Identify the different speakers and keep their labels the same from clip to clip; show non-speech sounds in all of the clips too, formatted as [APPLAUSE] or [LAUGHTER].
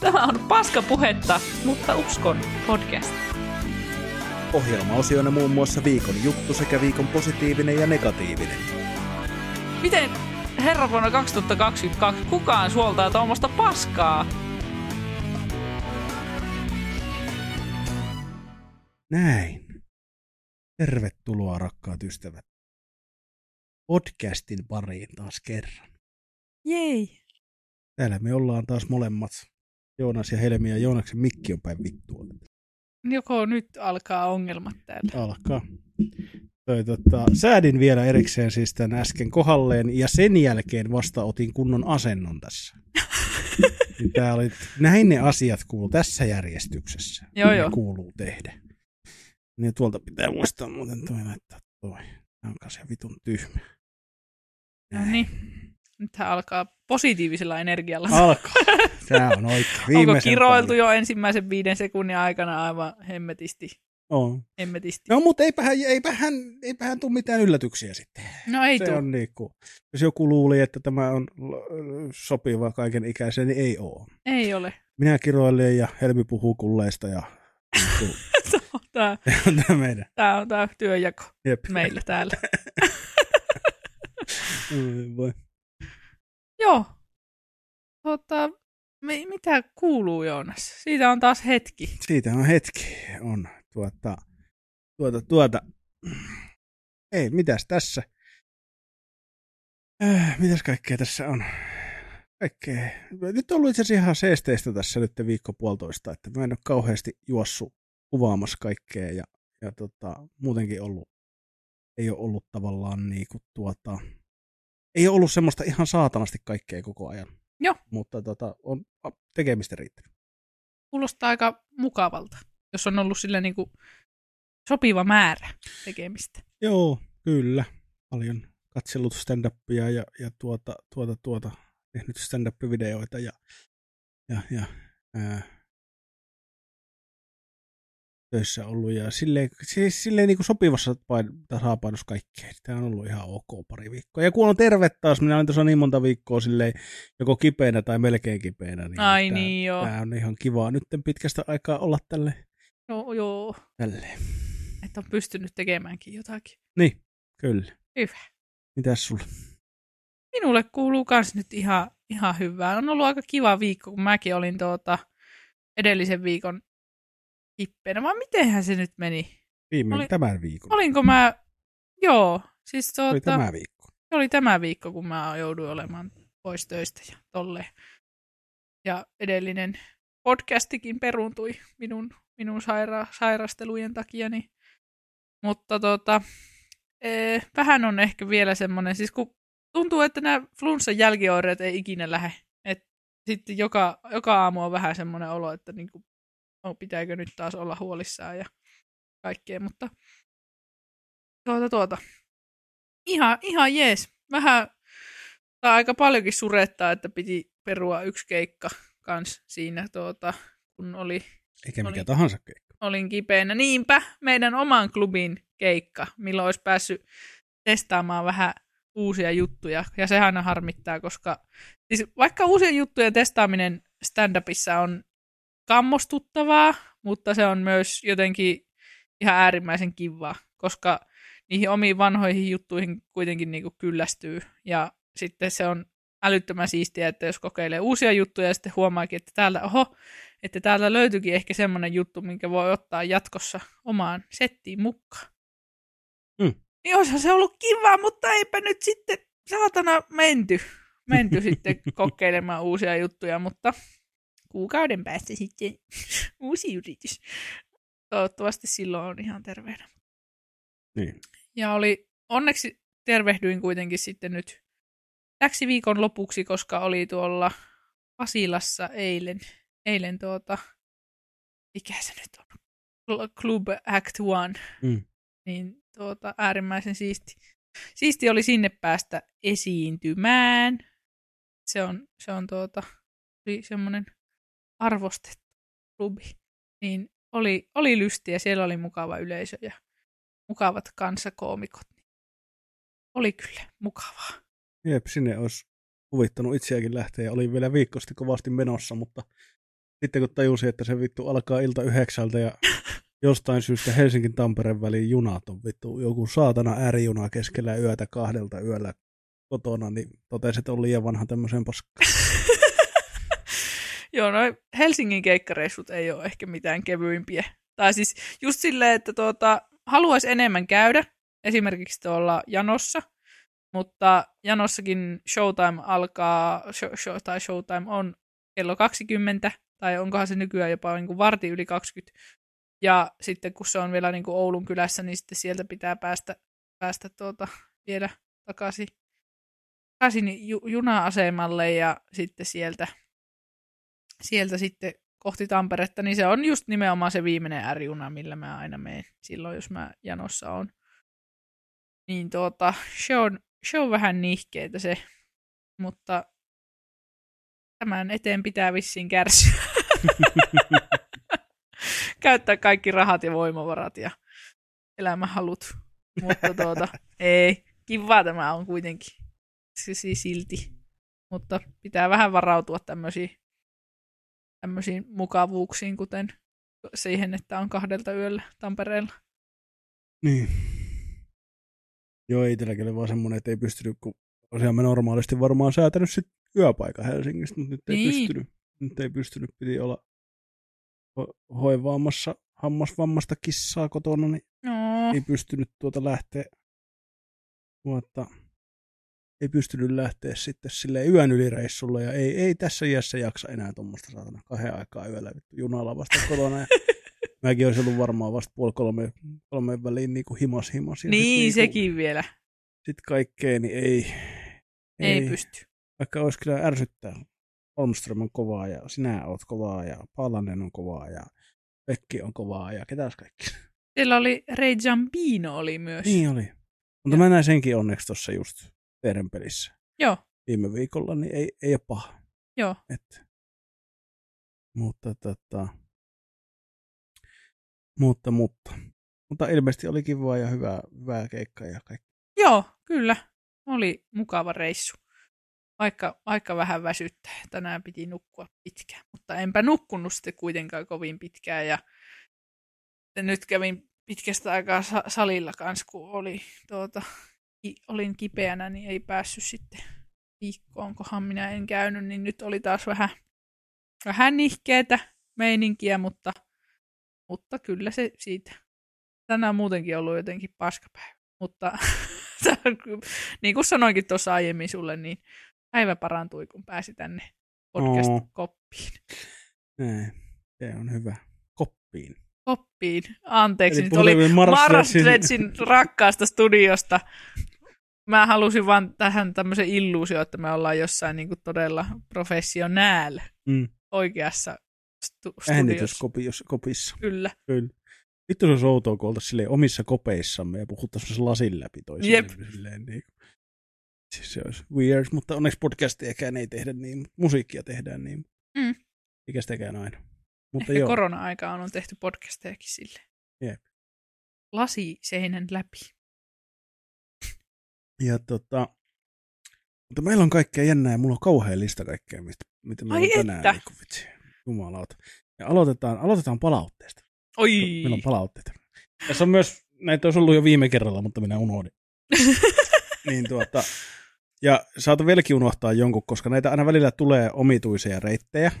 Speaker 1: Tämä on paskapuhetta, mutta uskon podcast.
Speaker 2: Ohjelmaosioina muun muassa viikon juttu sekä viikon positiivinen ja negatiivinen.
Speaker 1: Miten herra vuonna 2022 kukaan suoltaa tuommoista paskaa?
Speaker 2: Näin. Tervetuloa rakkaat ystävät. Podcastin pariin taas kerran.
Speaker 1: Jei.
Speaker 2: Täällä me ollaan taas molemmat. Joonas ja Helmi ja Joonaksen mikki on päin vittua.
Speaker 1: Joko nyt alkaa ongelmat täällä?
Speaker 2: Alkaa. Toi, tota, säädin vielä erikseen siis tämän äsken kohalleen ja sen jälkeen vasta otin kunnon asennon tässä. [LAUGHS] Niin Tää oli, näin ne asiat kuuluu tässä järjestyksessä.
Speaker 1: Joo, joo.
Speaker 2: kuuluu tehdä. Niin tuolta pitää muistaa muuten toi laittaa toi. Tää on kanssa vitun tyhmä.
Speaker 1: No niin. Nythän alkaa positiivisella energialla.
Speaker 2: Alkaa. [LAUGHS] Tää on oikein.
Speaker 1: Onko kiroiltu
Speaker 2: päälle.
Speaker 1: jo ensimmäisen viiden sekunnin aikana aivan hemmetisti?
Speaker 2: On.
Speaker 1: hemmetisti.
Speaker 2: No mutta eipähän, eipähän, eipähän tule mitään yllätyksiä sitten.
Speaker 1: No ei
Speaker 2: se
Speaker 1: tuu.
Speaker 2: on niinku, jos joku luuli, että tämä on sopiva kaiken ikäisen, niin ei ole.
Speaker 1: Ei ole.
Speaker 2: Minä kiroilen ja Helmi puhuu kulleista ja niinku, [LAUGHS]
Speaker 1: Tämä,
Speaker 2: on tämä [LAUGHS] meidän.
Speaker 1: tämä on tämä työnjako
Speaker 2: Jep.
Speaker 1: meillä täällä.
Speaker 2: Oi voi.
Speaker 1: Joo. Tota, mi- mitä kuuluu Joonas? Siitä on taas hetki.
Speaker 2: Siitä on hetki. On tuota, tuota, tuota. Ei, mitäs tässä? Äh, mitäs kaikkea tässä on? Kaikkea. Nyt on ollut itse asiassa ihan seesteistä tässä nyt viikko puolitoista, että mä en ole kauheasti juossut kuvaamassa kaikkea ja, ja tota, muutenkin ollut, ei ole ollut tavallaan niinku tuota, ei ollut semmoista ihan saatanasti kaikkea koko ajan.
Speaker 1: Joo.
Speaker 2: Mutta tota, on tekemistä riittänyt.
Speaker 1: Kuulostaa aika mukavalta, jos on ollut sillä niinku sopiva määrä tekemistä.
Speaker 2: Joo, kyllä. Paljon katsellut stand-upia ja, ja tuota, tuota, tuota, tehnyt stand-up-videoita ja, ja, ja ää, töissä ollut ja silleen, siis silleen niin kuin sopivassa pain, tasapainossa kaikkea. Tämä on ollut ihan ok pari viikkoa. Ja kun on terve taas, minä olen tuossa niin monta viikkoa silleen joko kipeänä tai melkein kipeänä. Niin
Speaker 1: Ai
Speaker 2: tää,
Speaker 1: niin joo.
Speaker 2: Tämä on ihan kivaa nyt pitkästä aikaa olla tälle,
Speaker 1: Joo, joo.
Speaker 2: tälleen.
Speaker 1: Että on pystynyt tekemäänkin jotakin.
Speaker 2: Niin, kyllä.
Speaker 1: Hyvä.
Speaker 2: Mitäs sulla?
Speaker 1: Minulle kuuluu kans nyt ihan, ihan hyvää. On ollut aika kiva viikko, kun mäkin olin tuota edellisen viikon kippeenä. Vaan mitenhän se nyt meni?
Speaker 2: Viime
Speaker 1: Oli-
Speaker 2: tämän viikon.
Speaker 1: Olinko mä... Joo, siis
Speaker 2: Oli
Speaker 1: tuota,
Speaker 2: tämä viikko.
Speaker 1: se oli tämä viikko, kun mä jouduin olemaan pois töistä ja tolleen. Ja edellinen podcastikin peruuntui minun, minun saira- sairastelujen takia. Niin. Mutta tota, ee, vähän on ehkä vielä semmoinen, siis kun tuntuu, että nämä flunssan jälkioireet ei ikinä lähde. Et sitten joka, joka aamu on vähän semmoinen olo, että niinku, oh, pitääkö nyt taas olla huolissaan ja kaikkea, mutta tuota, tuota. Ihan, ihan jees. Vähän, tai aika paljonkin surettaa, että piti perua yksi keikka kans siinä, tuota, kun oli,
Speaker 2: Eikä mikä
Speaker 1: Oli.
Speaker 2: tahansa keikka.
Speaker 1: olin kipeänä. Niinpä, meidän oman klubin keikka, milloin olisi päässyt testaamaan vähän uusia juttuja. Ja sehän harmittaa, koska siis vaikka uusien juttujen testaaminen stand-upissa on kammostuttavaa, mutta se on myös jotenkin ihan äärimmäisen kivaa, koska niihin omiin vanhoihin juttuihin kuitenkin niin kuin kyllästyy. Ja sitten se on älyttömän siistiä, että jos kokeilee uusia juttuja ja sitten huomaakin, että täältä, oho, että täältä löytyykin ehkä semmoinen juttu, minkä voi ottaa jatkossa omaan settiin mukaan.
Speaker 2: Mm.
Speaker 1: Niin olisihan se ollut kiva, mutta eipä nyt sitten saatana menty, menty sitten [LAUGHS] kokeilemaan uusia juttuja, mutta kuukauden päästä sitten [LAUGHS] uusi yritys. Toivottavasti silloin on ihan terveenä.
Speaker 2: Niin.
Speaker 1: Ja oli, onneksi tervehdyin kuitenkin sitten nyt täksi viikon lopuksi, koska oli tuolla Pasilassa eilen, eilen tuota, mikä se nyt on, Cl- Club Act One,
Speaker 2: Mm.
Speaker 1: niin tuota, äärimmäisen siisti. Siisti oli sinne päästä esiintymään. Se on, se on tuota, semmoinen arvostettu klubi. Niin oli, oli lystiä, siellä oli mukava yleisö ja mukavat kanssakoomikot. Oli kyllä mukavaa.
Speaker 2: Jep, sinne olisi huvittanut itseäkin lähteä olin vielä viikko sitten kovasti menossa, mutta sitten kun tajusin, että se vittu alkaa ilta yhdeksältä ja [LAUGHS] jostain syystä Helsingin Tampereen väliin junat on vittu joku saatana äärijuna keskellä yötä kahdelta yöllä kotona, niin totesin, että on liian vanha tämmöiseen paskaan. [LAUGHS]
Speaker 1: Joo, no Helsingin keikkareissut ei ole ehkä mitään kevyimpiä. Tai siis just silleen, että tuota, haluaisi enemmän käydä, esimerkiksi tuolla janossa, mutta janossakin showtime alkaa, show, show, tai showtime on kello 20, tai onkohan se nykyään jopa niin kuin varti yli 20. Ja sitten kun se on vielä niin kuin Oulun kylässä, niin sitten sieltä pitää päästä, päästä tuota, vielä takaisin, takaisin ju, juna-asemalle ja sitten sieltä, sieltä sitten kohti Tamperetta, niin se on just nimenomaan se viimeinen ärjuna, millä mä aina menen silloin, jos mä janossa on. Niin tuota, se on, se on vähän nihkeetä se, mutta tämän eteen pitää vissiin kärsiä. [LAUGHS] Käyttää kaikki rahat ja voimavarat ja elämähalut. Mutta tuota, [LAUGHS] ei, kiva tämä on kuitenkin. Se silti. Mutta pitää vähän varautua tämmöisiin, tämmöisiin mukavuuksiin, kuten siihen, että on kahdelta yöllä Tampereella.
Speaker 2: Niin. Joo, itselläkin vaan semmoinen, että ei pystynyt, kun tosiaan me normaalisti varmaan säätänyt sit yöpaikan Helsingistä, mutta nyt ei niin. pystynyt. Nyt ei pystynyt, piti olla ho- hoivaamassa hammasvammasta kissaa kotona, niin no. ei pystynyt tuota lähteä tuota, ei pystynyt lähteä sitten sille yön ylireissulle ja ei, ei tässä iässä jaksa enää tuommoista saatana kahden aikaa yöllä junalla vasta kotona. Ja [LAUGHS] mäkin olisi ollut varmaan vasta puoli kolme, kolme väliin niin kuin himas himas.
Speaker 1: Ja niin, niin kuin, sekin vielä.
Speaker 2: Sitten kaikkea, niin ei,
Speaker 1: ei, ei pysty.
Speaker 2: Vaikka olisi kyllä ärsyttää. Holmström on kovaa ja sinä oot kovaa ja Palanen on kovaa ja Pekki on kovaa ja ketäs kaikki.
Speaker 1: Siellä oli Ray Giambino oli myös.
Speaker 2: Niin oli. Mutta ja. mä näin senkin onneksi tuossa just teidän pelissä.
Speaker 1: Joo.
Speaker 2: Viime viikolla, niin ei, ei ole paha.
Speaker 1: Joo.
Speaker 2: Et, mutta tota, mutta, mutta. Mutta ilmeisesti oli kivaa ja hyvää, hyvää keikkaa ja kaikki.
Speaker 1: Joo, kyllä. Oli mukava reissu. Vaikka, vaikka vähän väsyttää. Tänään piti nukkua pitkään, mutta enpä nukkunut sitten kuitenkaan kovin pitkään. Ja nyt kävin pitkästä aikaa salilla kanssa, kun oli, tuota, olin kipeänä, niin ei päässyt sitten viikkoon, kunhan minä en käynyt, niin nyt oli taas vähän, vähän nihkeetä meininkiä, mutta, mutta kyllä se siitä. Tänään on muutenkin ollut jotenkin paskapäivä, mutta [LAUGHS] niin kuin sanoinkin tuossa aiemmin sulle, niin päivä parantui, kun pääsi tänne podcast-koppiin.
Speaker 2: Näin, se on hyvä. Koppiin.
Speaker 1: Koppiin. Anteeksi, Eli nyt oli Marastretsin rakkaasta studiosta. [LAUGHS] Mä halusin vaan tähän tämmöisen illuusio, että me ollaan jossain niin kuin todella professionääl mm. oikeassa stu-
Speaker 2: studiossa. kopissa.
Speaker 1: Kyllä.
Speaker 2: Kyllä. Vittu se olisi outoa, kun oltaisiin omissa kopeissamme ja puhuttaisiin lasin läpi toisille. Silleen, niin Siis se olisi weird, mutta onneksi podcastiekään ei tehdä niin, musiikkia tehdään niin. Mm. Eikä sitäkään aina. Mutta
Speaker 1: Ehkä joo. korona-aikaan on tehty podcastejakin sille.
Speaker 2: Jep.
Speaker 1: Lasi seinän läpi.
Speaker 2: Ja tota, mutta meillä on kaikkea jännää ja mulla on kauhean lista kaikkea, mistä, mitä on tänään. Niin kuin, vitsi, jumalauta. Ja aloitetaan, aloitetaan palautteesta.
Speaker 1: Oi!
Speaker 2: Meillä on palautteita. Tässä on myös, näitä olisi ollut jo viime kerralla, mutta minä unohdin. [LAUGHS] niin tuota, ja saata vieläkin unohtaa jonkun, koska näitä aina välillä tulee omituisia reittejä.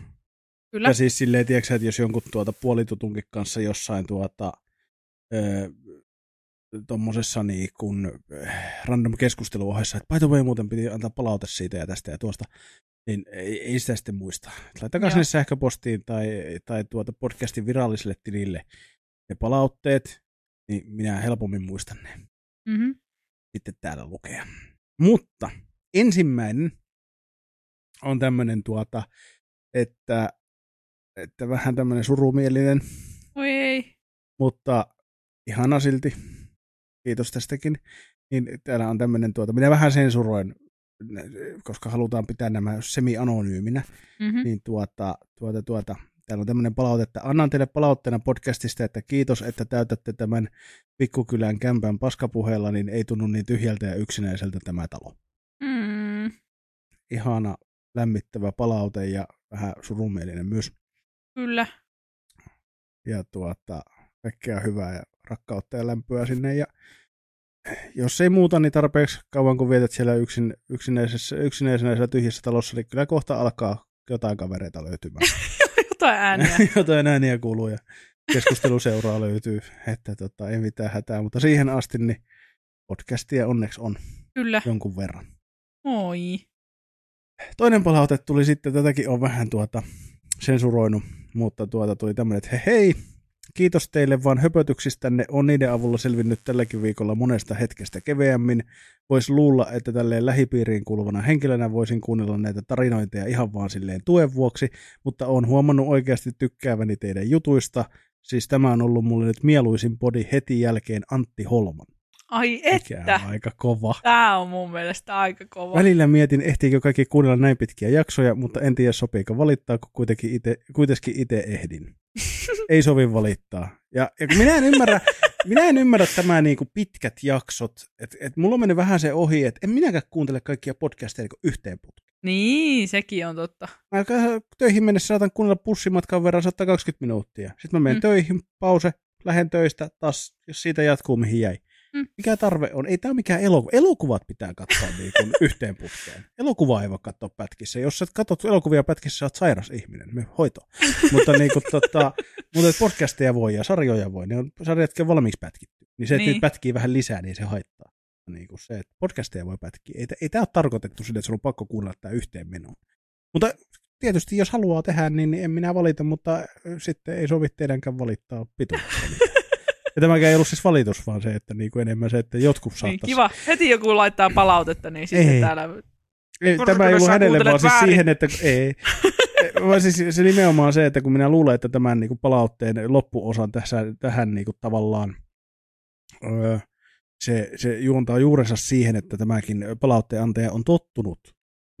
Speaker 1: Kyllä.
Speaker 2: Ja siis silleen, tiedätkö, että jos jonkun tuota puolitutunkin kanssa jossain tuota, öö, tuommoisessa niin kun, random keskusteluohessa, että by the way, muuten piti antaa palaute siitä ja tästä ja tuosta, niin ei, ei sitä sitten muista. Laittakaa sinne sähköpostiin tai, tai tuota podcastin viralliselle tilille ne palautteet, niin minä helpommin muistan ne.
Speaker 1: Mm-hmm.
Speaker 2: Sitten täällä lukea. Mutta ensimmäinen on tämmöinen tuota, että, että vähän tämmöinen surumielinen.
Speaker 1: Oi ei.
Speaker 2: Mutta ihana silti. Kiitos tästäkin. Niin täällä on tämmöinen tuota, minä vähän sensuroin, koska halutaan pitää nämä semi-anonyyminä, mm-hmm. niin tuota, tuota, tuota, täällä on tämmöinen palaute, että annan teille palautteena podcastista, että kiitos, että täytätte tämän pikkukylän kämpän paskapuheella, niin ei tunnu niin tyhjältä ja yksinäiseltä tämä talo.
Speaker 1: Mm.
Speaker 2: Ihana, lämmittävä palaute ja vähän surumielinen myös.
Speaker 1: Kyllä.
Speaker 2: Ja tuota, kaikkea hyvää ja rakkautta ja lämpöä sinne. Ja jos ei muuta, niin tarpeeksi kauan kun vietät siellä yksin, yksinäisessä, yksinäisenä siellä tyhjässä talossa, niin kyllä kohta alkaa jotain kavereita löytymään. [LAUGHS]
Speaker 1: Jotain ääniä. [LAUGHS]
Speaker 2: jotain ääniä kuuluu ja keskusteluseuraa löytyy, että tota, ei mitään hätää, mutta siihen asti niin podcastia onneksi on
Speaker 1: Kyllä.
Speaker 2: jonkun verran.
Speaker 1: Moi.
Speaker 2: Toinen palaute tuli sitten, tätäkin on vähän tuota sensuroinut, mutta tuota tuli tämmöinen, että hei, hei, kiitos teille vaan höpötyksistänne, on niiden avulla selvinnyt tälläkin viikolla monesta hetkestä keveämmin. Voisi luulla, että tälleen lähipiiriin kuuluvana henkilönä voisin kuunnella näitä tarinointeja ihan vaan silleen tuen vuoksi, mutta on huomannut oikeasti tykkääväni teidän jutuista. Siis tämä on ollut mulle nyt mieluisin podi heti jälkeen Antti Holman.
Speaker 1: Ai
Speaker 2: Mikä
Speaker 1: että.
Speaker 2: on aika kova.
Speaker 1: Tää on mun mielestä aika kova.
Speaker 2: Välillä mietin, ehtiikö kaikki kuunnella näin pitkiä jaksoja, mutta en tiedä sopiiko valittaa, kun kuitenkin ite, kuitenkin itse ehdin. [LAUGHS] Ei sovi valittaa. Ja, ja minä en ymmärrä, minä en ymmärrä tämä niin kuin pitkät jaksot. Et, et mulla on mennyt vähän se ohi, että en minäkään kuuntele kaikkia podcasteja niin yhteen putkeen.
Speaker 1: Niin, sekin on totta.
Speaker 2: Mä töihin mennessä saatan kuunnella bussimatkan verran 120 minuuttia. Sitten mä menen
Speaker 1: Mm.
Speaker 2: mm. töihin, pause, lähden töistä, taas jos siitä jatkuu mihin jäi.
Speaker 1: Mm.
Speaker 2: Mikä tarve on? Ei tämä ole mikään elokuva. Elokuvat pitää katsoa niin kuin [LAUGHS] yhteen putkeen. Elokuvaa ei voi katsoa pätkissä. Jos sä katsot elokuvia pätkissä, sä oot sairas ihminen. Me hoito. [LAUGHS] mutta niin kuin, tota, mutta podcasteja voi ja sarjoja voi. Ne on sarjatkin on valmiiksi pätkitty. Niin se, että
Speaker 1: Niin.
Speaker 2: pätkii vähän lisää, niin se haittaa. Niin kuin se, että podcasteja voi pätkiä. Ei, ei tämä ole tarkoitettu sille, että sun on pakko kuunnella tämä yhteen menoon. Mutta tietysti jos haluaa tehdä, niin, niin en minä valita, mutta sitten ei sovi teidänkään valittaa pituutta. [LAUGHS] ja tämäkään ei ollut siis valitus, vaan se, että niin kuin enemmän se, että jotkut
Speaker 1: Niin,
Speaker 2: saattaisi...
Speaker 1: kiva. Heti joku laittaa palautetta, niin sitten
Speaker 2: Ei.
Speaker 1: täällä...
Speaker 2: Ei, tämä ei ollut hänelle, vaan siis
Speaker 1: väärin.
Speaker 2: siihen, että ei. [LAUGHS] vaan siis se nimenomaan se, että kun minä luulen, että tämän niin kuin palautteen loppuosan tässä, tähän niin kuin tavallaan öö, se, se juontaa juurensa siihen, että tämäkin palautteen antaja on tottunut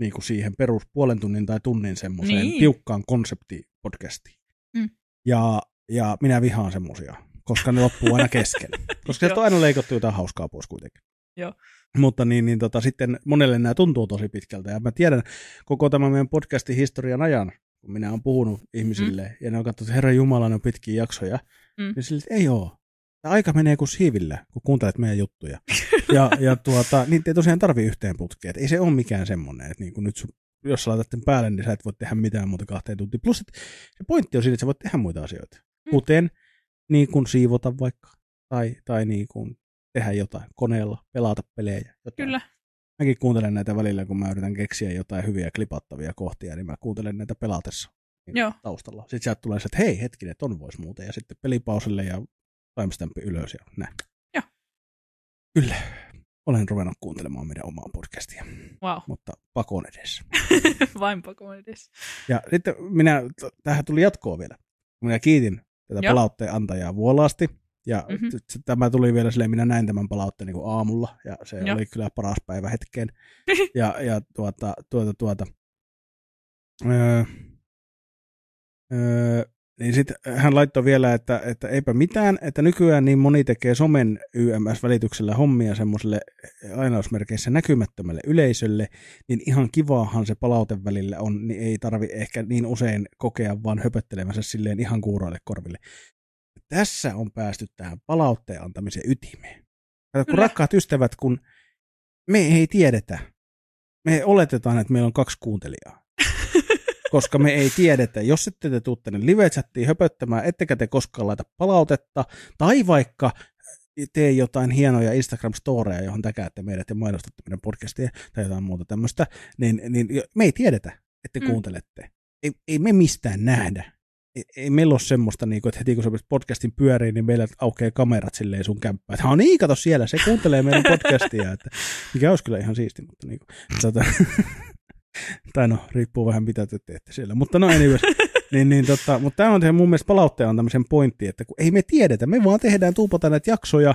Speaker 2: niin kuin siihen perus puolen tunnin tai tunnin semmoiseen
Speaker 1: Niin.
Speaker 2: niin. tiukkaan konseptipodcastiin.
Speaker 1: Mm.
Speaker 2: Ja, ja minä vihaan semmoisia, koska ne loppuu aina kesken. [LAUGHS] koska sieltä on aina leikattu jotain hauskaa pois kuitenkin.
Speaker 1: Joo.
Speaker 2: Mutta niin, niin tota, sitten monelle nämä tuntuu tosi pitkältä. Ja mä tiedän koko tämän meidän podcastin historian ajan, kun minä olen puhunut ihmisille, mm. ja ne on katsonut, että Herra Jumala, ne on pitkiä jaksoja,
Speaker 1: Mm.
Speaker 2: niin sille, että ei oo. Tämä aika menee kuin siivillä, kun kuuntelet meidän juttuja. ja, ja [LAUGHS] tuota, niin ei tosiaan tarvi yhteen putkeen. Et ei se ole mikään semmoinen, että niin kuin nyt sun, jos sä laitat tämän päälle, niin sä et voi tehdä mitään muuta kahteen tuntiin. Plus, että se pointti on siinä, että sä voit tehdä muita asioita.
Speaker 1: Mm.
Speaker 2: Kuten niin kuin siivota vaikka, tai, tai niin kuin tehdä jotain koneella, pelata pelejä. Jotain.
Speaker 1: Kyllä.
Speaker 2: Mäkin kuuntelen näitä välillä, kun mä yritän keksiä jotain hyviä klipattavia kohtia, niin mä kuuntelen näitä pelatessa niin
Speaker 1: Joo.
Speaker 2: taustalla. Sitten sieltä tulee se, että hei hetkinen, ton vois muuten. Ja sitten pelipauselle ja timestampi ylös ja näin.
Speaker 1: Joo.
Speaker 2: Kyllä. Olen ruvennut kuuntelemaan meidän omaa podcastia,
Speaker 1: Wow.
Speaker 2: mutta pakon edessä. [LAUGHS]
Speaker 1: Vain pakoon edes.
Speaker 2: Ja sitten minä, tähän tuli jatkoa vielä. Minä kiitin tätä
Speaker 1: Joo.
Speaker 2: palautteen antajaa vuolaasti. Ja
Speaker 1: Mhm.
Speaker 2: mm-hmm. tämä tuli vielä silleen, minä näin tämän palautteen niin kuin aamulla, ja se.
Speaker 1: Joo.
Speaker 2: oli kyllä paras päivä hetkeen. [LAUGHS] ja, ja tuota, tuota, tuota. Öö, öö, niin sitten hän laittoi vielä, että, että eipä mitään, että nykyään niin moni tekee somen YMS-välityksellä hommia semmoiselle ainausmerkeissä näkymättömälle yleisölle, niin ihan kivaahan se palaute välillä on, niin ei tarvi ehkä niin usein kokea vaan höpöttelemänsä silleen ihan kuuroille korville. Tässä on päästy tähän palautteen antamisen ytimeen. Kato, kun rakkaat ystävät, kun me ei tiedetä, me oletetaan, että meillä on kaksi kuuntelijaa. Koska me ei tiedetä, jos ette te tuu tänne live-chattiin höpöttämään, ettekä te koskaan laita palautetta, tai vaikka tee jotain hienoja Instagram-storeja, johon täkäätte meidät ja mainostatte meidän podcastia tai jotain muuta tämmöistä, niin, niin me ei tiedetä, että
Speaker 1: Mm.
Speaker 2: mm. kuuntelette. Ei, ei me mistään nähdä. Ei, ei meillä ole semmoista, niin kuin, että heti kun se podcastin pyörii, niin meillä aukeaa kamerat silleen sun kämppään. Että, niin, kato siellä, se kuuntelee meidän podcastia. Että, mikä olisi kyllä ihan siisti, mutta niin kuin, tota, [LAUGHS] tai no, riippuu vähän mitä te teette siellä. Mutta no anyways, [LAUGHS] niin, niin, tota, mutta tämä on tehdä mun mielestä palautteen antamisen pointti, että kun ei me tiedetä, me vaan tehdään, tuupataan näitä jaksoja,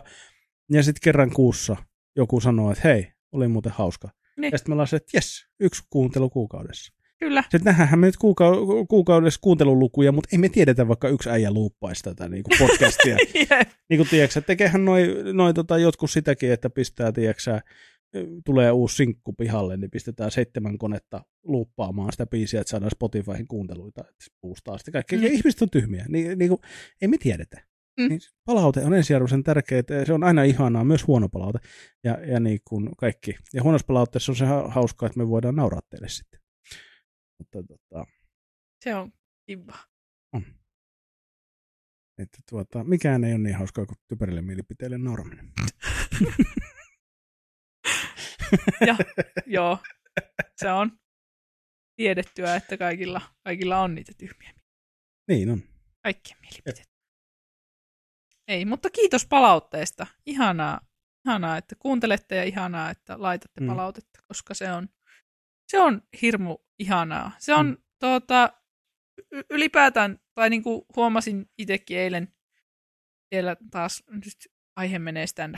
Speaker 2: ja sitten kerran kuussa joku sanoo, että hei, oli muuten hauska.
Speaker 1: Niin.
Speaker 2: Ja sitten me ollaan se, että jes, yksi kuuntelu kuukaudessa.
Speaker 1: Kyllä.
Speaker 2: Sitten nähdään me nyt kuuka- kuukaudessa kuuntelulukuja, mutta ei me tiedetä vaikka yksi äijä luuppaisi tätä niin kuin podcastia. [LAUGHS]
Speaker 1: Jep.
Speaker 2: niin kuin tiedätkö, tekehän noin noi, tota, jotkut sitäkin, että pistää, tiedätkö, tulee uusi sinkku pihalle, niin pistetään seitsemän konetta luuppaamaan sitä biisiä, että saadaan Spotifyhin kuunteluita, että puustaa sitä kaikkea. Mm. Ihmiset on tyhmiä, niin, niin kuin, ei me tiedetä. Mm. Niin palaute on ensiarvoisen tärkeää, se on aina ihanaa, myös huono palaute ja, ja niin kuin kaikki. Ja huonossa palautteessa on se hauskaa, että me voidaan nauraa teille sitten. Mutta, tota...
Speaker 1: Se on kiva.
Speaker 2: On. Että tuota, mikään ei ole niin hauskaa kuin typerille mielipiteille nauraminen. [LAUGHS]
Speaker 1: ja, joo, se on tiedettyä, että kaikilla, kaikilla on niitä tyhmiä.
Speaker 2: Niin on.
Speaker 1: Kaikkien mielipiteet. Ei, mutta kiitos palautteesta. Ihanaa, ihanaa, että kuuntelette ja ihanaa, että laitatte mm. palautetta, koska se on, se on hirmu ihanaa. Se on mm. tuota, ylipäätään, tai niin kuin huomasin itsekin eilen, siellä taas nyt aihe menee stand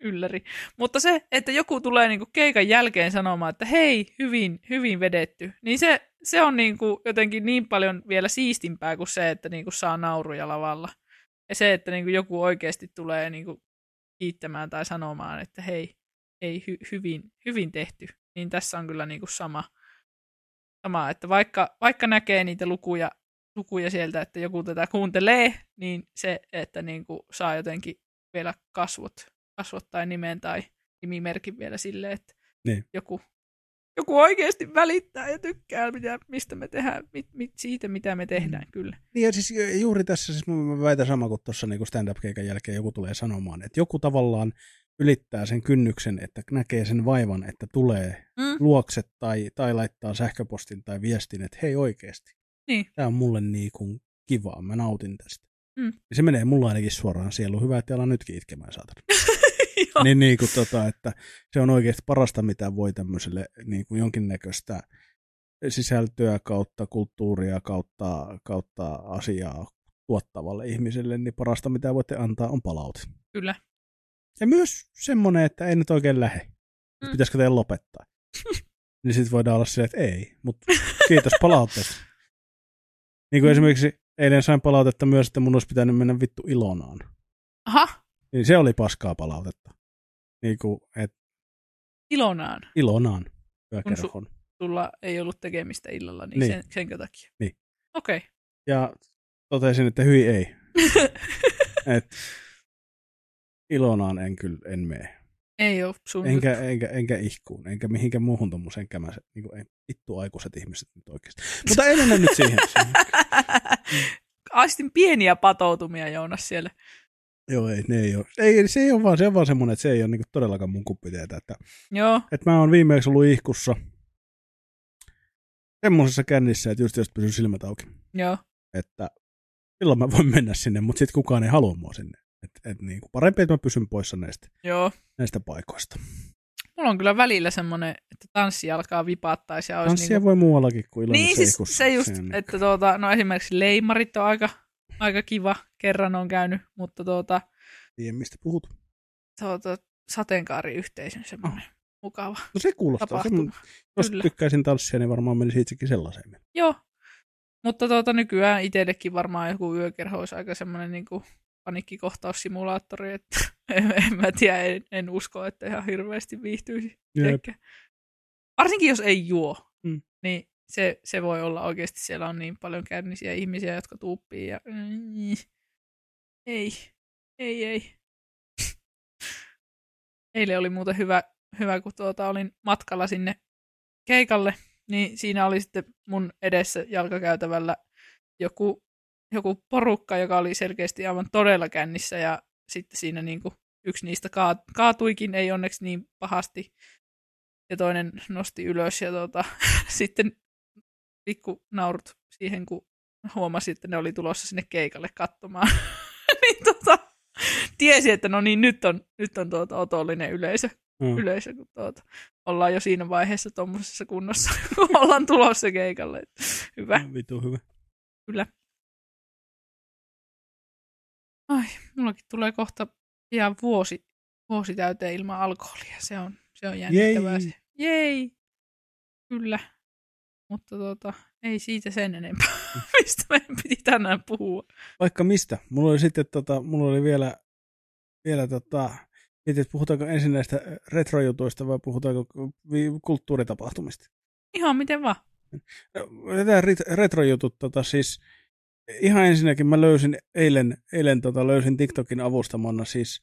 Speaker 1: ylläri. Mutta se, että joku tulee niinku keikan jälkeen sanomaan, että hei, hyvin, hyvin vedetty, niin se, se on niinku jotenkin niin paljon vielä siistimpää kuin se, että niinku saa nauruja lavalla. Ja se, että niinku joku oikeasti tulee niinku kiittämään tai sanomaan, että hei, ei hy- hyvin, hyvin tehty, niin tässä on kyllä niinku sama, sama, että vaikka, vaikka näkee niitä lukuja, lukuja sieltä, että joku tätä kuuntelee, niin se, että niinku saa jotenkin vielä kasvot kasvot tai nimen tai nimimerkin vielä silleen, että niin. joku, joku oikeasti välittää ja tykkää, mitä, mistä me tehdään, mit, mit, siitä, mitä me tehdään, mm. kyllä.
Speaker 2: Niin ja siis juuri tässä, siis mä väitän sama kuin tuossa niin stand-up-keikan jälkeen joku tulee sanomaan, että joku tavallaan ylittää sen kynnyksen, että näkee sen vaivan, että tulee mm. luokse tai, tai laittaa sähköpostin tai viestin, että hei oikeasti,
Speaker 1: niin.
Speaker 2: tämä on mulle niin kuin kivaa, mä nautin tästä. Mm. Se menee mulla ainakin suoraan sieluun. Hyvä, että alan nytkin itkemään, saatana. [LAUGHS] [LAUGHS] niin, niin kuin tota, että se on oikeasti parasta, mitä voi tämmöiselle niin kuin jonkinnäköistä sisältöä kautta kulttuuria kautta, kautta asiaa tuottavalle ihmiselle, niin parasta, mitä voitte antaa, on palaute.
Speaker 1: Kyllä.
Speaker 2: Ja myös semmoinen, että ei nyt oikein lähe. Mm. Pitäisikö teidän lopettaa? [LAUGHS] niin sitten voidaan olla silleen, että ei, mutta kiitos palautteesta. niin kuin mm. esimerkiksi eilen sain palautetta myös, että mun olisi pitänyt mennä vittu Ilonaan.
Speaker 1: Aha.
Speaker 2: Niin se oli paskaa palautetta. Niin kuin, et...
Speaker 1: Ilonaan?
Speaker 2: Ilonaan.
Speaker 1: Kun su- sulla ei ollut tekemistä illalla, niin, niin. Sen, senkö takia?
Speaker 2: Niin.
Speaker 1: Okei. Okay.
Speaker 2: Ja totesin, että hyi ei. [LAUGHS] et, Ilonaan en kyllä en mene.
Speaker 1: Ei ole sun
Speaker 2: enkä, enkä, enkä ihkuun, enkä mihinkään muuhun tuommoiseen kämäse. Niin kuin, ei, vittu aikuiset ihmiset nyt oikeasti. Mutta ei mennä nyt siihen. [LAUGHS]
Speaker 1: Aistin pieniä patoutumia, Joonas, siellä.
Speaker 2: Joo, ei, ne ei ole. Ei, se ei ole vaan, se on vaan semmoinen, että se ei ole niin todellakaan mun kuppiteetä. Että,
Speaker 1: Joo.
Speaker 2: Että mä oon viimeksi ollut ihkussa semmoisessa kännissä, että just jos pysyy silmät auki.
Speaker 1: Joo.
Speaker 2: Että silloin mä voin mennä sinne, mutta sitten kukaan ei halua mua sinne. Et, et niin kuin parempi, että mä pysyn poissa näistä,
Speaker 1: Joo.
Speaker 2: näistä paikoista.
Speaker 1: Mulla on kyllä välillä semmoinen, että tanssi alkaa vipattaisi. Ja
Speaker 2: Tanssia niinku... voi muuallakin kuin
Speaker 1: Niin, siis se just, niin. että tuota, no esimerkiksi leimarit on aika, aika kiva. Kerran on käynyt, mutta tuota...
Speaker 2: Tiedän, mistä puhut.
Speaker 1: Tuota, sateenkaariyhteisön semmoinen oh. mukava
Speaker 2: No se kuulostaa. Semmoinen, jos kyllä. tykkäisin tanssia, niin varmaan menisi itsekin sellaiseen.
Speaker 1: Joo. Mutta tuota, nykyään itsellekin varmaan joku yökerho olisi aika semmoinen niin kuin paniikkikohtaussimulaattori, että [LAUGHS] en, en mä tiedä, en, en usko, että ihan hirveästi viihtyisi. Varsinkin jos ei juo, mm. niin se, se voi olla oikeasti, siellä on niin paljon kärnisiä ihmisiä, jotka tuuppii ja ei, ei, ei. Eilen oli muuten hyvä, hyvä kun tuota, olin matkalla sinne keikalle, niin siinä oli sitten mun edessä jalkakäytävällä joku joku porukka, joka oli selkeästi aivan todella kännissä ja sitten siinä niin kuin yksi niistä kaatuikin, ei onneksi niin pahasti. Ja toinen nosti ylös ja tota, [LAUGHS] sitten pikku naurut siihen, kun huomasi, että ne oli tulossa sinne keikalle katsomaan. [LAUGHS] niin tota, tiesi, että no niin, nyt on, nyt on tuota otollinen yleisö, mm. yleisö kun tuota, ollaan jo siinä vaiheessa tuommoisessa kunnossa, [LAUGHS] kun ollaan tulossa keikalle. Hyvä.
Speaker 2: Vitu hyvä.
Speaker 1: Kyllä. Ai, mullakin tulee kohta ihan vuosi, vuosi täyteen ilman alkoholia. Se on, se on jännittävää. Jei. Se. Jei! Kyllä. Mutta tota, ei siitä sen enempää, [LAUGHS] mistä meidän piti tänään puhua.
Speaker 2: Vaikka mistä. Mulla oli sitten, tota, mulla oli vielä, vielä tota, Mietin, että puhutaanko ensin näistä retrojutuista vai puhutaanko kulttuuritapahtumista?
Speaker 1: Ihan miten vaan.
Speaker 2: Tämä retrojutut, tota, siis ihan ensinnäkin mä löysin eilen, eilen tota, löysin TikTokin avustamana siis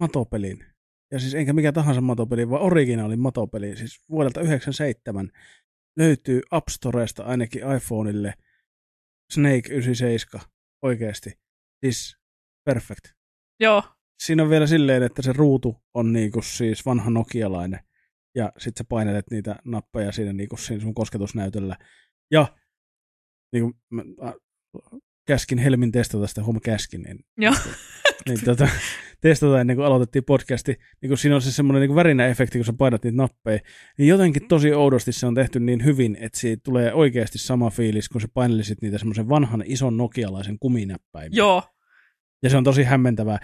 Speaker 2: matopelin. Ja siis enkä mikä tahansa matopeli, vaan originaali matopeli, siis vuodelta 97 löytyy App Storesta ainakin iPhoneille Snake 97 oikeasti. Siis perfect.
Speaker 1: Joo.
Speaker 2: Siinä on vielä silleen, että se ruutu on niinku siis vanha nokialainen ja sitten sä painelet niitä nappeja siinä, niinku siinä sun kosketusnäytöllä. Ja niinku, mä, käskin Helmin testata sitä, huomaa käskin, niin,
Speaker 1: Joo.
Speaker 2: Niin tota, testata ennen kuin aloitettiin podcasti, niin kun siinä on se semmoinen niin värinä-efekti, kun sä painat niitä nappeja, niin jotenkin tosi oudosti se on tehty niin hyvin, että siitä tulee oikeasti sama fiilis, kun sä painelisit niitä semmoisen vanhan ison nokialaisen kuminäppäimen.
Speaker 1: Joo.
Speaker 2: Ja se on tosi hämmentävää.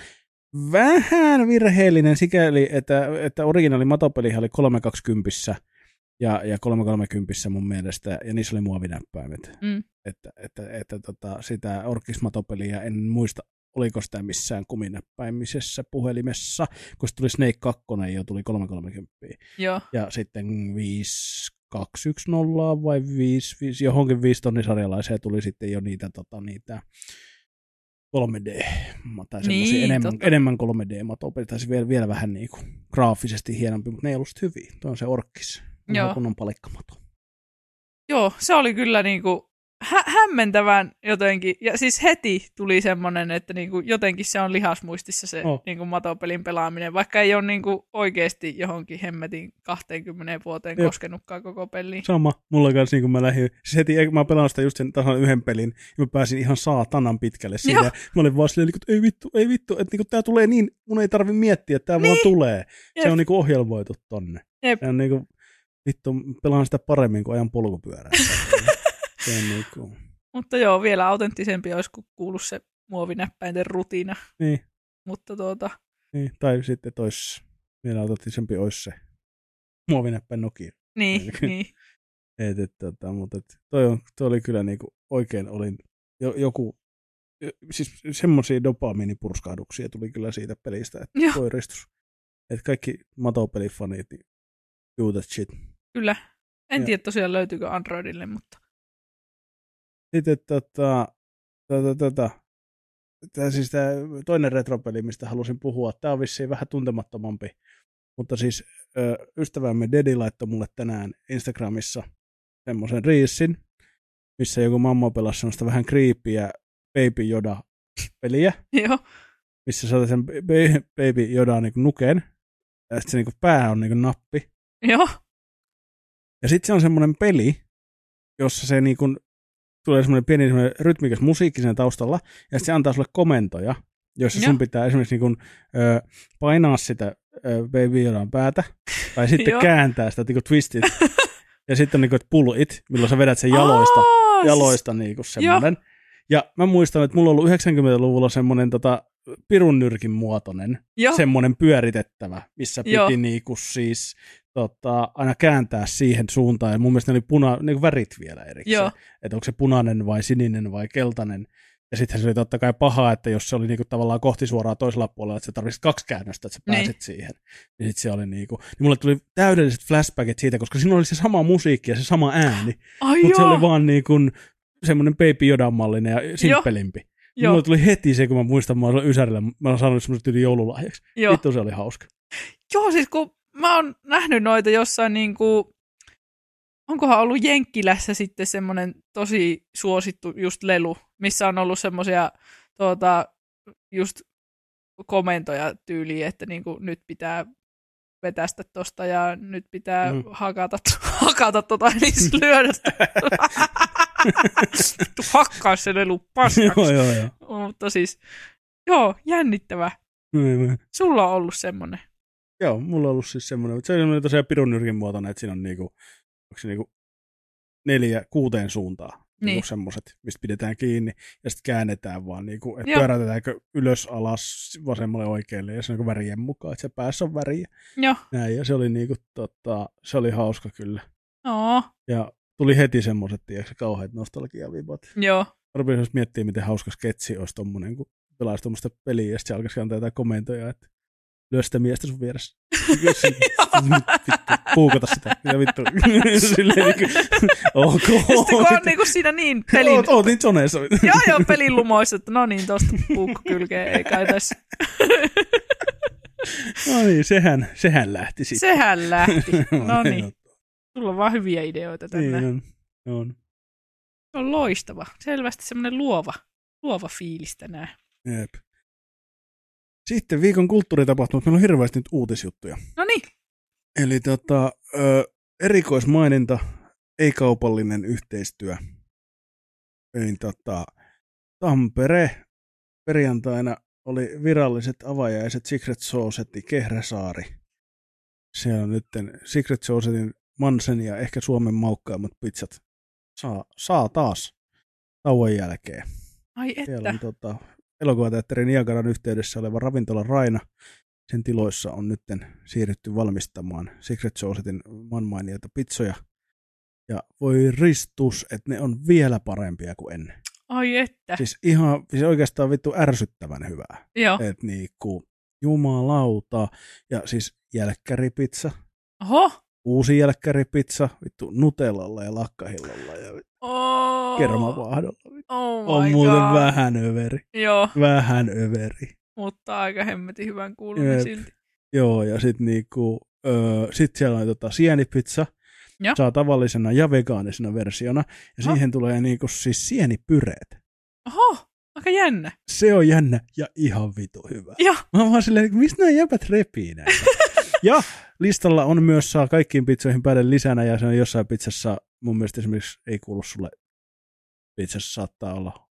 Speaker 2: Vähän virheellinen sikäli, että, että originaali matopeli oli 320 ja, ja 330 mun mielestä, ja niissä oli muovinäppäimet.
Speaker 1: Mm.
Speaker 2: Että, että, että tota, sitä orkismatopeliä en muista, oliko sitä missään kuminäppäimisessä puhelimessa, kun se tuli Snake 2 jo tuli 330.
Speaker 1: Joo.
Speaker 2: Ja sitten 5210 vai 5, 5 johonkin 5 tonnisarjalaiseen tuli sitten jo niitä, tota, niitä 3D, tai
Speaker 1: Niin,
Speaker 2: niin, enemmän,
Speaker 1: totta.
Speaker 2: enemmän 3D-matopelit, tai vielä, vielä vähän niin kuin graafisesti hienompi, mutta ne ei ollut hyviä. Tuo on se orkkis,
Speaker 1: Joo.
Speaker 2: Joo. kunnon palikkamato.
Speaker 1: Joo, se oli kyllä niinku hä- hämmentävän jotenkin. Ja siis heti tuli semmoinen, että niinku jotenkin se on lihasmuistissa se
Speaker 2: Oh.
Speaker 1: niinku matopelin pelaaminen, vaikka ei ole niinku oikeasti johonkin hemmetin 20 vuoteen
Speaker 2: Jep.
Speaker 1: koskenutkaan koko peliin.
Speaker 2: Sama, mulla kanssa niin kun mä lähdin, siis heti, mä pelaan sitä just sen tasan yhden pelin, ja mä pääsin ihan saatanan pitkälle siinä.
Speaker 1: Joo.
Speaker 2: Mä olin vaan silleen, että ei vittu, ei vittu, että niin tää tulee niin, mun ei tarvi miettiä, että tää niin. vaan tulee.
Speaker 1: Jep.
Speaker 2: Se on niin ohjelmoitu tonne.
Speaker 1: Jep.
Speaker 2: Se on niin kuin, vittu, pelaan sitä paremmin kuin ajan polkupyörää. [LAUGHS] se niin
Speaker 1: Mutta joo, vielä autenttisempi olisi kun kuullut se muovinäppäinten rutiina.
Speaker 2: niin,
Speaker 1: Mutta tuota,
Speaker 2: niin, tai sitten tois, vielä autenttisempi olisi se muovinäppäin Nokia.
Speaker 1: niin, niin. [LAUGHS]
Speaker 2: Et, et, tota, mutta et, toi, on, toi oli kyllä niinku oikein olin jo, joku, jo- siis semmoisia dopamiinipurskahduksia tuli kyllä siitä pelistä, että
Speaker 1: Joo.
Speaker 2: toi ristus. Et kaikki matopelifanit, niin do that shit.
Speaker 1: Kyllä. En
Speaker 2: Ja-
Speaker 1: tiedä tosiaan löytyykö Androidille, mutta
Speaker 2: Sitten tota, tota, tota, tää siis tää toinen retropeli, mistä halusin puhua, tämä on vissiin vähän tuntemattomampi, mutta siis ö, ystävämme Dedi laittoi mulle tänään Instagramissa semmoisen riissin, missä joku mamma pelasi semmoista vähän creepyä Baby Yoda-peliä, [LAUGHS]
Speaker 1: joo.
Speaker 2: missä sä sen Ba- Baby Yoda niin nuken, ja sitten se niin pää on niin nappi,
Speaker 1: Joo.
Speaker 2: Ja sitten se on semmoinen peli, jossa se niin tulee semmoinen pieni semmoinen rytmikäs musiikki sen taustalla, ja sitten se antaa sulle komentoja, joissa sun pitää esimerkiksi niin kun, ö, painaa sitä Baby päätä, tai sitten kääntää sitä niin twistit, [LAUGHS] ja sitten niin kuin, että pull it, milloin sä vedät sen jaloista,
Speaker 1: Aa, siis-
Speaker 2: jaloista niin kuin semmoinen. Ja mä muistan, että mulla on ollut 90-luvulla semmoinen tota, pirun nyrkin muotoinen,
Speaker 1: Joo.
Speaker 2: semmoinen pyöritettävä, missä piti
Speaker 1: Joo.
Speaker 2: niinku siis tota, aina kääntää siihen suuntaan. Ja mun mielestä ne oli puna, niinku värit vielä erikseen. Että onko se punainen vai sininen vai keltainen. Ja sitten se oli totta kai paha, että jos se oli niinku tavallaan kohti suoraan toisella puolella, että sä tarvitsit kaksi käännöstä, että sä
Speaker 1: Niin.
Speaker 2: pääsit siihen. Niin sitten se oli niinku, niin mulle tuli täydelliset flashbackit siitä, koska siinä oli se sama musiikki ja se sama ääni. Mutta se oli vaan niinku semmoinen Baby Yodan mallinen ja simppelimpi.
Speaker 1: Joo.
Speaker 2: Mulle tuli heti se, kun mä muistan, mä olin Ysärillä, mä olen saanut semmoista yli joululahjaksi.
Speaker 1: Joo.
Speaker 2: Vittu se oli hauska.
Speaker 1: Joo, siis kun mä oon nähnyt noita jossain niinku, onkohan ollut Jenkkilässä sitten semmoinen tosi suosittu just lelu, missä on ollut semmoisia tuota, just komentoja tyyliin, että niinku nyt pitää vetästä tosta ja nyt pitää
Speaker 2: Mm.
Speaker 1: mm. hakata, [LAUGHS] hakata tota, siis lyödä. [LAUGHS] Vittu, Hakkaa se lelu paskaksi.
Speaker 2: joo, joo, joo.
Speaker 1: Mutta siis, joo, jännittävä.
Speaker 2: Niin, niin.
Speaker 1: Sulla on ollut semmoinen.
Speaker 2: Joo, mulla on ollut siis semmoinen, mutta se on tosiaan pirun nyrkin muotoinen, että siinä on niinku, onko se niinku neljä, kuuteen suuntaan.
Speaker 1: Niin.
Speaker 2: Niinku semmoiset, mistä pidetään kiinni ja sitten käännetään vaan, niinku, että pyörätetäänkö ylös, alas, vasemmalle, oikealle ja se on niinku värien mukaan, että se päässä on väriä.
Speaker 1: Joo.
Speaker 2: Näin, ja se oli niinku, tota, se oli hauska kyllä.
Speaker 1: Oo,
Speaker 2: Ja tuli heti semmoiset, tiedätkö, kauheat nostalgiavibat.
Speaker 1: joo.
Speaker 2: Rupesin just miettimään, miten hauska sketsi olisi tommonen, kun pelaisi tuommoista peliä ja sitten se alkaisi antaa jotain komentoja, että lyö sitä miestä sun vieressä. Vittu, puukota sitä. Ja vittu. [LAUGHS] Silleen niin kuin, ok.
Speaker 1: Sitten kun on niinku siinä niin pelin...
Speaker 2: Oot, oot niin zoneissa.
Speaker 1: joo, joo, pelin lumoissa, että no niin, tosta puukko kylkeen, ei kai tässä. [LAUGHS]
Speaker 2: no niin, sehän, sehän lähti sitten.
Speaker 1: Sehän lähti. [LAUGHS] No niin. Sulla on vaan hyviä ideoita tänne.
Speaker 2: Niin on. on.
Speaker 1: Se on loistava. Selvästi semmoinen luova, luova fiilis tänään.
Speaker 2: Jep. Sitten viikon kulttuuritapahtumat. Meillä on hirveästi nyt uutisjuttuja.
Speaker 1: No niin.
Speaker 2: Eli tota, ö, erikoismaininta, ei-kaupallinen yhteistyö. Eli tota, Tampere perjantaina oli viralliset avajaiset Secret Saucetti Kehräsaari. Siellä on nyt Secret Saucetin Mansen ja ehkä Suomen maukkaimmat pizzat saa, saa taas tauon jälkeen.
Speaker 1: Ai että.
Speaker 2: Siellä on tota, elokuvateatterin Niagaran yhteydessä oleva ravintola Raina. Sen tiloissa on nyt siirrytty valmistamaan Secret Saucetin manmainiota pizzoja. Ja voi ristus, että ne on vielä parempia kuin ennen.
Speaker 1: Ai että.
Speaker 2: Siis ihan, siis oikeastaan vittu ärsyttävän hyvää.
Speaker 1: Joo.
Speaker 2: Et niinku, jumalauta. Ja siis jälkkäripizza.
Speaker 1: Oho.
Speaker 2: Uusi jälkkäripizza, vittu nutellalla ja lakkahillolla ja
Speaker 1: Oh.
Speaker 2: kermavaahdolla.
Speaker 1: Oh
Speaker 2: On muuten
Speaker 1: God.
Speaker 2: vähän överi.
Speaker 1: Joo,
Speaker 2: Vähän överi.
Speaker 1: mutta aika hemmetin hyvän kuulunut
Speaker 2: Jep.
Speaker 1: silti.
Speaker 2: Joo, ja sitten niinku, öö, sit siellä on tota sienipizza.
Speaker 1: Joo.
Speaker 2: Saa tavallisena ja vegaanisena versiona. Ja
Speaker 1: Oho.
Speaker 2: siihen tulee niinku siis sienipyreet.
Speaker 1: Oho, aika jännä.
Speaker 2: Se on jännä ja ihan vitu hyvä.
Speaker 1: Joo.
Speaker 2: Mä oon vaan silleen, mistä nämä jäbät repii näitä? [LAUGHS] ja listalla on myös saa kaikkiin pizzoihin päälle lisänä ja se on jossain pizzassa, mun mielestä esimerkiksi ei kuulu sulle, pizzassa saattaa olla,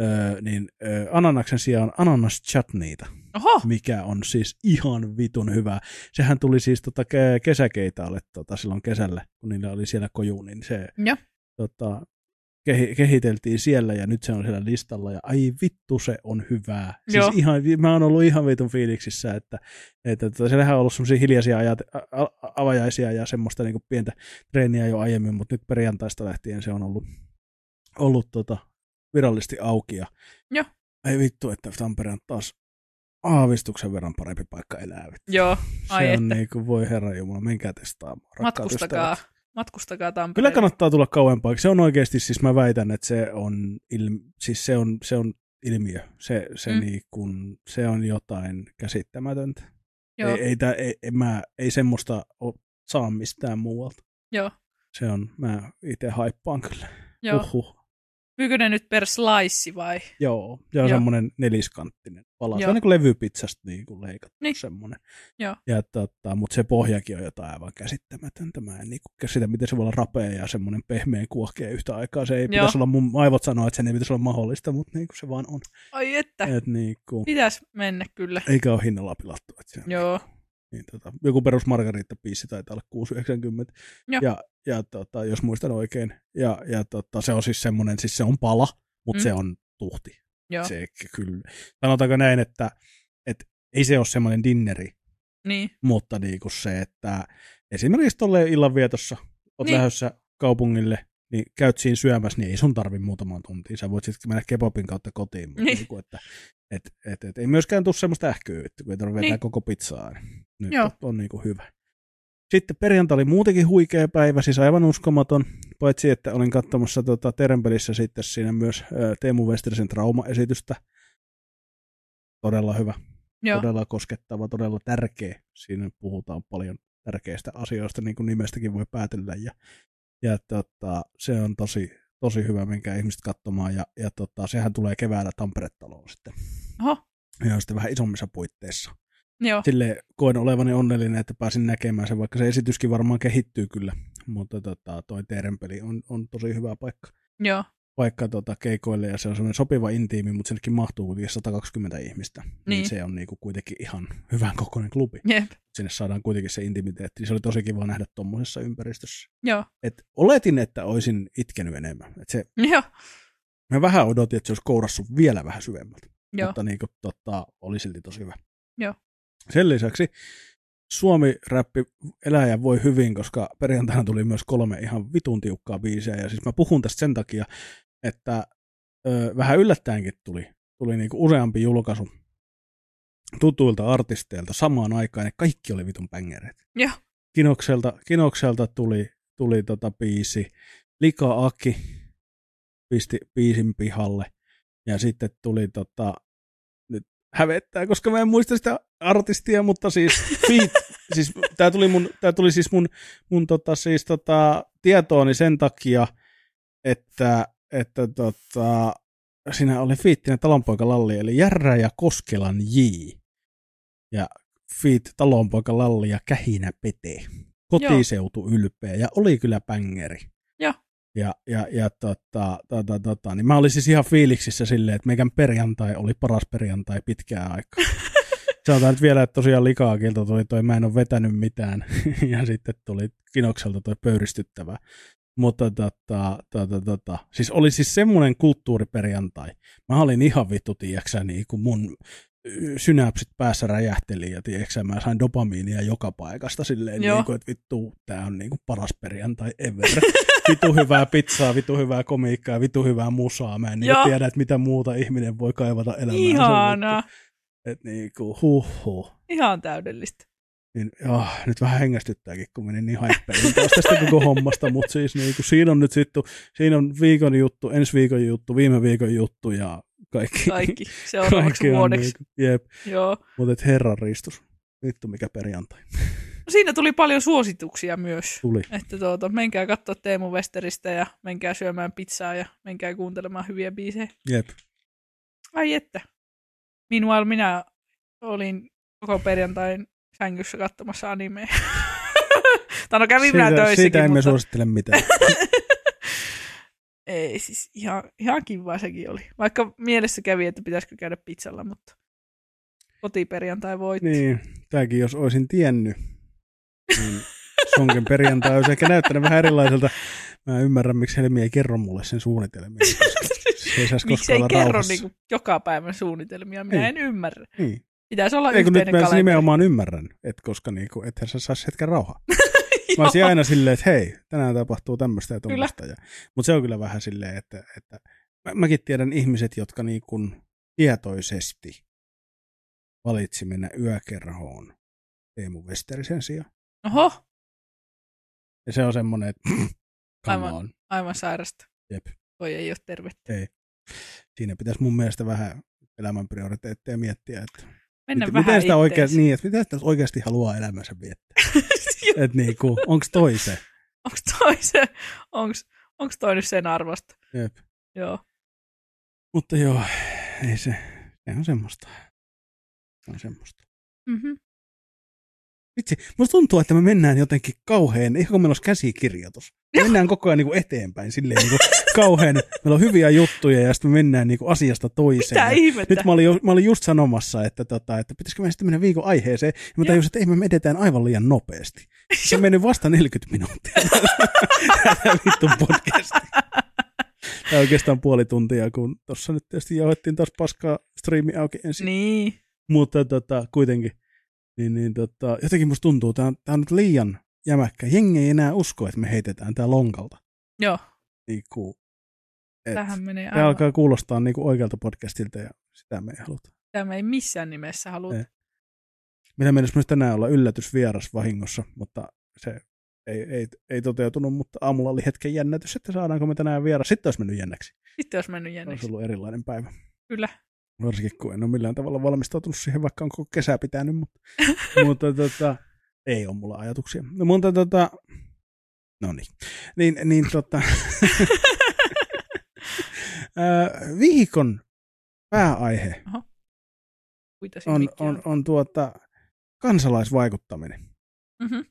Speaker 2: öö, niin öö, ananaksen sijaan ananas chutneyta,
Speaker 1: Oho,
Speaker 2: mikä on siis ihan vitun hyvä. Sehän tuli siis tota ke- kesäkeitaalle tota, silloin kesällä, kun niillä oli siellä koju, niin se
Speaker 1: Joo.
Speaker 2: tota, kehiteltiin siellä ja nyt se on siellä listalla ja ai vittu se on hyvää. Siis
Speaker 1: Joo.
Speaker 2: ihan, mä oon ollut ihan vitun fiiliksissä, että, että tota, siellähän on ollut semmoisia hiljaisia ajat, a- a- avajaisia ja semmoista niinku pientä treeniä jo aiemmin, mutta nyt perjantaista lähtien se on ollut, ollut tota, virallisesti auki ja
Speaker 1: Joo.
Speaker 2: ai vittu, että Tampere on taas aavistuksen verran parempi paikka elää. vittu.
Speaker 1: joo, ai
Speaker 2: se
Speaker 1: että.
Speaker 2: on niinku, voi herra jumala, menkää testaamaan.
Speaker 1: Matkustakaa,
Speaker 2: ystävät.
Speaker 1: Matkustakaa Tampereelle.
Speaker 2: Kyllä kannattaa tulla kauempaa. Se on oikeasti, siis mä väitän, että se on, il, siis se on, se on ilmiö. Se, se,
Speaker 1: Mm.
Speaker 2: niin kun, se on jotain käsittämätöntä.
Speaker 1: Joo,
Speaker 2: Ei, ei, tää, ei, mä, ei semmoista oo, saa mistään muualta.
Speaker 1: joo,
Speaker 2: Se on, mä itse haippaan kyllä.
Speaker 1: joo.
Speaker 2: Uhuh.
Speaker 1: Myykö ne nyt per slice vai?
Speaker 2: Joo, se on
Speaker 1: Joo.
Speaker 2: semmoinen neliskanttinen pala. Se
Speaker 1: Joo.
Speaker 2: on niin kuin levypizzasta niin kuin leikattu
Speaker 1: Niin.
Speaker 2: semmoinen.
Speaker 1: Joo.
Speaker 2: Ja tota, mutta se pohjakin on jotain aivan käsittämätöntä. Mä en niin kuin käsitä, miten se voi olla rapea ja semmoinen pehmeä kuohkea yhtä aikaa. Se ei
Speaker 1: Joo.
Speaker 2: pitäisi olla, mun aivot sanoa, että sen ei pitäisi olla mahdollista, mutta niin kuin se vaan on.
Speaker 1: Ai että,
Speaker 2: Et niin kuin,
Speaker 1: pitäis mennä kyllä.
Speaker 2: eikä ole hinnalla pilattu. Että se
Speaker 1: Joo,
Speaker 2: Niin, tota, joku perus margariitta-piissi taitaa olla 6,90.
Speaker 1: Joo.
Speaker 2: Ja, ja tota, jos muistan oikein. Ja, ja tota, se on siis semmoinen, siis se on pala, mutta
Speaker 1: Mm.
Speaker 2: se on tuhti.
Speaker 1: joo,
Speaker 2: Se kyllä. Sanotaanko näin, että, että ei se ole semmoinen dinneri,
Speaker 1: niin,
Speaker 2: mutta niinku se, että esimerkiksi tuolle illanvietossa oot
Speaker 1: Niin.
Speaker 2: lähdössä kaupungille, niin käyt siinä syömässä, niin ei sun tarvi muutamaan tuntiin. Sä voit sitten mennä kebabin kautta kotiin. Mutta
Speaker 1: Niin.
Speaker 2: niinku, että, et, et, et, ei myöskään tule semmoista ähkyä, että kun ei tarvitse vetää
Speaker 1: Niin.
Speaker 2: koko pizzaa. Nyt
Speaker 1: Joo.
Speaker 2: on, on niinku hyvä. Sitten perjantai oli muutenkin huikea päivä, siis aivan uskomaton, paitsi että olin katsomassa tota, Terempelissä sitten siinä myös ä, Teemu Westerisen trauma-esitystä. Todella hyvä,
Speaker 1: joo,
Speaker 2: todella koskettava, todella tärkeä. Siinä puhutaan paljon tärkeistä asioista, niin kuin nimestäkin voi päätellä. Ja, ja tota, se on tosi, tosi hyvä, minkä ihmiset katsomaan. Ja, ja tota, sehän tulee keväällä Tampere-taloon sitten.
Speaker 1: oho,
Speaker 2: Ja on sitten vähän isommissa puitteissa.
Speaker 1: joo,
Speaker 2: Sille koen olevani onnellinen, että pääsin näkemään sen, vaikka se esityskin varmaan kehittyy kyllä. Mutta tota, toi Terenpeli on, on tosi hyvä paikka
Speaker 1: joo,
Speaker 2: paikka tota, keikoille ja se on semmoinen sopiva intiimi, mutta sinnekin mahtuu kuitenkin 120 ihmistä. Niin.
Speaker 1: Niin.
Speaker 2: se on niinku kuitenkin ihan hyvän kokoinen klubi.
Speaker 1: jep,
Speaker 2: Sinne saadaan kuitenkin se intimiteetti. Se oli tosi kiva nähdä tuommoisessa ympäristössä.
Speaker 1: joo,
Speaker 2: Et oletin, että olisin itkenyt enemmän. Et se,
Speaker 1: joo,
Speaker 2: mä vähän odotin, että se olisi kourassut vielä vähän syvemmältä.
Speaker 1: joo,
Speaker 2: Mutta niinku, tota, oli silti tosi hyvä.
Speaker 1: Joo.
Speaker 2: Sen lisäksi Suomi-räppi elää ja voi hyvin, koska perjantaina tuli myös kolme ihan vitun tiukkaa biisiä. Ja siis mä puhun tästä sen takia, että ö, vähän yllättäenkin tuli, tuli niinku useampi julkaisu. tutuilta artisteilta samaan aikaan, ja kaikki oli vitun bängereitä.
Speaker 1: Joo.
Speaker 2: Kinokselta, Kinokselta tuli, tuli tota biisi, Lika Aki pisti biisin pihalle, ja sitten tuli tota, hävettää, koska mä en muista sitä artistia, mutta siis feat, [LAUGHS] siis tää tuli, mun, tää tuli siis mun, mun tota, siis tota, tietooni sen takia, että, että tota, siinä oli fiittinä talonpoika Lalli, eli Järrä ja Koskelan J. Ja fiit talonpoika Lalli ja Kähinä Pete. Kotiseutu ylpeä, ja oli kyllä pängeri. Ja, ja, ja tota, tota, tota, niin mä olin siis ihan fiiliksissä silleen, että meikän perjantai oli paras perjantai pitkään aikaa. [LAUGHS] Sanotaan nyt vielä, että tosiaan likaakilta tuli toi, mä en ole vetänyt mitään, [LAUGHS] ja sitten tuli Kinokselta toi pöyristyttävä. Mutta tota, tota, tota, siis oli siis semmoinen kulttuuriperjantai. Mä olin ihan vittu, tiiäksä, niin kuin mun synapsit päässä räjähteli ja tiiäksä, mä sain dopamiinia joka paikasta silleen, niin kuin, että vittu, tää on niin kuin paras perjantai ever. [LAUGHS] vitu hyvää pizzaa, vitu hyvää komiikkaa, vitu hyvää musaa. Mä en niin tiedä, että mitä muuta ihminen voi kaivata elämään.
Speaker 1: Ihana.
Speaker 2: Että niin kuin, huh, huh.
Speaker 1: Ihan täydellistä.
Speaker 2: Niin, joo, nyt vähän hengästyttääkin, kun menin niin haippeliin taas tästä koko hommasta, mutta siis niin kuin, siinä on nyt sitten, siinä on viikon juttu, ensi viikon juttu, viime viikon juttu ja kaikki.
Speaker 1: Kaikki, [LAUGHS] seuraavaksi kaikki vuodeksi. Niin
Speaker 2: kuin, jep.
Speaker 1: Joo.
Speaker 2: Mutta herran ristus. Vittu mikä perjantai.
Speaker 1: Siinä tuli paljon suosituksia myös.
Speaker 2: Tuli.
Speaker 1: Että tuota, menkää katsoa Teemu Westeristä ja menkää syömään pizzaa ja menkää kuuntelemaan hyviä biisejä.
Speaker 2: Jep.
Speaker 1: Ai että. Minulla minä olin koko perjantain sängyssä katsomassa animea. [LAUGHS] tai no kävin minä töissäkin.
Speaker 2: Siitä emme mutta... suosittele mitään. [LAUGHS]
Speaker 1: Ei, siis ihan, ihan kiva sekin oli. Vaikka mielessä kävi, että pitäisikö käydä pizzalla, mutta kotiperjantai voitti.
Speaker 2: Niin, tämäkin jos olisin tiennyt, niin Sonken perjantai olisi ehkä näyttänyt vähän erilaiselta. Mä ymmärrän, miksi Helmi ei kerro mulle sen suunnitelmia.
Speaker 1: Se ei miksi ei kerro niin joka päivän suunnitelmia? Minä niin. en ymmärrä.
Speaker 2: Niin.
Speaker 1: Pitäisi olla
Speaker 2: Eikö nyt mä nimenomaan ymmärrän, että koska niinku, ethän sä saisi hetken rauhaa. [LAUGHS] mä olisin aina silleen, että hei, tänään tapahtuu tämmöistä ja tuommoista. Mutta se on kyllä vähän silleen, että, että mä, mäkin tiedän ihmiset, jotka niinku tietoisesti valitsi mennä yökerhoon Teemu Westerisen sijaan.
Speaker 1: Oho.
Speaker 2: Ja se on semmoinen, että [CLEARS THROAT]
Speaker 1: aivan,
Speaker 2: on.
Speaker 1: aivan sairasta.
Speaker 2: Jep.
Speaker 1: Voi ei ole tervettä.
Speaker 2: Ei. Siinä pitäisi mun mielestä vähän elämän prioriteetteja miettiä, että
Speaker 1: Mennä
Speaker 2: miten,
Speaker 1: vähän
Speaker 2: miten sitä oikeasti, niin, että miten sitä oikeasti haluaa elämänsä viettää. [LAUGHS] että niinku, onko toi se?
Speaker 1: Onko toi se? Onko toi nyt sen arvosta?
Speaker 2: Jep.
Speaker 1: Joo.
Speaker 2: Mutta joo, ei se, se on semmoista. Se on semmoista.
Speaker 1: Mm-hmm.
Speaker 2: Vitsi, musta tuntuu, että me mennään jotenkin kauhean, ihan kun meillä olisi käsikirjoitus. Me mennään koko ajan niin kuin eteenpäin silleen niin kuin kauhean, meillä on hyviä juttuja ja sitten me mennään niin kuin asiasta toiseen.
Speaker 1: Mitä ihmettä?
Speaker 2: Nyt mä olin, mä olin just sanomassa, että, tota, että pitäisikö me sitten mennä viikon aiheeseen. Ja mä tajusin, että ei me edetään aivan liian nopeasti. [LAUGHS] Se mennyt vasta 40 minuuttia. [LAUGHS] Tämä vittu podcasti. Tämä oikeastaan puoli tuntia, kun tuossa nyt tietysti jauhettiin taas paskaa striimi auki ensin.
Speaker 1: Niin.
Speaker 2: Mutta tota, kuitenkin niin, niin tota, jotenkin musta tuntuu, että tämä on nyt liian jämäkkä. Jengi ei enää usko, että me heitetään tämä lonkalta.
Speaker 1: Joo.
Speaker 2: Niinku,
Speaker 1: et, Tähän menee aivan.
Speaker 2: Tämä alkaa kuulostaa niinku oikealta podcastilta ja sitä me ei haluta.
Speaker 1: Tämä me ei missään nimessä haluta. Ei.
Speaker 2: Mitä mennessä myös tänään olla yllätysvieras vahingossa, mutta se ei, ei, ei toteutunut, mutta aamulla oli hetken jännätys, että saadaanko me tänään vieras. Sitten olisi mennyt jännäksi.
Speaker 1: Sitten olisi mennyt jännäksi.
Speaker 2: Olisi ollut erilainen päivä.
Speaker 1: Kyllä.
Speaker 2: Varsinkin kun en ole millään tavalla valmistautunut siihen, vaikka on koko kesä pitänyt, mutta, [LAUGHS] mutta tota, ei ole mulla ajatuksia. No, mutta tota, no niin, niin, niin tota, [LAUGHS] viikon pääaihe on, on, on tuota, kansalaisvaikuttaminen.
Speaker 1: Mm-hmm.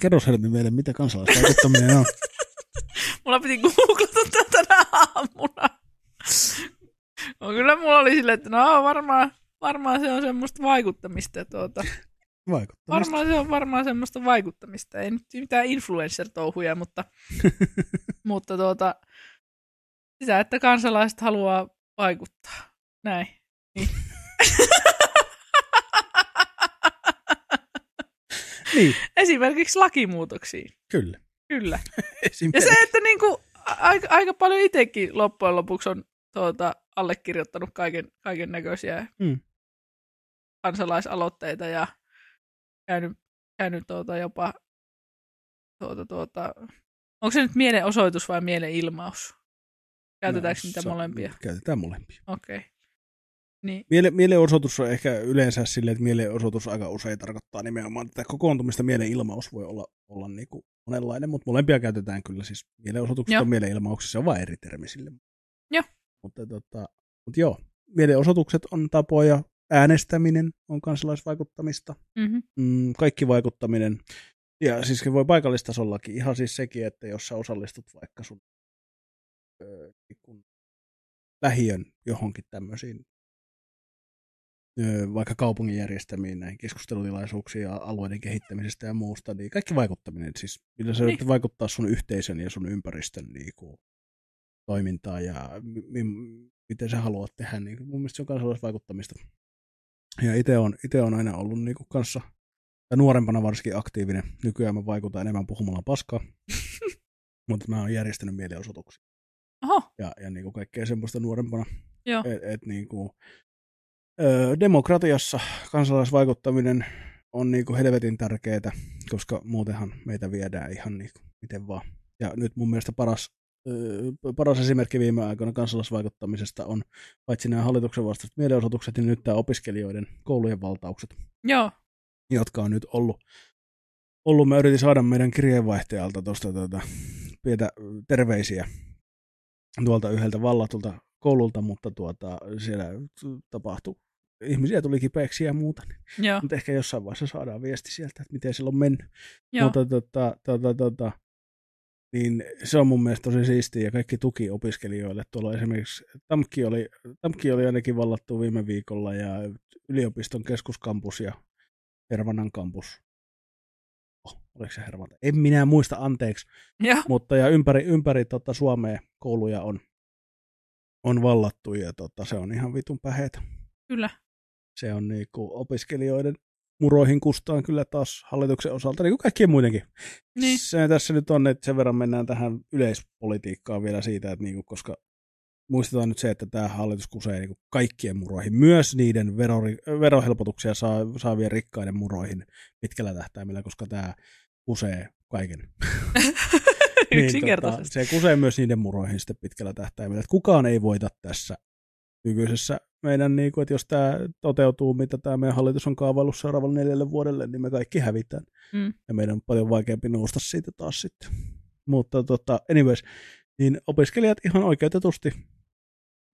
Speaker 2: Kerro Helmi meille, mitä kansalaisvaikuttaminen on. [LAUGHS]
Speaker 1: Mulla piti googlata tätä tänä aamuna. No kyllä mulla oli silleen, että no varmaan, varmaan se on semmoista vaikuttamista. Tuota.
Speaker 2: Vaikuttamista.
Speaker 1: Varmaan se on varmaan semmoista vaikuttamista. Ei nyt mitään influencer-touhuja, mutta, [LAUGHS] mutta tuota, sitä, että kansalaiset haluaa vaikuttaa. Näin. Niin. [LAUGHS]
Speaker 2: niin.
Speaker 1: Esimerkiksi lakimuutoksiin.
Speaker 2: Kyllä.
Speaker 1: Kyllä. [LAUGHS] ja se, että niinku, aika, aika paljon itsekin loppujen lopuksi on tuota, allekirjoittanut kaiken, kaiken näköisiä
Speaker 2: mm.
Speaker 1: kansalaisaloitteita ja käynyt, käynyt tuota jopa, tuota, tuota, onko se nyt mielenosoitus vai mielenilmaus? Käytetäänkö
Speaker 2: No,
Speaker 1: niitä
Speaker 2: sa-
Speaker 1: molempia?
Speaker 2: Käytetään molempia.
Speaker 1: Okei. Okay. Niin,
Speaker 2: Miele, mielenosoitus on ehkä yleensä silleen, että mielenosoitus aika usein tarkoittaa nimenomaan tätä kokoontumista. Mielenilmaus voi olla, olla niin kuin monenlainen, mutta molempia käytetään kyllä. Siis mielenosoitukset
Speaker 1: Joo.
Speaker 2: on mielenilmauksia, se on vain eri termi sille. Mutta, tota, mutta joo, mielenosoitukset on tapoja, äänestäminen on kansalaisvaikuttamista,
Speaker 1: mm-hmm.
Speaker 2: mm, kaikki vaikuttaminen. Ja siis voi paikallistasollakin, ihan siis sekin, että jos sä osallistut vaikka sun ö, niin kun lähiön johonkin tämmöisiin ö, vaikka kaupungin järjestämiin näihin keskustelutilaisuuksiin ja alueiden kehittämisestä ja muusta, niin kaikki vaikuttaminen, siis millä sä
Speaker 1: Niin.
Speaker 2: vaikuttaa sun yhteisön ja sun ympäristön niin kuin, toimintaan ja mi- mi- miten sä haluat tehdä, niin mun mielestä se on kansalaisvaikuttamista. Ja itse on, ite on aina ollut niin kuin kanssa, ja nuorempana varsinkin aktiivinen. Nykyään mä vaikutan enemmän puhumalla paskaa, [LAUGHS] mutta mä oon järjestänyt mielenosoituksia
Speaker 1: Oho,
Speaker 2: ja, ja niin kuin kaikkea semmoista nuorempana.
Speaker 1: joo.
Speaker 2: Et, et niin kuin, ö, demokratiassa kansalaisvaikuttaminen on niin kuin helvetin tärkeää, koska muutenhan meitä viedään ihan niin kuin miten vaan. Ja nyt mun mielestä paras, paras esimerkki viime aikoina kansalaisvaikuttamisesta on paitsi nämä hallituksen vastaiset mielenosoitukset, niin nyt tämä opiskelijoiden koulujen valtaukset,
Speaker 1: Joo,
Speaker 2: jotka on nyt ollut. ollut. Mä yritin saada meidän kirjeenvaihtajalta tuosta tuota, pientä terveisiä tuolta yhdeltä vallatulta koululta, mutta tuota, siellä tapahtui, ihmisiä tuli kipeäksi ja muuta.
Speaker 1: joo,
Speaker 2: Mutta ehkä jossain vaiheessa saadaan viesti sieltä, että miten sillä on mennyt.
Speaker 1: joo.
Speaker 2: Mutta tota, tota, tota, niin se on mun mielestä tosi siistiä ja kaikki tuki opiskelijoille. Tuolla esimerkiksi Tamki oli, Tamki oli ainakin vallattu viime viikolla ja yliopiston keskuskampus ja Hervannan kampus. Oh, oliko se Hervanta? En minä muista, anteeksi.
Speaker 1: joo.
Speaker 2: Mutta ja ympäri, ympäri tota Suomea kouluja on, on vallattu ja tota, se on ihan vitun päheitä.
Speaker 1: Kyllä.
Speaker 2: Se on niinku opiskelijoiden muroihin kustaan kyllä taas hallituksen osalta, niin kuin kaikkien muidenkin.
Speaker 1: Niin.
Speaker 2: Se tässä nyt on, että sen verran mennään tähän yleispolitiikkaan vielä siitä, että niinku, koska muistetaan nyt se, että tämä hallitus kusee niinku kaikkien muroihin, myös niiden verori, verohelpotuksia saa, saavien rikkaiden muroihin pitkällä tähtäimellä, koska tämä kusee kaiken.
Speaker 1: Yksinkertaisesti. [LAUGHS]
Speaker 2: Niin, tota, se kusee myös niiden muroihin sitten pitkällä tähtäimellä. Että kukaan ei voita tässä nykyisessä meidän, niin kuin, että jos tämä toteutuu, mitä tämä meidän hallitus on kaavaillut seuraavalle neljälle vuodelle, niin me kaikki hävitään.
Speaker 1: Mm.
Speaker 2: Ja meidän on paljon vaikeampi nousta siitä taas sitten. Mutta tota, anyways, niin opiskelijat ihan oikeutetusti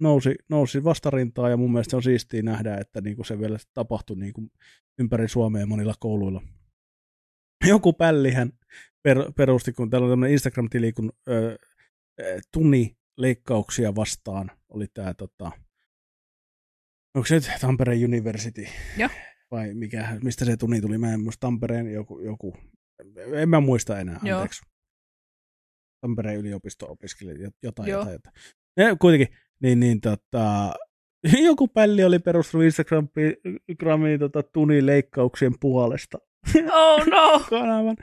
Speaker 2: nousi, nousi vastarintaa ja mun mielestä se on siistiä nähdä, että niin kuin se vielä tapahtui niin kuin ympäri Suomea monilla kouluilla. Joku pällihän per, perusti, kun täällä on tämmöinen Instagram-tili, kun ö, ö, tunni leikkauksia vastaan oli tämä, tota, onko se nyt Tampereen University?
Speaker 1: Joo.
Speaker 2: Vai mikä, mistä se tunni tuli? Mä en muista Tampereen joku, joku en mä muista enää,
Speaker 1: Joo.
Speaker 2: anteeksi. Tampereen yliopisto opiskeli jotain,
Speaker 1: Joo.
Speaker 2: jotain, jotain. Ja kuitenkin, niin, niin tota, [LAUGHS] joku pälli oli perustunut Instagramiin tota, tunnin leikkauksien puolesta
Speaker 1: Oh no! [LAUGHS]
Speaker 2: kanavan.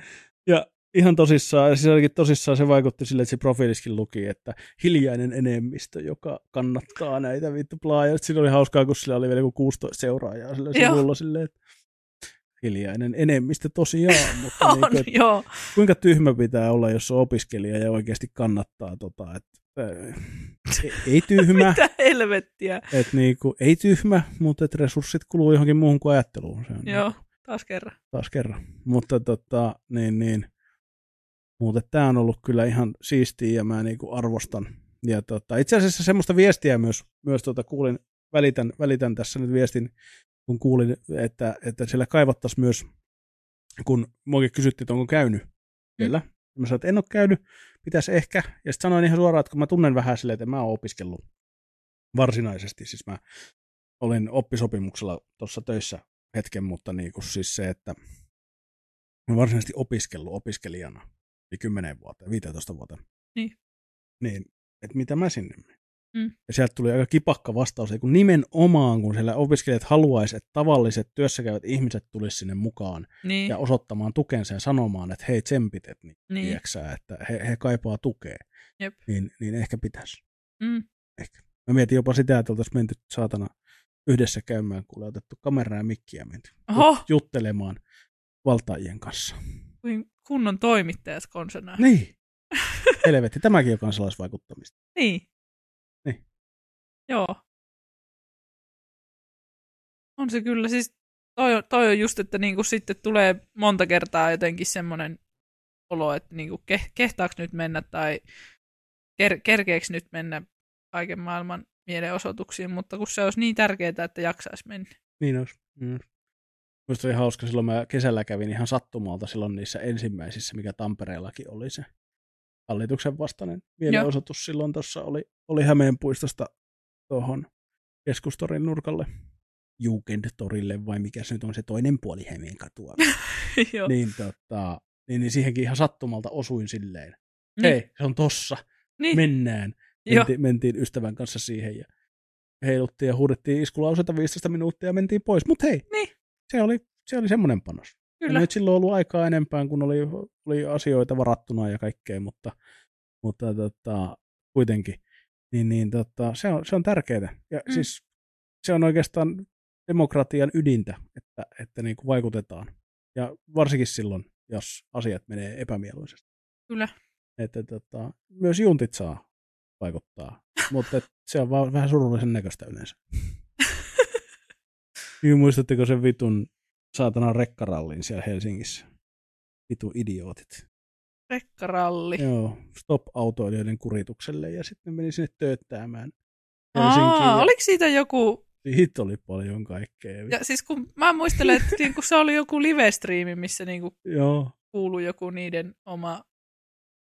Speaker 2: Ja ihan tosissaan, siis ainakin tosissaan se vaikutti sille, että se profiiliskin luki, että hiljainen enemmistö, joka kannattaa näitä vittu plaajia. Siinä oli hauskaa, kun sillä oli vielä joku 16 seuraajaa sillä sivulla silleen, että hiljainen enemmistö tosiaan, [LAUGHS] mutta
Speaker 1: On,
Speaker 2: niin kuin, että
Speaker 1: joo.
Speaker 2: kuinka tyhmä pitää olla, jos on opiskelija ja oikeasti kannattaa tota, että äh, ei, ei tyhmä, [LAUGHS]
Speaker 1: Mitä helvettiä.
Speaker 2: että niinku, ei tyhmä, mutta että resurssit kuluu johonkin muuhun kuin ajatteluun. Se on
Speaker 1: Joo, taas kerran.
Speaker 2: taas kerran. Mutta tota, niin, niin. Mutta tämä on ollut kyllä ihan siistiä ja mä niinku arvostan. Ja tota, itse asiassa semmoista viestiä myös, myös tota kuulin, välitän, välitän tässä nyt viestin, kun kuulin, että, että siellä kaivattaisiin myös, kun muakin kysyttiin, että onko käynyt siellä. Mm. Mä sanoin, että en ole käynyt, pitäisi ehkä. Ja sitten sanoin ihan suoraan, että kun mä tunnen vähän silleen, että mä oon opiskellut varsinaisesti, siis mä olin oppisopimuksella tuossa töissä hetken, mutta niin kuin siis se, että mä varsinaisesti opiskellut opiskelijana yli 10 vuotta, 15 vuotta.
Speaker 1: Niin.
Speaker 2: Niin, että mitä mä sinne menen.
Speaker 1: Mm.
Speaker 2: Ja sieltä tuli aika kipakka vastaus, kun nimenomaan kun siellä opiskelijat haluaisi, että tavalliset työssäkäyvät ihmiset tulisi sinne mukaan
Speaker 1: Niin,
Speaker 2: ja osoittamaan tukensa ja sanomaan, että hei tsempit, että niin,
Speaker 1: niin.
Speaker 2: tiedätkö että he, he kaipaa tukea,
Speaker 1: Jep.
Speaker 2: niin, niin ehkä pitäisi.
Speaker 1: Mm.
Speaker 2: Mä mietin jopa sitä, että oltaisiin menty saatana yhdessä käymään, kuule otettu kameraa ja mikkiä menty
Speaker 1: Oho,
Speaker 2: juttelemaan valtaajien kanssa.
Speaker 1: kuin kunnon toimittajat konsana.
Speaker 2: Niin. [LAUGHS] Helvetti, tämäkin on kansalaisvaikuttamista.
Speaker 1: Niin.
Speaker 2: Niin.
Speaker 1: Joo. On se kyllä, siis toi, on- toi on just, että niinku sitten tulee monta kertaa jotenkin semmoinen olo, että niinku ke, kehtaaks nyt mennä tai ker, kerkeeks nyt mennä kaiken maailman mielenosoituksiin, mutta kun se olisi niin tärkeää, että jaksaisi mennä.
Speaker 2: Niin olisi. Mm. Musta oli hauska, silloin mä kesällä kävin ihan sattumalta silloin niissä ensimmäisissä, mikä Tampereellakin oli se hallituksen vastainen mielenosoitus. Silloin tuossa oli, oli Hämeenpuistosta tuohon keskustorin nurkalle Jugendtorille, vai mikä se nyt on se toinen puoli Hämeen katua. [LAUGHS] Niin, tota, niin, niin siihenkin ihan sattumalta osuin silleen.
Speaker 1: Niin.
Speaker 2: Hei, se on tossa,
Speaker 1: niin.
Speaker 2: mennään.
Speaker 1: Joo.
Speaker 2: Mentiin, mentiin ystävän kanssa siihen ja heiluttiin ja huudettiin iskulauseita 15 minuuttia ja mentiin pois. Mutta hei,
Speaker 1: Niin.
Speaker 2: Se oli, se oli semmoinen panos.
Speaker 1: Kyllä.
Speaker 2: Ja nyt silloin ollut aikaa enempään, kun oli, oli asioita varattuna ja kaikkea, mutta, mutta tota, kuitenkin. Niin, niin tota, se, on, se on tärkeää. Ja
Speaker 1: Mm.
Speaker 2: siis se on oikeastaan demokratian ydintä, että, että niin kuin vaikutetaan. Ja varsinkin silloin, jos asiat menee epämieluisesti.
Speaker 1: Kyllä.
Speaker 2: Että tota, myös juntit saa vaikuttaa, [LAUGHS] mutta se on vaan vähän surullisen näköistä yleensä. Niin muistatteko sen vitun saatanan rekkarallin siellä Helsingissä? Vitu idiootit.
Speaker 1: Rekkaralli.
Speaker 2: Joo, stop-autoilijoiden kuritukselle ja sitten meni sinne tööttäämään Helsinkiin.
Speaker 1: Aa,
Speaker 2: ja
Speaker 1: oliko siitä joku
Speaker 2: Siitä oli paljon kaikkea.
Speaker 1: Ja siis kun mä muistelen, että [LAUGHS] niin kun se oli joku live-striimi, missä niin kuin
Speaker 2: Joo,
Speaker 1: kuului joku niiden oma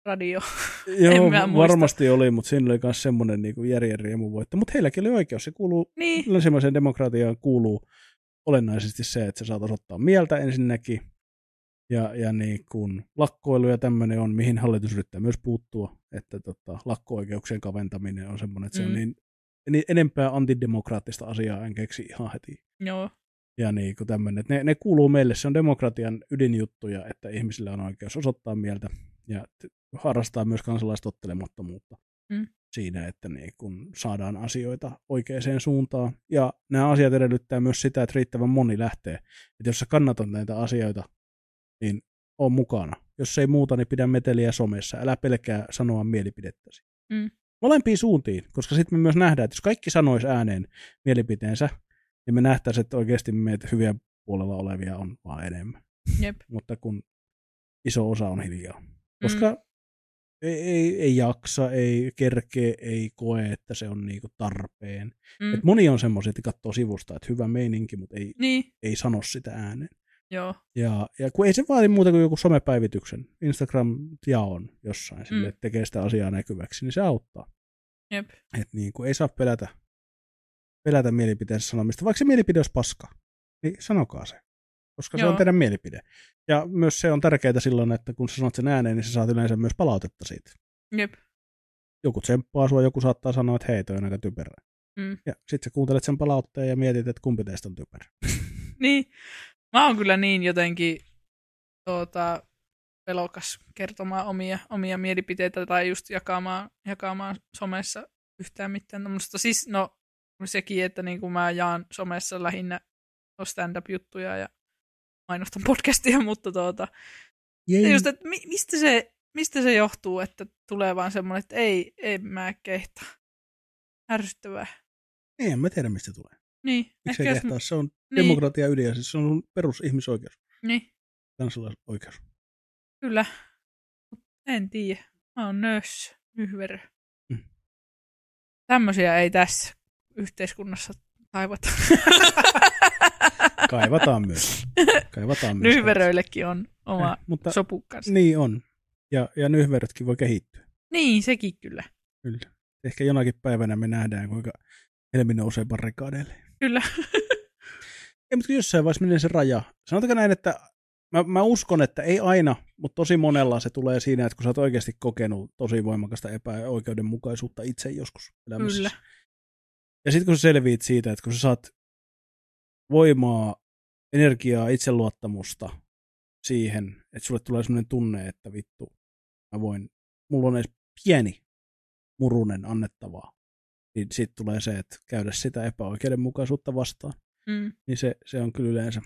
Speaker 1: radio. [LAUGHS]
Speaker 2: joo
Speaker 1: mä muista.
Speaker 2: varmasti oli, mutta siinä oli myös semmoinen niin järjen riemuvoitto. Mutta heilläkin oli oikeus, se kuuluu
Speaker 1: niin,
Speaker 2: länsimaiseen demokratiaan kuuluu olennaisesti se, että sä saat osoittaa mieltä ensinnäkin, ja, ja niin kun lakkoilu ja tämmöinen on, mihin hallitus yrittää myös puuttua, että tota, lakko-oikeuksien kaventaminen on semmoinen, että se on
Speaker 1: Mm.
Speaker 2: niin, niin enempää antidemokraattista asiaa en keksi ihan heti.
Speaker 1: joo,
Speaker 2: Ja niin kuin tämmöinen, että ne, ne kuuluu meille, se on demokratian ydinjuttuja, että ihmisillä on oikeus osoittaa mieltä ja harrastaa myös kansalaistottelemattomuutta
Speaker 1: Mm.
Speaker 2: siinä, että niin kun saadaan asioita oikeaan suuntaan. Ja nämä asiat edellyttää myös sitä, että riittävän moni lähtee. Että jos sä kannatat näitä asioita, niin on mukana. Jos ei muuta, niin pidä meteliä somessa. Älä pelkää sanoa mielipidettäsi.
Speaker 1: Mm.
Speaker 2: Molempiin suuntiin, koska sitten me myös nähdään, että jos kaikki sanois ääneen mielipiteensä, niin me nähtäisiin, että oikeasti meitä hyviä puolella olevia on vaan enemmän.
Speaker 1: jep. [LAUGHS]
Speaker 2: Mutta kun iso osa on hiljaa. Koska mm. Ei, ei, ei jaksa, ei kerkee, ei koe, että se on niinku tarpeen.
Speaker 1: Mm.
Speaker 2: Et moni on semmoisia, että katsoo sivusta, että hyvä meininki, mutta ei,
Speaker 1: Niin,
Speaker 2: ei sano sitä ääneen.
Speaker 1: joo,
Speaker 2: Ja, ja kun ei se vaadi muuta kuin joku somepäivityksen, Instagram-jaon jossain, sille,
Speaker 1: Mm.
Speaker 2: että tekee sitä asiaa näkyväksi, niin se auttaa.
Speaker 1: jep.
Speaker 2: Että niin kuin ei saa pelätä, pelätä mielipiteensä sanomista. Vaikka se mielipide olisi paska, niin sanokaa se. Koska se
Speaker 1: Joo.
Speaker 2: on teidän mielipide. Ja myös se on tärkeää silloin, että kun sä sanot sen ääneen, niin sä saat yleensä myös palautetta siitä.
Speaker 1: Jep.
Speaker 2: Joku tsemppaa sua, joku saattaa sanoa, että hei, toi on aika typerä.
Speaker 1: Mm.
Speaker 2: Ja sit sä kuuntelet sen palautteen ja mietit, että kumpi teistä on typerä. [LAUGHS]
Speaker 1: Niin, mä oon kyllä niin jotenkin tuota, pelokas kertomaan omia, omia mielipiteitä tai just jakamaan, jakamaan somessa yhtään mitään tämmöistä. Siis no sekin, että niin kuin mä jaan somessa lähinnä stand-up-juttuja ja mainostan podcastia, [LAUGHS] mutta tuota,
Speaker 2: Jei.
Speaker 1: just, että mi- mistä se, mistä se johtuu, että tulee vaan semmoinen, että ei, ei mä kehtaa. Ärsyttävää.
Speaker 2: Ei, en mä tiedä, mistä tulee.
Speaker 1: Niin,
Speaker 2: Miksi
Speaker 1: jos-
Speaker 2: kehtaa? Se on
Speaker 1: niin,
Speaker 2: demokratia ydin ja siis se on perusihmisoikeus,
Speaker 1: niin,
Speaker 2: kansalaisoikeus.
Speaker 1: kyllä. En tiedä. Mä oon nössö, nyhverö.
Speaker 2: Mm.
Speaker 1: Tämmöisiä ei tässä yhteiskunnassa taivata. [LAUGHS]
Speaker 2: Kaivataan myös. Kaivataan myös.
Speaker 1: Nyhveröillekin on oma
Speaker 2: Eh, mutta
Speaker 1: sopukkansa.
Speaker 2: niin on. Ja, ja nyhverötkin voi kehittyä.
Speaker 1: Niin, sekin kyllä.
Speaker 2: Kyllä. Ehkä jonakin päivänä me nähdään, kuinka helmi nousee barrikaadeille.
Speaker 1: Kyllä.
Speaker 2: Ei, mutta jossain vaiheessa menee se raja. Sanotaanko näin, että mä, mä uskon, että ei aina, mutta tosi monella se tulee siinä, että kun sä oot oikeasti kokenut tosi voimakasta epäoikeudenmukaisuutta itse joskus elämässä.
Speaker 1: Kyllä.
Speaker 2: Ja sitten kun sä selviit siitä, että kun sä saat voimaa, energiaa, itseluottamusta siihen, että sulle tulee sellainen tunne, että vittu, mä voin, mulla on edes pieni murunen annettavaa niin sitten tulee se, että käydä sitä epäoikeudenmukaisuutta vastaan.
Speaker 1: Mm.
Speaker 2: Niin se, se on kyllä yleensä,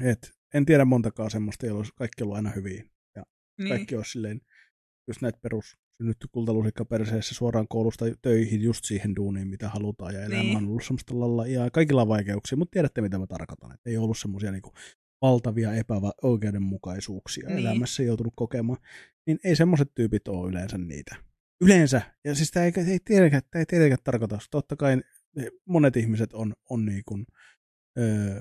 Speaker 2: et en tiedä montakaan semmoista, joilla olisi kaikki ollut aina hyviä.
Speaker 1: Niin.
Speaker 2: Kaikki olisi silleen, just näitä perus synnytty kultalusikka perseessä suoraan koulusta töihin just siihen duuniin, mitä halutaan. Ja elämä
Speaker 1: Niin.
Speaker 2: on ollut semmoista lalla, ja kaikilla on vaikeuksia, mutta tiedätte, mitä mä tarkoitan. Että ei ollut semmoisia niin valtavia epäoikeudenmukaisuuksia
Speaker 1: niin.
Speaker 2: elämässä joutunut kokemaan. Niin ei semmoiset tyypit ole yleensä niitä. Yleensä, ja siis tämä ei, ei, tietenkään, tämä ei tietenkään tarkoita, totta kai monet ihmiset on, on niin kuin, öö,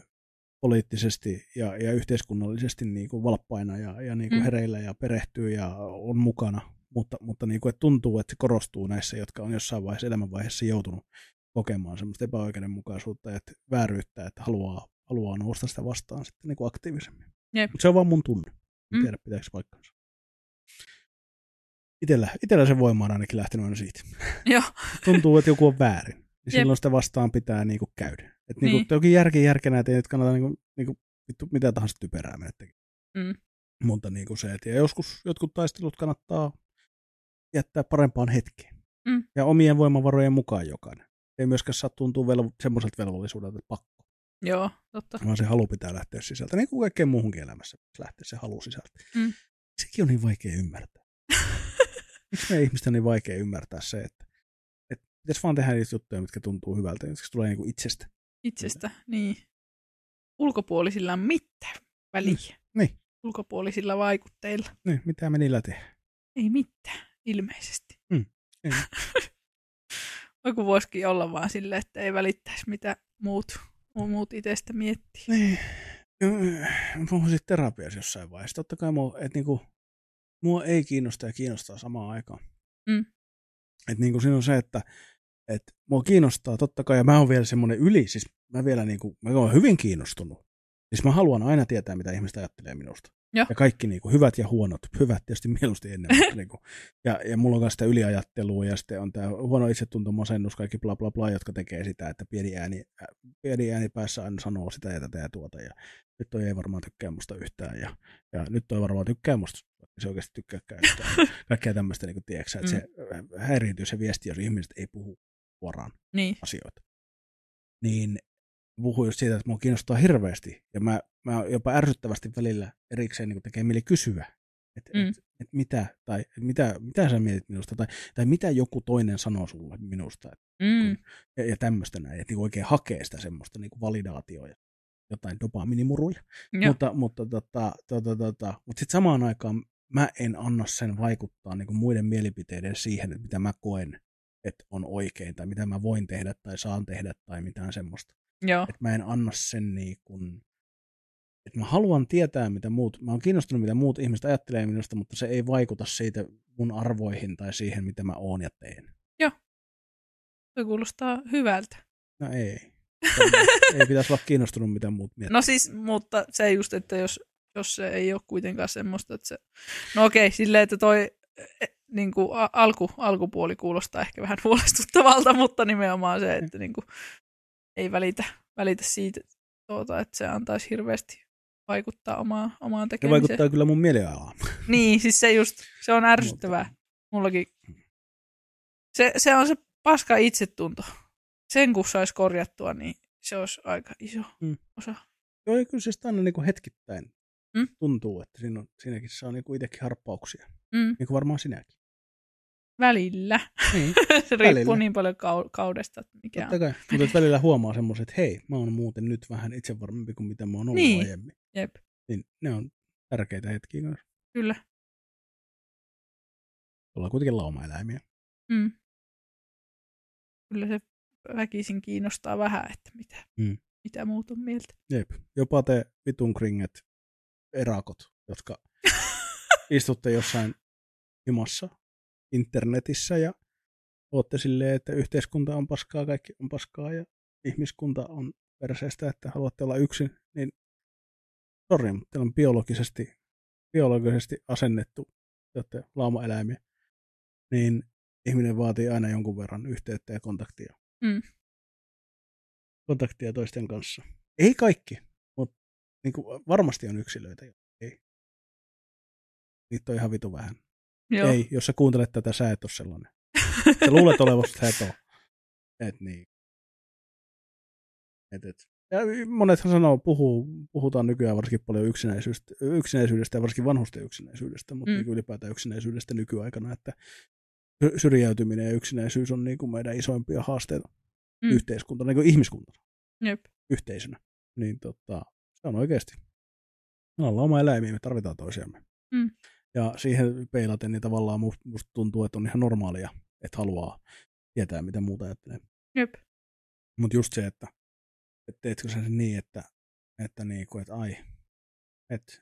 Speaker 2: poliittisesti ja, ja yhteiskunnallisesti niin kuin valppaina ja, ja niin kuin
Speaker 1: Mm.
Speaker 2: hereillä ja perehtyy ja on mukana, mutta, mutta niin kuin, että tuntuu, että se korostuu näissä, jotka on jossain vaiheessa elämänvaiheessa joutunut kokemaan semmoista epäoikeudenmukaisuutta ja vääryyttä, että haluaa, haluaa nousta sitä vastaan sitten niin kuin aktiivisemmin.
Speaker 1: Jep.
Speaker 2: Mutta se on vaan mun tunne. En
Speaker 1: Mm.
Speaker 2: tiedä, pitääkö se paikkansa. Itellä, itellä se voima on ainakin lähtenyt aina siitä. [LAUGHS]
Speaker 1: Joo.
Speaker 2: Tuntuu, että joku on väärin. Niin
Speaker 1: Jep.
Speaker 2: silloin sitä vastaan pitää niinku käydä. Että niinku,
Speaker 1: Niin.
Speaker 2: jokin järki järkenä, että ei nyt kannata niinku, niinku, vittu, mitä tahansa typerää mennä tekemään.
Speaker 1: Mm.
Speaker 2: Mutta niinku se, että ja joskus jotkut taistelut kannattaa jättää parempaan hetkeen.
Speaker 1: Mm.
Speaker 2: Ja omien voimavarojen mukaan jokainen. Ei myöskään saa tuntua velvo- semmoiselta velvollisuudelta, että pakko.
Speaker 1: Joo, totta.
Speaker 2: Vaan se halu pitää lähteä sisältä. Niin kuin kaikkeen muuhunkin elämässä lähteä se halu sisältä.
Speaker 1: Mm.
Speaker 2: Sekin on niin vaikea ymmärtää. [LAUGHS] Miksi meidän ihmisten on niin vaikea ymmärtää se, että, että pitäisi vaan tehdä niitä juttuja, mitkä tuntuu hyvältä, jotka tulee niin kuin itsestä.
Speaker 1: Itsestä, niin. Ulkopuolisilla on mitään väliä.
Speaker 2: Niin.
Speaker 1: Ulkopuolisilla vaikutteilla.
Speaker 2: Niin, mitä me niillä tehdään?
Speaker 1: Ei mitään, ilmeisesti.
Speaker 2: Mm.
Speaker 1: Joku [LAUGHS] voisikin olla vaan silleen, että ei välittäisi mitä muut, muut itsestä miettii.
Speaker 2: Niin. Mä puhun sitten terapiassa jossain vaiheessa. Totta kai mua, että niinku, mua ei kiinnosta ja kiinnostaa samaan aikaan.
Speaker 1: Mm.
Speaker 2: Että niinku siinä on se, että et mua kiinnostaa totta kai, ja mä oon vielä semmoinen yli, siis mä vielä niinku, mä oon hyvin kiinnostunut. Siis mä haluan aina tietää, mitä ihmiset ajattelee minusta.
Speaker 1: Joo.
Speaker 2: Ja kaikki niinku, hyvät ja huonot, hyvät tietysti mieluusti ennen. mutta [LAUGHS] niinku, ja, ja mulla on myös sitä yliajattelua, ja sitten on tämä huono itsetunto, masennus, kaikki bla bla bla, jotka tekee sitä, että pieni ääni, ä, pieni ääni päässä aina sanoo sitä ja tätä ja tuota, ja nyt toi ei varmaan tykkää musta yhtään, ja, ja nyt toi varmaan tykkää musta, se oikeasti tykkääkään yhtään. [LAUGHS] Kaikkea tämmöistä, niin kuin, tiedätkö, että se äh, häiriintyy se viesti, jos ihmiset ei puhu suoraan
Speaker 1: Niin,
Speaker 2: asioita. Niin puhuu just siitä, että mua kiinnostaa hirveästi, ja mä, mä jopa ärsyttävästi välillä erikseen niin tekee mieli kysyä, että
Speaker 1: Mm.
Speaker 2: et, et mitä, tai et mitä, mitä sä mietit minusta, tai, tai mitä joku toinen sanoo sulle minusta,
Speaker 1: mm,
Speaker 2: ja, ja tämmöistä näin, että niin oikein hakee sitä semmoista niin validaatioa ja jotain dopaminimuruja.
Speaker 1: joo,
Speaker 2: Mutta, mutta, tota, tota, tota, mutta sitten samaan aikaan mä en anna sen vaikuttaa niin muiden mielipiteiden siihen, että mitä mä koen, että on oikein, tai mitä mä voin tehdä, tai saan tehdä, tai mitään semmoista.
Speaker 1: Joo,
Speaker 2: Että mä en anna sen niin kuin, että mä haluan tietää, mitä muut, mä oon kiinnostunut, mitä muut ihmiset ajattelee minusta, mutta se ei vaikuta siitä mun arvoihin tai siihen, mitä mä oon ja teen.
Speaker 1: se kuulostaa hyvältä.
Speaker 2: No ei. ei pitäisi olla kiinnostunut, mitä muut miettii.
Speaker 1: No siis, mutta se just, että jos, jos se ei ole kuitenkaan semmoista, että se... No okei, silleen, että toi niin kuin alku, alkupuoli kuulostaa ehkä vähän huolestuttavalta, mutta nimenomaan se, että niin kuin, ei välitä, välitä siitä, tuota, että se antaisi hirveästi vaikuttaa omaa, omaan
Speaker 2: Se
Speaker 1: tekemiseen.
Speaker 2: vaikuttaa kyllä mun mielialaan. [LAUGHS]
Speaker 1: Niin, siis se just, se on ärsyttävää. Mullakin. Se, se on se paska itsetunto. Sen kun saisi korjattua, niin se olisi aika iso
Speaker 2: Mm.
Speaker 1: osa.
Speaker 2: Joo, ja kyllä se sitä aina niin kuin hetkittäin
Speaker 1: Mm.
Speaker 2: tuntuu, että siinä on, siinäkin saa niin kuin itsekin harppauksia.
Speaker 1: Mm,
Speaker 2: Niin kuin varmaan sinäkin.
Speaker 1: Välillä.
Speaker 2: Niin, [LAUGHS]
Speaker 1: se riippuu
Speaker 2: Välillä.
Speaker 1: niin paljon kau- kaudesta, että mikä
Speaker 2: totta kai. Mutta että välillä huomaa semmoiset, että hei, mä oon muuten nyt vähän itsevarmempi kuin mitä mä oon ollut
Speaker 1: Niin.
Speaker 2: aiemmin.
Speaker 1: Jep,
Speaker 2: Niin ne on tärkeitä hetkiä myös.
Speaker 1: kyllä.
Speaker 2: Ollaan kuitenkin laumaeläimiä.
Speaker 1: Mm. Kyllä se väkisin kiinnostaa vähän, että mitä,
Speaker 2: Mm.
Speaker 1: mitä muut on mieltä.
Speaker 2: Jep. Jopa te vitun kringet erakot, jotka [LAUGHS] istutte jossain himassa internetissä ja ootte silleen, että yhteiskunta on paskaa, kaikki on paskaa ja ihmiskunta on perseestä, että haluatte olla yksin, niin sori, mutta teillä on biologisesti, biologisesti asennettu, te olette laumaeläimiä, niin ihminen vaatii aina jonkun verran yhteyttä ja kontaktia.
Speaker 1: Mm.
Speaker 2: Kontaktia toisten kanssa. Ei kaikki, mutta niin kuin varmasti on yksilöitä. Ei. Niitä on ihan vitu vähän.
Speaker 1: Joo.
Speaker 2: Ei, jos sä kuuntelet tätä, sä et ole sellainen. Sä luulet olevasi, että sä et ole. Et niin. Et, et. Ja monethan sanoo, puhuu, puhutaan nykyään varsinkin paljon yksinäisyydestä, yksinäisyydestä ja varsinkin vanhusten yksinäisyydestä, mutta mm. niin ylipäätään yksinäisyydestä nykyaikana, että syrjäytyminen ja yksinäisyys on niin kuin meidän isoimpia haasteita mm. yhteiskuntana, niin kuin ihmiskuntana,
Speaker 1: Jep.
Speaker 2: yhteisönä. Niin tota, se on oikeasti. Me ollaan oma eläimiä, me tarvitaan toisiamme.
Speaker 1: Mm.
Speaker 2: Ja siihen peilaten, niin tavallaan musta tuntuu, että on ihan normaalia, että haluaa tietää, mitä muuta ajattelee.
Speaker 1: Jep.
Speaker 2: Mutta just se, että, että teetkö sä sen niin, että, että, niinku, että ai, että,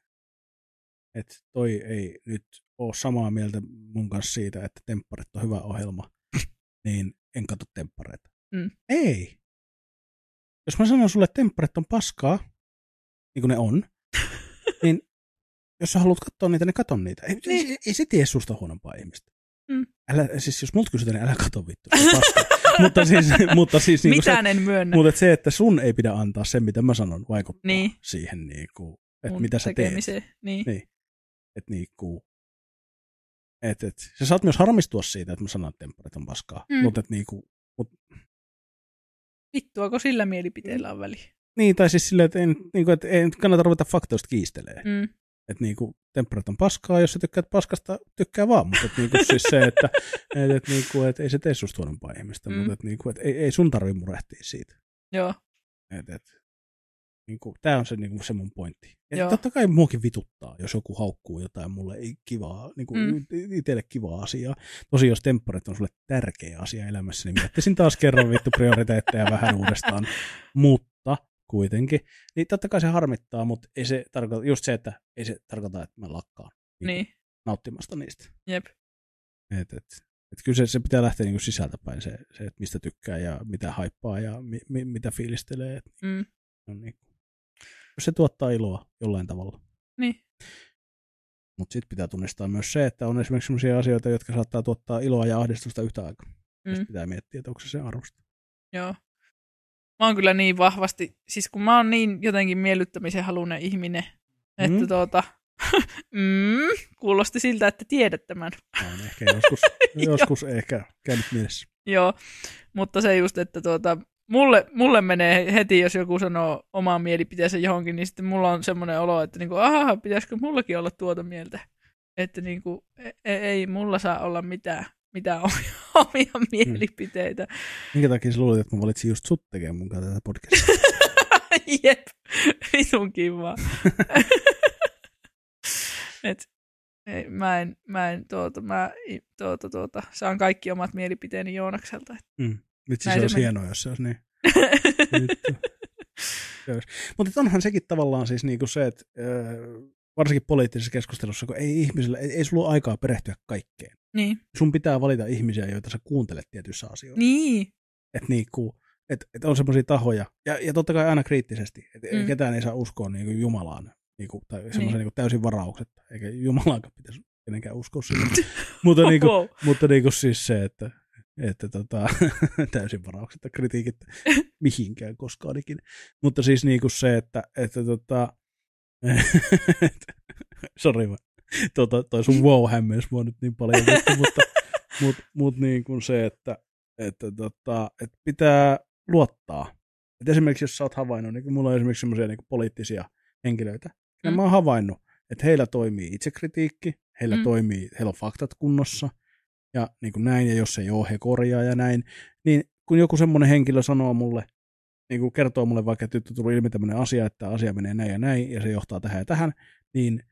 Speaker 2: että toi ei nyt ole samaa mieltä mun kanssa siitä, että Tempparet on hyvä ohjelma, niin en katso Temppareita.
Speaker 1: Mm.
Speaker 2: Ei. Jos mä sanon sulle, että Tempparet on paskaa, niin kuin ne on, [LAUGHS] niin jos sä haluat katsoa niitä, niin katon niitä. Ei, niin. ei, ei se tee susta huonompaa ihmistä.
Speaker 1: Mm.
Speaker 2: Älä, siis jos multa kysytään, niin älä kato vittu. [LAUGHS] mutta siis, mutta siis niin
Speaker 1: Mitään
Speaker 2: se,
Speaker 1: en myönnä.
Speaker 2: mutta se, että sun ei pidä antaa sen, mitä mä sanon, vaikuttaa
Speaker 1: Niin.
Speaker 2: siihen, niin kuin, että
Speaker 1: Mun
Speaker 2: mitä sä teet.
Speaker 1: Niin.
Speaker 2: Niin. Että niin kuin, et, et, sä saat myös harmistua siitä, että mä sanon, että tempparit on paskaa.
Speaker 1: Mm.
Speaker 2: Mutta et, niin kuin, mut,
Speaker 1: Vittuako sillä mielipiteellä on väliä?
Speaker 2: niin, tai siis silleen, että, en, niin kuin, että ei kannata ruveta faktoista kiistelee.
Speaker 1: Mm.
Speaker 2: Että niinku, tempparit on paskaa, jos sä tykkäät paskasta, tykkää vaan. Mutta et niinku, siis se, että [LAUGHS] et, et, niinku, et ei se tee susta huonompaa ihmistä,
Speaker 1: Mm.
Speaker 2: mutta et, niinku, et, ei, ei sun tarvi murehtia siitä.
Speaker 1: Joo.
Speaker 2: Et, et, niinku, Tämä on se, niinku, se mun pointti. Ja
Speaker 1: Joo.
Speaker 2: totta kai muakin vituttaa, jos joku haukkuu jotain mulle ei kivaa, niinku,
Speaker 1: mm.
Speaker 2: itselle kivaa asiaa. Tosi jos tempparit on sulle tärkeä asia elämässä, niin miettisin taas kerran vittu prioriteetteja vähän uudestaan. [LAUGHS] Mutta kuitenkin, niin totta kai se harmittaa, mutta ei se tarkoita, just se, että ei se tarkoita, että mä lakkaan
Speaker 1: Niin.
Speaker 2: nauttimasta niistä.
Speaker 1: Jep.
Speaker 2: Et, et, et kyllä se, se pitää lähteä niinku sisältäpäin, se, se, että mistä tykkää ja mitä haippaa ja mi, mi, mitä fiilistelee. Et,
Speaker 1: Mm.
Speaker 2: on niin, jos se tuottaa iloa jollain tavalla.
Speaker 1: Niin.
Speaker 2: Mutta sitten pitää tunnistaa myös se, että on esimerkiksi sellaisia asioita, jotka saattaa tuottaa iloa ja ahdistusta yhtä aikaa. Mm. Sitten pitää miettiä, että onko se se arvosta.
Speaker 1: Joo. Mä oon kyllä niin vahvasti, siis kun mä oon niin jotenkin miellyttämisen halunen ihminen, että
Speaker 2: Mm.
Speaker 1: tuota, [LAUGHS] mm, kuulosti siltä, että tiedät tämän.
Speaker 2: Tämä on ehkä joskus, [LAUGHS] joskus ehkä käynyt mielessä.
Speaker 1: Joo, mutta se just, että tuota, mulle, mulle menee heti, jos joku sanoo omaa mielipiteensä johonkin, niin sitten mulla on semmoinen olo, että niinku, aha, pitäisikö mullakin olla tuota mieltä. Että niinku, ei, ei mulla saa olla mitään, mitään omia, [LAUGHS] omia mielipiteitä.
Speaker 2: Minkä takia sä luulit, että mä valitsin just sut tekemään mun kanssa tätä podcastia? [LAUGHS]
Speaker 1: Jep, vitun kiva. [LAUGHS] Et, ei, mä en, mä en tuota, mä tuota, tuota, saan kaikki omat mielipiteeni Joonakselta.
Speaker 2: Mm. Vitsi, se olisi
Speaker 1: meni.
Speaker 2: hienoa, jos se olisi niin. Mutta onhan sekin tavallaan siis niinku se, että öö, varsinkin poliittisessa keskustelussa, kun ei ihmisellä, ei, ei sulla ole aikaa perehtyä kaikkeen.
Speaker 1: niin,
Speaker 2: Sun pitää valita ihmisiä, joita sä kuuntelet tietyissä asioissa.
Speaker 1: niin,
Speaker 2: Että niinku, et, et on semmoisia tahoja, ja, ja totta kai aina kriittisesti, että
Speaker 1: Mm.
Speaker 2: ketään ei saa uskoa niinku Jumalaan, niinku, tai semmoisen
Speaker 1: Niin.
Speaker 2: niinku täysin varauksetta, eikä Jumalaankaan pitäisi kenenkään uskoa siihen. [LAUGHS] mutta, niinku,
Speaker 1: wow.
Speaker 2: mutta niinku siis se, että, että tota, [LAUGHS] täysin varauksetta kritiikit [LAUGHS] mihinkään koskaan ikinä. Mutta siis niinku se, että, että tota, [LAUGHS] sori mä, tota, toi sun wow hämmensi mua nyt niin paljon, mutta, [LAUGHS] mutta, mutta, mutta niin kuin se, että, että, tota, että pitää luottaa. Et esimerkiksi jos sä oot havainnut, niin mulla on esimerkiksi semmoisia niin poliittisia henkilöitä, ja
Speaker 1: Mm.
Speaker 2: mä oon havainnut, että heillä toimii itsekritiikki, heillä
Speaker 1: mm.
Speaker 2: toimii, heillä on faktat kunnossa, ja niin kuin näin, ja jos ei ole, he korjaa ja näin, niin kun joku semmoinen henkilö sanoo mulle, niin kuin kertoo mulle vaikka, että nyt tuli ilmi tämmöinen asia, että asia menee näin ja näin, ja se johtaa tähän ja tähän, niin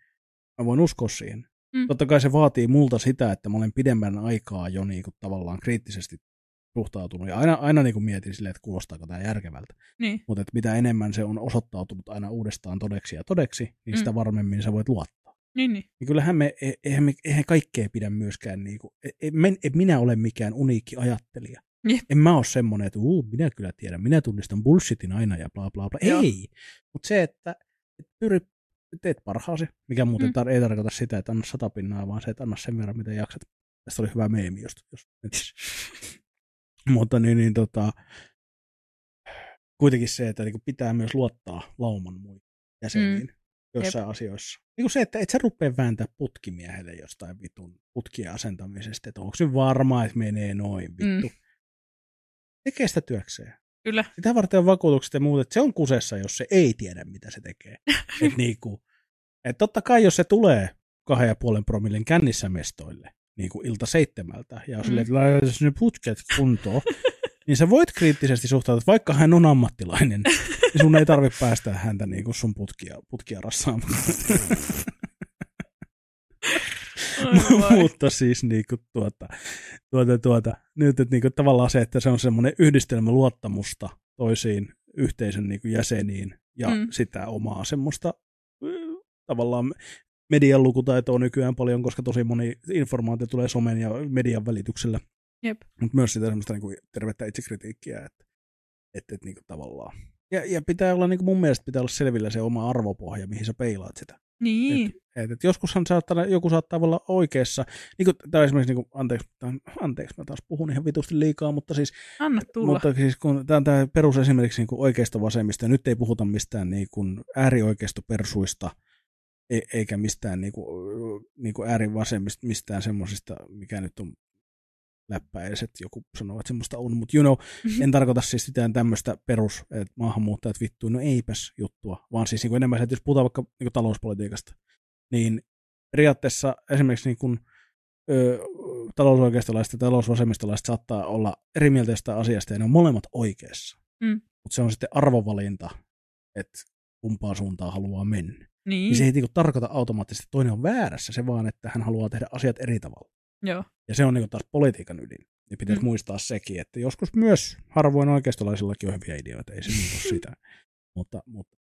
Speaker 2: mä voin uskoa siihen.
Speaker 1: Mm.
Speaker 2: Totta kai se vaatii multa sitä, että mä olen pidemmän aikaa jo niin kuin tavallaan kriittisesti suhtautunut, ja aina, aina niin kuin mietin silleen, että kuulostaako tämä järkevältä.
Speaker 1: niin,
Speaker 2: Mutta että mitä enemmän se on osoittautunut aina uudestaan todeksi ja todeksi, niin
Speaker 1: Mm.
Speaker 2: sitä varmemmin sä voit luottaa.
Speaker 1: niin, niin,
Speaker 2: Niin kyllähän me, e- eihän, me, eihän kaikkea pidä myöskään, niin kuin, en, en minä ole mikään uniikki ajattelija.
Speaker 1: Jep.
Speaker 2: En mä ole semmoinen, että uu, minä kyllä tiedän, minä tunnistan bullshitin aina ja bla bla bla.
Speaker 1: Joo.
Speaker 2: Ei, mutta se, että et pyri, teet parhaasi, mikä muuten
Speaker 1: Mm.
Speaker 2: tar- ei tarkoita sitä, että anna sata pinnaa, vaan se, että anna sen verran, mitä jaksat. Tästä oli hyvä meemi just. jos [LAUGHS] mutta niin, niin tota, kuitenkin se, että niinku pitää myös luottaa lauman muihin jäseniin mm. jossain asioissa. Niin kuin se, että et sä rupea vääntää putkimiehelle jostain vitun putkien asentamisesta, että onko se varmaa, että menee noin vittu. Mm. Tekee sitä työkseen.
Speaker 1: Kyllä.
Speaker 2: Sitä varten on vakuutukset ja muut, että se on kusessa, jos se ei tiedä, mitä se tekee. [LAUGHS] et niinku, et totta kai, jos se tulee kahden ja puolen promillen kännissä mestoille, niin kuin ilta seitsemältä, ja on
Speaker 1: Mm.
Speaker 2: silleen, että ne putket kuntoon, [LAUGHS] niin sä voit kriittisesti suhtautua, että vaikka hän on ammattilainen, niin sun ei tarvitse päästä häntä niin kuin sun putkia, putkia rassaamaan. [LAUGHS] [LAUGHS] Mutta siis niin kuin tuota, tuota, tuota, nyt että niin kuin tavallaan se, että se on semmoinen yhdistelmä luottamusta toisiin yhteisön niin kuin jäseniin ja
Speaker 1: Mm.
Speaker 2: sitä omaa semmoista tavallaan median lukutaitoa nykyään paljon, koska tosi moni informaatio tulee somen ja median välityksellä.
Speaker 1: Jep.
Speaker 2: Mutta myös sitä semmoista niin kuin tervettä itsekritiikkiä, että, että, että niin kuin tavallaan. Ja, ja pitää olla, niin kuin mun mielestä pitää olla selvillä se oma arvopohja, mihin sä peilaat sitä.
Speaker 1: Niin.
Speaker 2: Et, et joskushan saattaa, joku saattaa olla oikeassa. Niin kuin, tai esimerkiksi, niin kuin, anteeksi, tämän- anteeksi, mä taas puhun ihan vitusti liikaa, mutta siis,
Speaker 1: Anna tulla.
Speaker 2: mutta siis kun tämä on tämä perus esimerkiksi niin oikeista vasemmista, nyt ei puhuta mistään niin kuin äärioikeistopersuista, e- eikä mistään niin kuin, niin kuin äärivasemmista, mistään semmoisista, mikä nyt on läppäiset, joku sanoo, että semmoista on, mutta you know, en tarkoita siis mitään tämmöistä perus, että maahanmuuttajat vittuu, no eipäs juttua, vaan siis niin kuin enemmän se, että jos puhutaan vaikka niin kuin talouspolitiikasta, niin periaatteessa esimerkiksi niin kuin, ö, talousoikeistolaiset ja talousvasemmistolaiset saattaa olla eri mieltä jostain asiasta ja ne on molemmat oikeassa.
Speaker 1: Mm.
Speaker 2: Mutta se on sitten arvovalinta, että kumpaan suuntaan haluaa mennä.
Speaker 1: niin.
Speaker 2: Niin se ei niin tarkoita automaattisesti, että toinen on väärässä, se vaan, että hän haluaa tehdä asiat eri tavalla.
Speaker 1: Joo.
Speaker 2: Ja se on niin taas politiikan ydin. Ja pitäisi
Speaker 1: Mm.
Speaker 2: muistaa sekin, että joskus myös harvoin oikeistolaisillakin on hyviä ideoita, ei se ole [LAUGHS] sitä. Mutta, mutta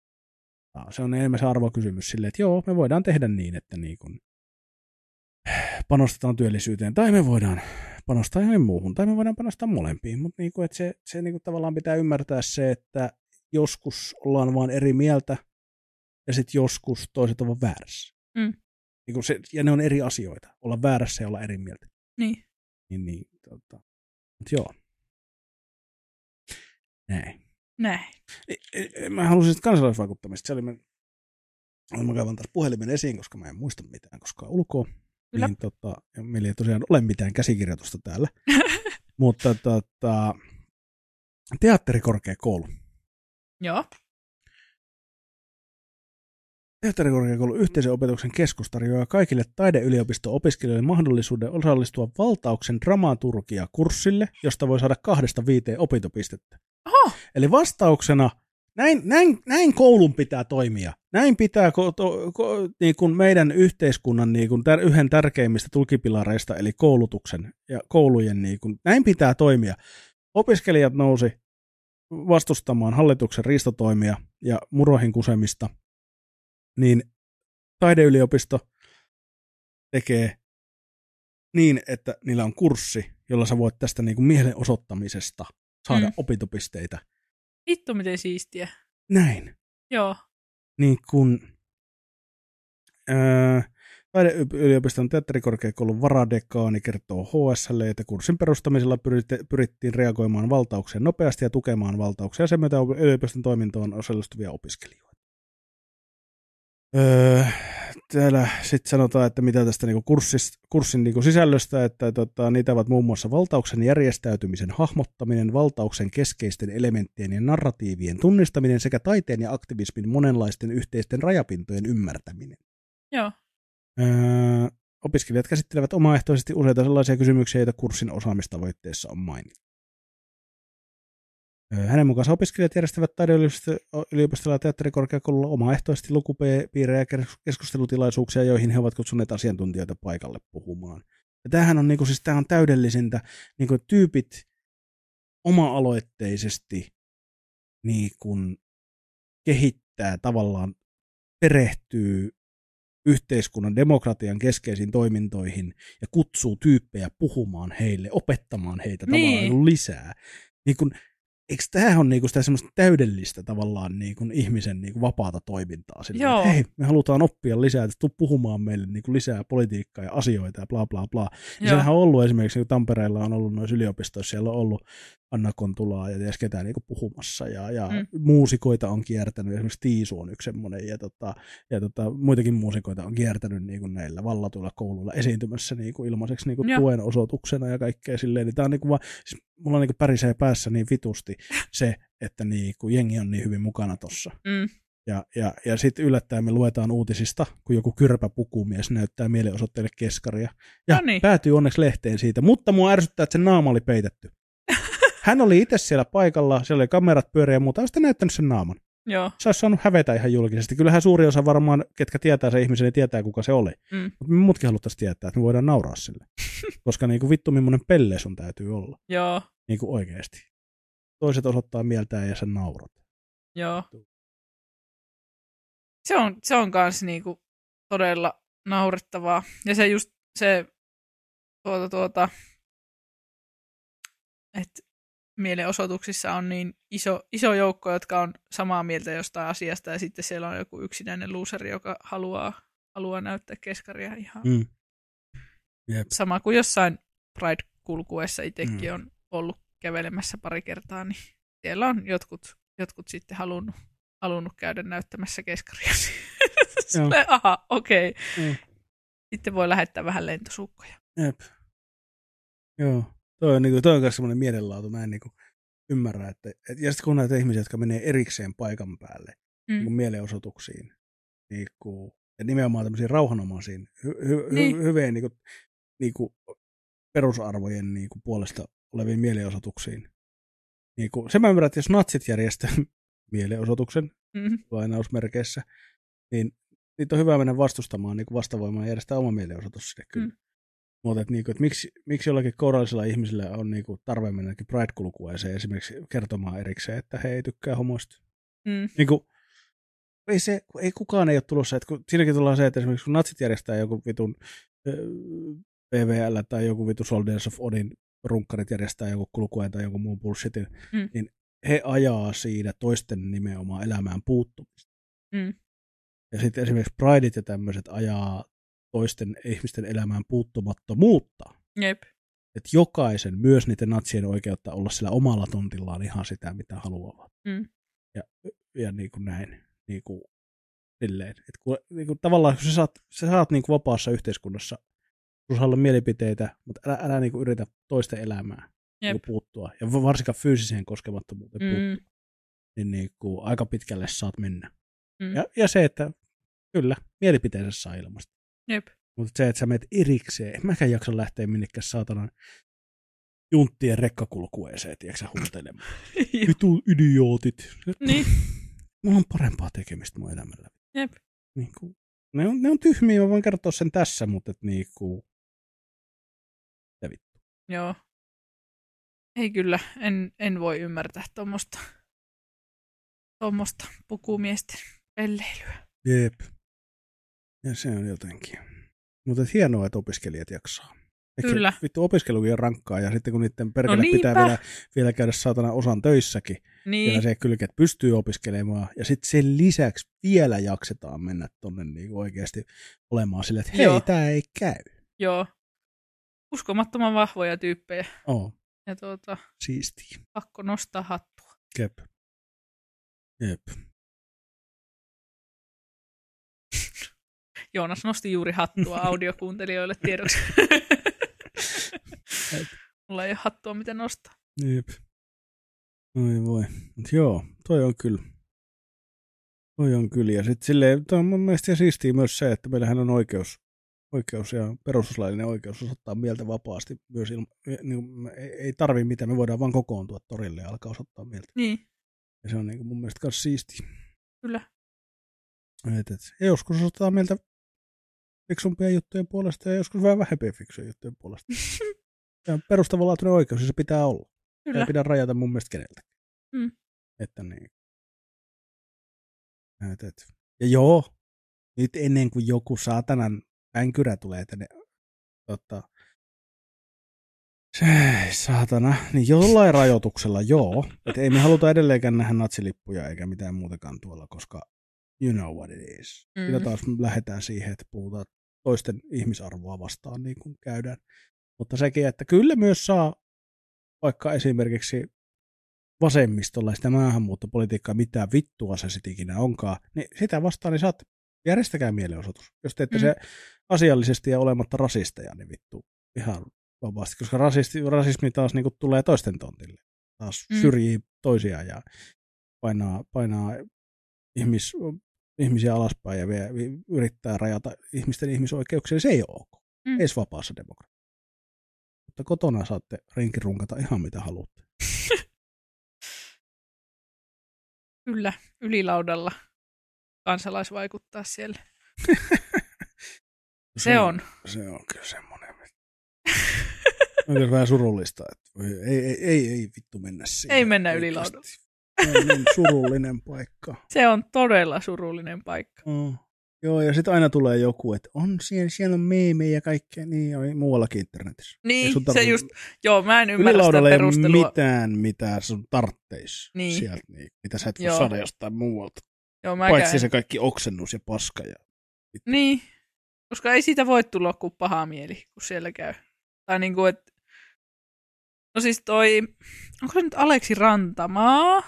Speaker 2: se on enemmän se arvokysymys silleen, että joo, me voidaan tehdä niin, että niin kun panostetaan työllisyyteen, tai me voidaan panostaa johonkin muuhun, tai me voidaan panostaa molempiin, mutta niin kuin, että se, se niin kuin tavallaan pitää ymmärtää se, että joskus ollaan vaan eri mieltä, ja sitten joskus toiset ovat väärässä.
Speaker 1: Mm.
Speaker 2: Niin kuin se, ja ne on eri asioita, olla väärässä ja olla eri mieltä.
Speaker 1: Niin.
Speaker 2: Niin, niin tota. Mut joo. Näin.
Speaker 1: Näin.
Speaker 2: E, e, mä halusin sitten kansalaisvaikuttamista. Se oli mä, mä kaivan taas puhelimen esiin, koska mä en muista mitään koskaan ulkoa.
Speaker 1: Kyllä.
Speaker 2: Niin, tota, meillä ei tosiaan ole mitään käsikirjoitusta täällä. [LAUGHS] Mutta tota, teatterikorkeakoulu.
Speaker 1: Joo.
Speaker 2: Teatterikorkeakoulun yhteisen opetuksen keskus tarjoaa kaikille taideyliopisto-opiskelijoille mahdollisuuden osallistua valtauksen dramaturgia-kurssille, josta voi saada kahdesta viiteen opintopistettä.
Speaker 1: Oho.
Speaker 2: Eli vastauksena, näin, näin, näin koulun pitää toimia. Näin pitää ko, to, ko, niin kuin meidän yhteiskunnan niin kuin tär, yhden tärkeimmistä tulkipilareista, eli koulutuksen ja koulujen, niin kuin, näin pitää toimia. Opiskelijat nousi vastustamaan hallituksen riistotoimia ja muroihin kusemista, niin taideyliopisto tekee niin, että niillä on kurssi, jolla sä voit tästä niin kuin mielenosoittamisesta saada
Speaker 1: Mm.
Speaker 2: opintopisteitä.
Speaker 1: Vittu miten siistiä.
Speaker 2: Näin.
Speaker 1: Joo.
Speaker 2: Niin kun ää, taideyliopiston teatterikorkeakoulun varadekaani kertoo HSL, että kurssin perustamisella pyrittiin reagoimaan valtaukseen nopeasti ja tukemaan valtauksia sen myötä yliopiston toimintoon osallistuvia opiskelijoita. Öö, täällä sitten sanotaan, että mitä tästä niinku kurssis, kurssin niinku sisällöstä, että tota, niitä ovat muun muassa valtauksen järjestäytymisen hahmottaminen, valtauksen keskeisten elementtien ja narratiivien tunnistaminen sekä taiteen ja aktivismin monenlaisten yhteisten rajapintojen ymmärtäminen.
Speaker 1: Joo.
Speaker 2: Öö, opiskelijat käsittelevät omaehtoisesti useita sellaisia kysymyksiä, joita kurssin osaamistavoitteessa on mainittu. Hänen mukaansa opiskelijat järjestävät taideyliopistolla ja teatterikorkeakoululla omaehtoisesti lukupiirejä ja kes- keskustelutilaisuuksia, joihin he ovat kutsuneet asiantuntijoita paikalle puhumaan. Ja tämähän on, niinku, siis, tämähän on täydellisintä, niinku, tyypit oma-aloitteisesti niinku, kehittää tavallaan, perehtyy yhteiskunnan demokratian keskeisiin toimintoihin ja kutsuu tyyppejä puhumaan heille, opettamaan heitä
Speaker 1: Niin.
Speaker 2: tavallaan niinku lisää. Niin kun, eikö tämähän on niinku sitä semmoista täydellistä tavallaan niinku ihmisen niinku vapaata toimintaa? Sillä,
Speaker 1: Joo.
Speaker 2: hei, me halutaan oppia lisää, että tuu puhumaan meille niinku lisää politiikkaa ja asioita ja bla bla bla. Ja
Speaker 1: Joo.
Speaker 2: sehän on ollut esimerkiksi, kun Tampereella on ollut noissa yliopistoissa, siellä on ollut Anna Kontulaa ja ties ketään niin puhumassa. Ja, ja
Speaker 1: Mm.
Speaker 2: muusikoita on kiertänyt, esimerkiksi Tiisu on yksi semmoinen, ja, tota, ja tota, muitakin muusikoita on kiertänyt niin kuin näillä vallatuilla kouluilla esiintymässä niin kuin ilmaiseksi niin kuin tuen osoituksena ja kaikkea silleen. Niin tää on niin kuin vaan, siis mulla niin kuin pärisee päässä niin vitusti se, että niin kuin jengi on niin hyvin mukana tossa.
Speaker 1: Mm.
Speaker 2: Ja, ja, ja sitten yllättäen me luetaan uutisista, kun joku kyrpä pukumies näyttää mielenosoitteille keskaria. Ja
Speaker 1: No niin.
Speaker 2: päätyy onneksi lehteen siitä, mutta mua ärsyttää, että sen naama oli peitetty. Hän oli itse siellä paikalla, siellä oli kamerat pyöriä ja muuta, olisi sitten näyttänyt sen naaman.
Speaker 1: Joo.
Speaker 2: Se olisi saanut hävetä ihan julkisesti. Kyllähän suuri osa varmaan, ketkä tietää sen ihmisen, niin tietää kuka se oli.
Speaker 1: Mm.
Speaker 2: Mutta me muutkin haluttaisiin tietää, että me voidaan nauraa sille. [LAUGHS] Koska niin kuin vittu, millainen pelle sun täytyy olla.
Speaker 1: Joo.
Speaker 2: Niin kuin oikeasti. Toiset osoittaa mieltään ja sen naurat.
Speaker 1: Joo. Se on, se on kans niinku todella naurettavaa. Ja se just se tuota, tuota, että mielenosoituksissa on niin iso, iso joukko, jotka on samaa mieltä jostain asiasta, ja sitten siellä on joku yksinäinen looseri, joka haluaa, haluaa näyttää keskaria ihan
Speaker 2: Mm. Jep.
Speaker 1: sama kuin jossain Pride-kulkuessa itsekin
Speaker 2: Mm.
Speaker 1: on ollut kävelemässä pari kertaa, niin siellä on jotkut, jotkut sitten halunnut, halunnut käydä näyttämässä keskaria. [LAUGHS] Silleen, aha, okei. Okay.
Speaker 2: Mm.
Speaker 1: Sitten voi lähettää vähän lentosukkoja.
Speaker 2: Jep. Joo. Toi on, niinku, toi on myös semmoinen mielenlaatu. Mä en niinku ymmärrä, että et, ja sitten kun on näitä ihmisiä, jotka menee erikseen paikan päälle
Speaker 1: Mm.
Speaker 2: niinku mielenosoituksiin, niinku, ja nimenomaan tämmöisiin rauhanomaisiin, hy, hy,
Speaker 1: Niin.
Speaker 2: hy, hyveen niinku, niinku, perusarvojen niinku, puolesta oleviin mielenosoituksiin. Niinku, se mä ymmärrän, että jos natsit järjestää [LAUGHS] mielenosoituksen,
Speaker 1: Mm.
Speaker 2: lainausmerkeissä, niin niitä on hyvä mennä vastustamaan niin vastavoimaa ja järjestää oma mielenosoitus sinne kyllä.
Speaker 1: Mm.
Speaker 2: Mutta et, niinku, et miksi, miksi jollakin kourallisella ihmisellä on niinku, tarve mennä Pride-kulkueeseen esimerkiksi kertomaan erikseen, että he ei tykkää homoista.
Speaker 1: Mm.
Speaker 2: Niinku, ei, se, ei kukaan ei ole tulossa. Et kun, siinäkin tullaan se, että esimerkiksi kun natsit järjestää joku vitun PVL tai joku vitu Soldiers of Odin runkkarit järjestää joku kulkueen tai joku muun bullshitin,
Speaker 1: Mm.
Speaker 2: niin he ajaa siinä toisten nimenomaan elämään puuttumista.
Speaker 1: Mm.
Speaker 2: Ja sitten esimerkiksi Prideit ja tämmöiset ajaa toisten ihmisten elämään puuttumattomuutta.
Speaker 1: Jep.
Speaker 2: Että jokaisen, myös niiden natsien oikeutta olla sillä omalla tontillaan ihan sitä, mitä haluavat.
Speaker 1: Mm.
Speaker 2: Ja, ja niin kuin näin. Niin kuin, silleen. Et kun, niin kuin, tavallaan kun sä saat, sä saat niin kuin vapaassa yhteiskunnassa, saa olla mielipiteitä, mutta älä, älä niin kuin yritä toisten elämään niin
Speaker 1: Jep.
Speaker 2: kuin puuttua. Ja varsinkaan fyysiseen koskemattomuuteen
Speaker 1: Mm.
Speaker 2: puuttua. Niin, niin kuin, aika pitkälle saat mennä.
Speaker 1: Mm.
Speaker 2: Ja, ja se, että kyllä, mielipiteensä saa ilmaista.
Speaker 1: Jep.
Speaker 2: Mutta se, että sä menet erikseen, en mäkään jaksa lähteä minnekään saatanan junttien rekkakulkueeseen, tiedätkö huutelemaan. [LAUGHS] Vitu idiootit.
Speaker 1: niin. [LAUGHS]
Speaker 2: Mulla on parempaa tekemistä mun elämällä.
Speaker 1: Jep.
Speaker 2: Niin kuin, ne, on, ne on tyhmiä, mä voin kertoa sen tässä, mutta et niin kuin,
Speaker 1: Joo. Ei kyllä, en, en voi ymmärtää tuommoista tuommoista pukumiesten pelleilyä.
Speaker 2: jep. Ja se on jotenkin. Mutta hienoa, että opiskelijat jaksaa. Ehkä
Speaker 1: Kyllä.
Speaker 2: Vittu opiskelukin on rankkaa ja sitten kun niiden perkele
Speaker 1: No
Speaker 2: pitää vielä, vielä käydä saatana osan töissäkin,
Speaker 1: Niin,
Speaker 2: ja se kyllä, että pystyy opiskelemaan, ja sitten sen lisäksi vielä jaksetaan mennä tonne niin oikeasti olemaan silleen, että hei, tämä ei käy.
Speaker 1: joo. Uskomattoman vahvoja tyyppejä.
Speaker 2: Oo,
Speaker 1: Ja tuota,
Speaker 2: siistiä.
Speaker 1: pakko nostaa hattua.
Speaker 2: Jep. Jep.
Speaker 1: Joonas nosti juuri hattua [LAUGHS] audiokuuntelijoille tiedoksi. [LAUGHS] Mulla ei ole hattua, mitä nostaa.
Speaker 2: Jep. Oi voi. Mut joo, toi on kyllä. Toi on kyllä. Ja sitten silleen, toi on mun mielestä siistiä myös se, että meillähän on oikeus, oikeus ja perustuslaillinen oikeus osoittaa mieltä vapaasti. Myös ilma, niin kuin, ei, ei tarvi mitään, me voidaan vaan kokoontua torille ja alkaa osoittaa mieltä.
Speaker 1: Niin,
Speaker 2: Ja se on niin mun mielestä myös siistiä.
Speaker 1: kyllä.
Speaker 2: Et, et, ja joskus osoitetaan mieltä fiksumpia juttujen puolesta ja joskus vähän vähempiä fiksuja juttujen puolesta. [LAUGHS] ja perustavanlaatuinen oikeus, ja se pitää olla.
Speaker 1: Kyllä.
Speaker 2: Ei pidä rajata mun mielestä keneltäkään.
Speaker 1: Mm.
Speaker 2: Että niin. Et, et. Ja joo, nyt ennen kuin joku saatanan pänkyrä tulee tänne tota, se, saatana, niin jollain rajoituksella joo. Että ei me haluta edelleenkään nähdä natsilippuja eikä mitään muutakaan tuolla, koska you know what it is. Mm. Sitä taas lähdetään siihen, että puhutaan toisten ihmisarvoa vastaan niin kuin käydään. Mutta sekin, että kyllä myös saa vaikka esimerkiksi vasemmistolla sitä maahanmuuttopolitiikkaa, mitä vittua se sitten ikinä onkaan, niin sitä vastaan niin saat järjestäkää mielenosoitus. Jos teette mm. se asiallisesti ja olematta rasisteja, niin vittu ihan vapaasti, koska rasisti, rasismi taas niin tulee toisten tontille. Taas mm. syrjii toisiaan ja painaa, painaa ihmis, ihmisiä alaspäin ja vie, yrittää rajata ihmisten ihmisoikeuksia, se ei ole ok. Mm. Edes vapaassa demokratiassa. Mutta kotona saatte renkirunkata ihan mitä haluatte. [LAUGHS]
Speaker 1: Kyllä, ylilaudalla kansalais vaikuttaa siellä. se, [LAUGHS] se on.
Speaker 2: Se on kyllä semmoinen. [LAUGHS] on vähän surullista, että ei, ei, ei, ei vittu mennä siihen.
Speaker 1: Ei mennä ylilaudalla.
Speaker 2: Se on niin surullinen paikka.
Speaker 1: Se on todella surullinen paikka.
Speaker 2: Mm. Joo, ja sitten aina tulee joku, että on siellä, siellä on meemejä ja kaikkea, niin on muuallakin internetissä.
Speaker 1: Niin, se just, joo, mä en ymmärrä sitä perustelua.
Speaker 2: ei mitään, mitä sun tartteis niin. sieltä, niin, mitä sä et voi saada jostain muualta. Joo, mä Paitsi käyn. se kaikki oksennus ja paska. Ja...
Speaker 1: Niin, koska ei siitä voi tulla kuin paha mieli, kun siellä käy. Tai niin kuin, että... No siis toi, onko se nyt Aleksi Rantamaa?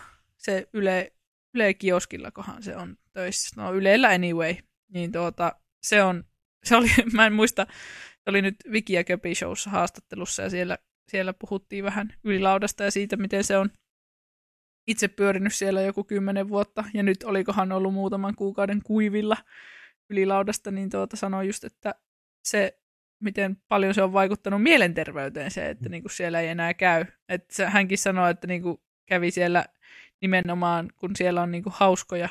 Speaker 1: Se Yle, Yle Kioskillakohan se on töissä. No Ylellä anyway niin tuota, se on, se oli, [LAUGHS] mä en muista, se oli nyt Viki ja Köpi showssa haastattelussa ja siellä, siellä puhuttiin vähän ylilaudasta ja siitä, miten se on itse pyörinyt siellä joku kymmenen vuotta ja nyt olikohan ollut muutaman kuukauden kuivilla ylilaudasta, niin tuota sanoi just, että se, miten paljon se on vaikuttanut mielenterveyteen se, että niinku siellä ei enää käy. Että se, hänkin sanoi, että niinku kävi siellä nimenomaan, kun siellä on niinku hauskoja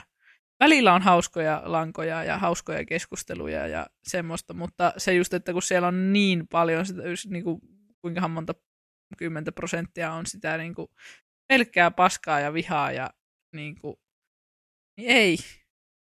Speaker 1: välillä on hauskoja lankoja ja hauskoja keskusteluja ja semmoista, mutta se just, että kun siellä on niin paljon, sitä, niin kuin, kuinka monta kymmentä prosenttia on sitä niin kuin, pelkkää paskaa ja vihaa ja niin kuin, niin ei,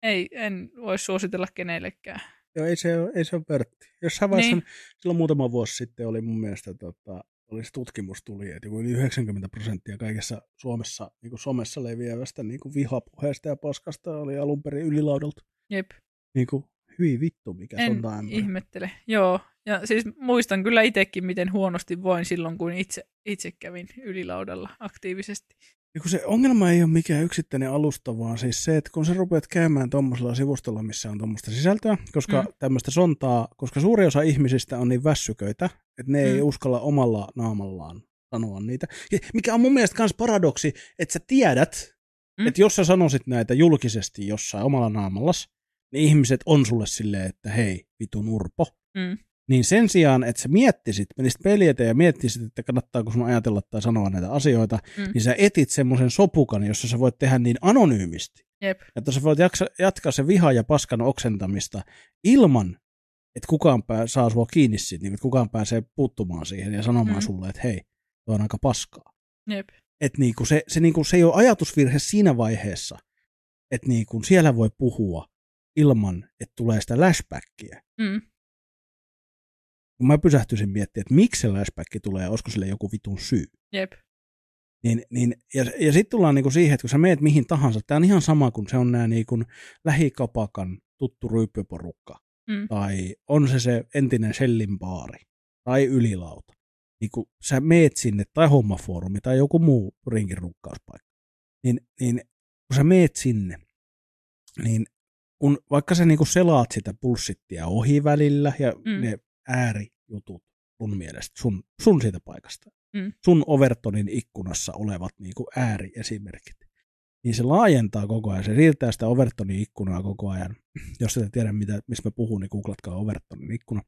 Speaker 1: ei, en voi suositella kenellekään.
Speaker 2: Joo, ei se ole, ei se ole pörtti. Jossain vaiheessa, niin. silloin muutama vuosi sitten oli mun mielestä tota, oli se tutkimus tuli, että yli 90 prosenttia kaikessa Suomessa niin kuin somessa leviävästä niin kuin vihapuheesta ja paskasta oli alun perin ylilaudalta.
Speaker 1: Jep.
Speaker 2: Niin kuin, hyi vittu, mikä
Speaker 1: en
Speaker 2: on tämä.
Speaker 1: ihmettele. Joo, ja siis muistan kyllä itsekin, miten huonosti voin silloin, kun itse, itse kävin ylilaudalla aktiivisesti.
Speaker 2: Ja kun se ongelma ei ole mikään yksittäinen alusta, vaan siis se, että kun sä rupeat käymään tuommoisella sivustolla, missä on tuommoista sisältöä, koska mm. tämmöistä sontaa, koska suuri osa ihmisistä on niin väsyköitä, että ne mm. ei uskalla omalla naamallaan sanoa niitä. Ja mikä on mun mielestä myös paradoksi, että sä tiedät, mm. että jos sä sanoisit näitä julkisesti jossain omalla naamallas, niin ihmiset on sulle silleen, että hei, vitu nurpo. Mm. Niin sen sijaan, että sä miettisit, menisit pelietä ja miettisit, että kannattaako sun ajatella tai sanoa näitä asioita, mm. niin sä etit semmoisen sopukan, jossa sä voit tehdä niin anonyymisti.
Speaker 1: Jep.
Speaker 2: Että sä voit jaksa, jatkaa se viha ja paskan oksentamista ilman, että kukaan pää, saa sua kiinni siitä, niin että kukaan pääsee puuttumaan siihen ja sanomaan mm. sulle, että hei, tuo on aika paskaa.
Speaker 1: Jep.
Speaker 2: Et niinku se, se, niinku, se ei ole ajatusvirhe siinä vaiheessa, että niinku siellä voi puhua ilman, että tulee sitä lashbackia.
Speaker 1: Mm
Speaker 2: mä pysähtyisin miettimään, että miksi se lashback tulee olisiko sille joku vitun syy.
Speaker 1: Jep.
Speaker 2: Niin, niin, ja ja sitten tullaan niinku siihen, että kun sä meet mihin tahansa, tämä on ihan sama kuin se on nämä niinku lähikapakan tuttu ryyppyporukka, mm. tai on se se entinen Shellin baari, tai ylilauta. Niin kun sä meet sinne, tai hommafoorumi, tai joku muu ringin rukkauspaikka, niin, niin kun sä meet sinne, niin kun vaikka sä niinku selaat sitä pulssittia ohi välillä, ja mm. ne äärijutut sun mielestä, sun, sun siitä paikasta. Mm. Sun Overtonin ikkunassa olevat niin kuin ääriesimerkit. Niin se laajentaa koko ajan, se siirtää sitä Overtonin ikkunaa koko ajan. [CLEARS THROAT] Jos et tiedä, mitä, mistä mä puhun, niin googlatkaa Overtonin ikkuna.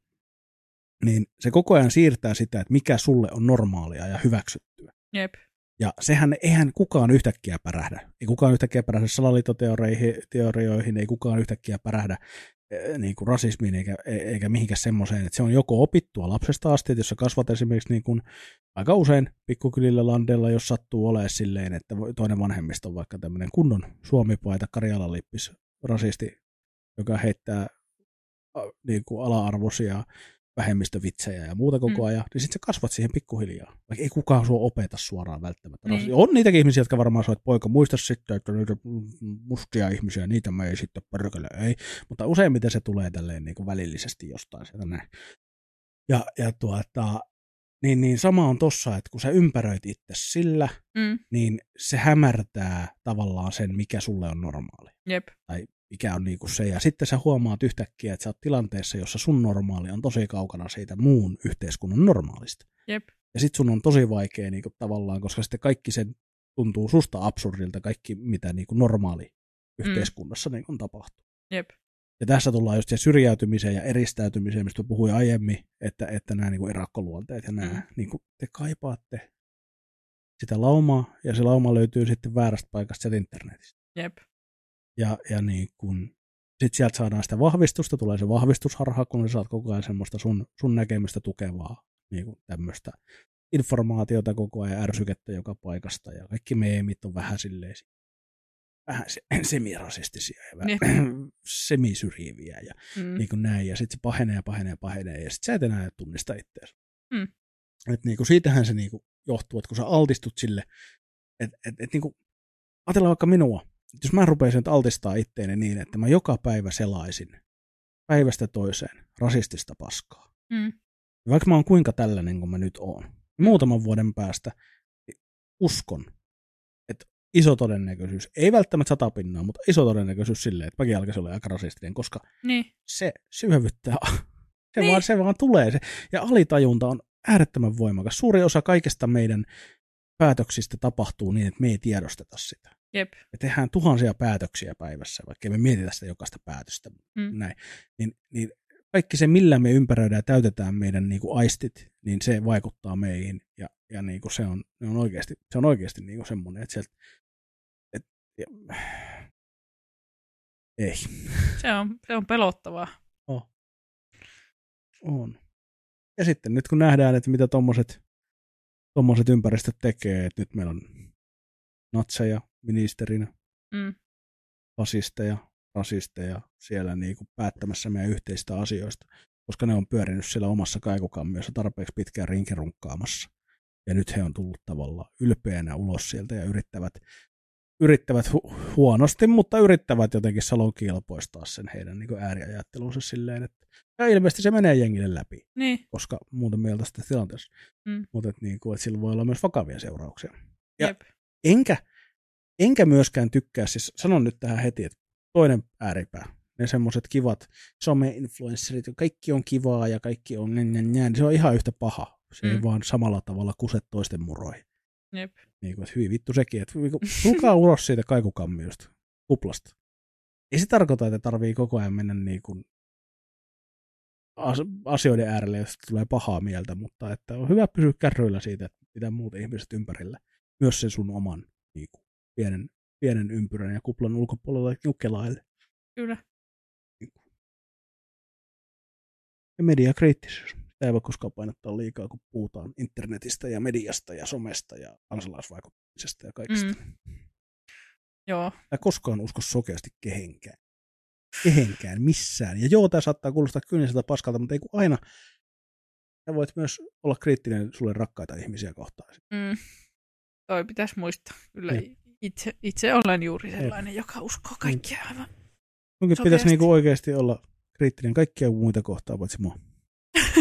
Speaker 2: Niin se koko ajan siirtää sitä, että mikä sulle on normaalia ja hyväksyttyä.
Speaker 1: Jep.
Speaker 2: Ja sehän, eihän kukaan yhtäkkiä pärähdä. Ei kukaan yhtäkkiä pärähdä salaliittoteorioihin, ei kukaan yhtäkkiä pärähdä niin kuin rasismiin eikä, e, eikä mihinkään semmoiseen, että se on joko opittua lapsesta asti, että jos sä kasvat esimerkiksi niin kuin aika usein pikkukylillä landella, jos sattuu olemaan silleen, että toinen vanhemmista on vaikka tämmöinen kunnon suomipaita Karjalan lippis rasisti, joka heittää niin kuin ala-arvoisia vähemmistövitsejä ja muuta koko mm. ajan, niin sitten sä kasvat siihen pikkuhiljaa. Vaikka ei kukaan sua opeta suoraan välttämättä. Niin. On niitäkin ihmisiä, jotka varmaan sanoo, että poika, muista sitten, että niitä mustia ihmisiä, niitä me ei sitten perkele, ei. Mutta useimmiten se tulee tälleen niin kuin välillisesti jostain sieltä näin. Ja, ja tuota, Niin, niin sama on tossa, että kun sä ympäröit itse sillä,
Speaker 1: Mm.
Speaker 2: niin se hämärtää tavallaan sen, mikä sulle on normaali.
Speaker 1: Jep.
Speaker 2: Tai mikä on niinku se. Ja sitten sä huomaat yhtäkkiä, että sä oot tilanteessa, jossa sun normaali on tosi kaukana siitä muun yhteiskunnan normaalista.
Speaker 1: Jep.
Speaker 2: Ja sit sun on tosi vaikea niinku tavallaan, koska sitten kaikki sen tuntuu susta absurdilta, kaikki mitä niinku normaali yhteiskunnassa mm. niinku tapahtuu.
Speaker 1: Jep.
Speaker 2: Ja tässä tullaan just se syrjäytymiseen ja eristäytymiseen, mistä puhuin aiemmin, että, että nämä niin erakkoluonteet ja nämä,
Speaker 1: Mm.
Speaker 2: niin kuin te kaipaatte sitä laumaa, ja se lauma löytyy sitten väärästä paikasta sieltä internetistä.
Speaker 1: Jep.
Speaker 2: Ja, ja niin kun, sit sieltä saadaan sitä vahvistusta, tulee se vahvistusharha, kun sä saat koko ajan semmoista sun, sun näkemystä tukevaa niin kuin tämmöistä informaatiota koko ajan, ärsykettä joka paikasta, ja kaikki meemit on vähän silleen vähän se, [CLEARS THROAT] semirasistisia ja
Speaker 1: Niin.
Speaker 2: vähän [CLEARS THROAT] semisyrjiviä ja
Speaker 1: Mm.
Speaker 2: niin kuin näin, ja sitten se pahenee ja pahenee ja pahenee, ja sitten sä et enää tunnista itseäsi.
Speaker 1: Mm.
Speaker 2: Et niin kuin siitähän se niin kuin johtuu, että kun sä altistut sille, että et, et niin kuin, ajatellaan vaikka minua, jos mä rupeisin nyt altistaa itteeni niin, että mä joka päivä selaisin päivästä toiseen rasistista paskaa,
Speaker 1: Mm.
Speaker 2: vaikka mä oon kuinka tällainen kuin mä nyt oon, muutaman vuoden päästä uskon, että iso todennäköisyys, ei välttämättä sata pinnaa, mutta iso todennäköisyys silleen, että mäkin alkaisin olla aika rasistinen, koska
Speaker 1: Niin.
Speaker 2: se syövyttää. [LAUGHS] Se,
Speaker 1: Niin.
Speaker 2: vaan, se vaan tulee. Se. Ja alitajunta on äärettömän voimakas. Suuri osa kaikesta meidän päätöksistä tapahtuu niin, että me ei tiedosteta sitä.
Speaker 1: Jep.
Speaker 2: Me tehdään tuhansia päätöksiä päivässä, vaikka me mietitä sitä jokaista päätöstä.
Speaker 1: Mm.
Speaker 2: Näin. Niin, niin kaikki se, millä me ympäröidään ja täytetään meidän niin kuin aistit, niin se vaikuttaa meihin. Ja, ja niin kuin se, on, se on oikeasti, se on oikeasti niin kuin semmoinen, että sieltä, et, ja, ei.
Speaker 1: Se on, se on pelottavaa.
Speaker 2: On. Ja sitten nyt kun nähdään, että mitä tommoset ympäristöt tekee, että nyt meillä on natseja ministerinä,
Speaker 1: Mm.
Speaker 2: fasisteja, rasisteja siellä niin kuin päättämässä meidän yhteistä asioista, koska ne on pyörinyt siellä omassa kaikukammiossa tarpeeksi pitkään rinkirunkkaamassa. Ja nyt he on tullut tavallaan ylpeänä ulos sieltä ja yrittävät, yrittävät hu- huonosti, mutta yrittävät jotenkin salonkielpoistaa sen heidän niin kuin ääriajattelunsa silleen, että ja ilmeisesti se menee jengille läpi
Speaker 1: Niin.
Speaker 2: koska muuten meiltä sitä tilanteessa.
Speaker 1: Mm.
Speaker 2: Mutta niin kuin, että sillä voi olla myös vakavia seurauksia. Ja-
Speaker 1: Jep.
Speaker 2: Enkä, enkä myöskään tykkää, siis sanon nyt tähän heti, että toinen ääripää, ne semmoiset kivat some-influencerit, kaikki on kivaa ja kaikki on nän, nän, nän, se on ihan yhtä paha. Se mm. ei vaan samalla tavalla kuse toisten muroihin.
Speaker 1: Jep.
Speaker 2: Niin kuin, että hyvin vittu sekin, että niinku, tulkaa [LAUGHS] ulos siitä kaikukammiosta, kuplasta. Ei se tarkoita, että tarvii koko ajan mennä niin kuin as- asioiden äärelle, jos tulee pahaa mieltä, mutta että on hyvä pysyä kärryillä siitä, että mitä muut ihmiset ympärillä, myös sen sun oman niin kuin, pienen, pienen ympyrän ja kuplan ulkopuolella nukkelaille.
Speaker 1: Kyllä.
Speaker 2: Ja mediakriittisyys. Sitä ei voi koskaan painottaa liikaa, kun puhutaan internetistä ja mediasta ja somesta ja kansalaisvaikuttamisesta ja kaikesta. Mm.
Speaker 1: Joo.
Speaker 2: Mä koskaan usko sokeasti kehenkään. Kehenkään, missään. Ja joo, tämä saattaa kuulostaa kyyniseltä paskalta, mutta ei kun aina. Sä voit myös olla kriittinen sulle rakkaita ihmisiä kohtaan.
Speaker 1: Mm. Toi pitäisi muistaa. Kyllä
Speaker 2: Jep.
Speaker 1: itse, itse olen juuri sellainen, joka uskoo kaikkia aivan.
Speaker 2: Munkin
Speaker 1: Sokeasti.
Speaker 2: pitäisi niinku oikeasti olla kriittinen kaikkia muita kohtaan, paitsi mua. [LAUGHS]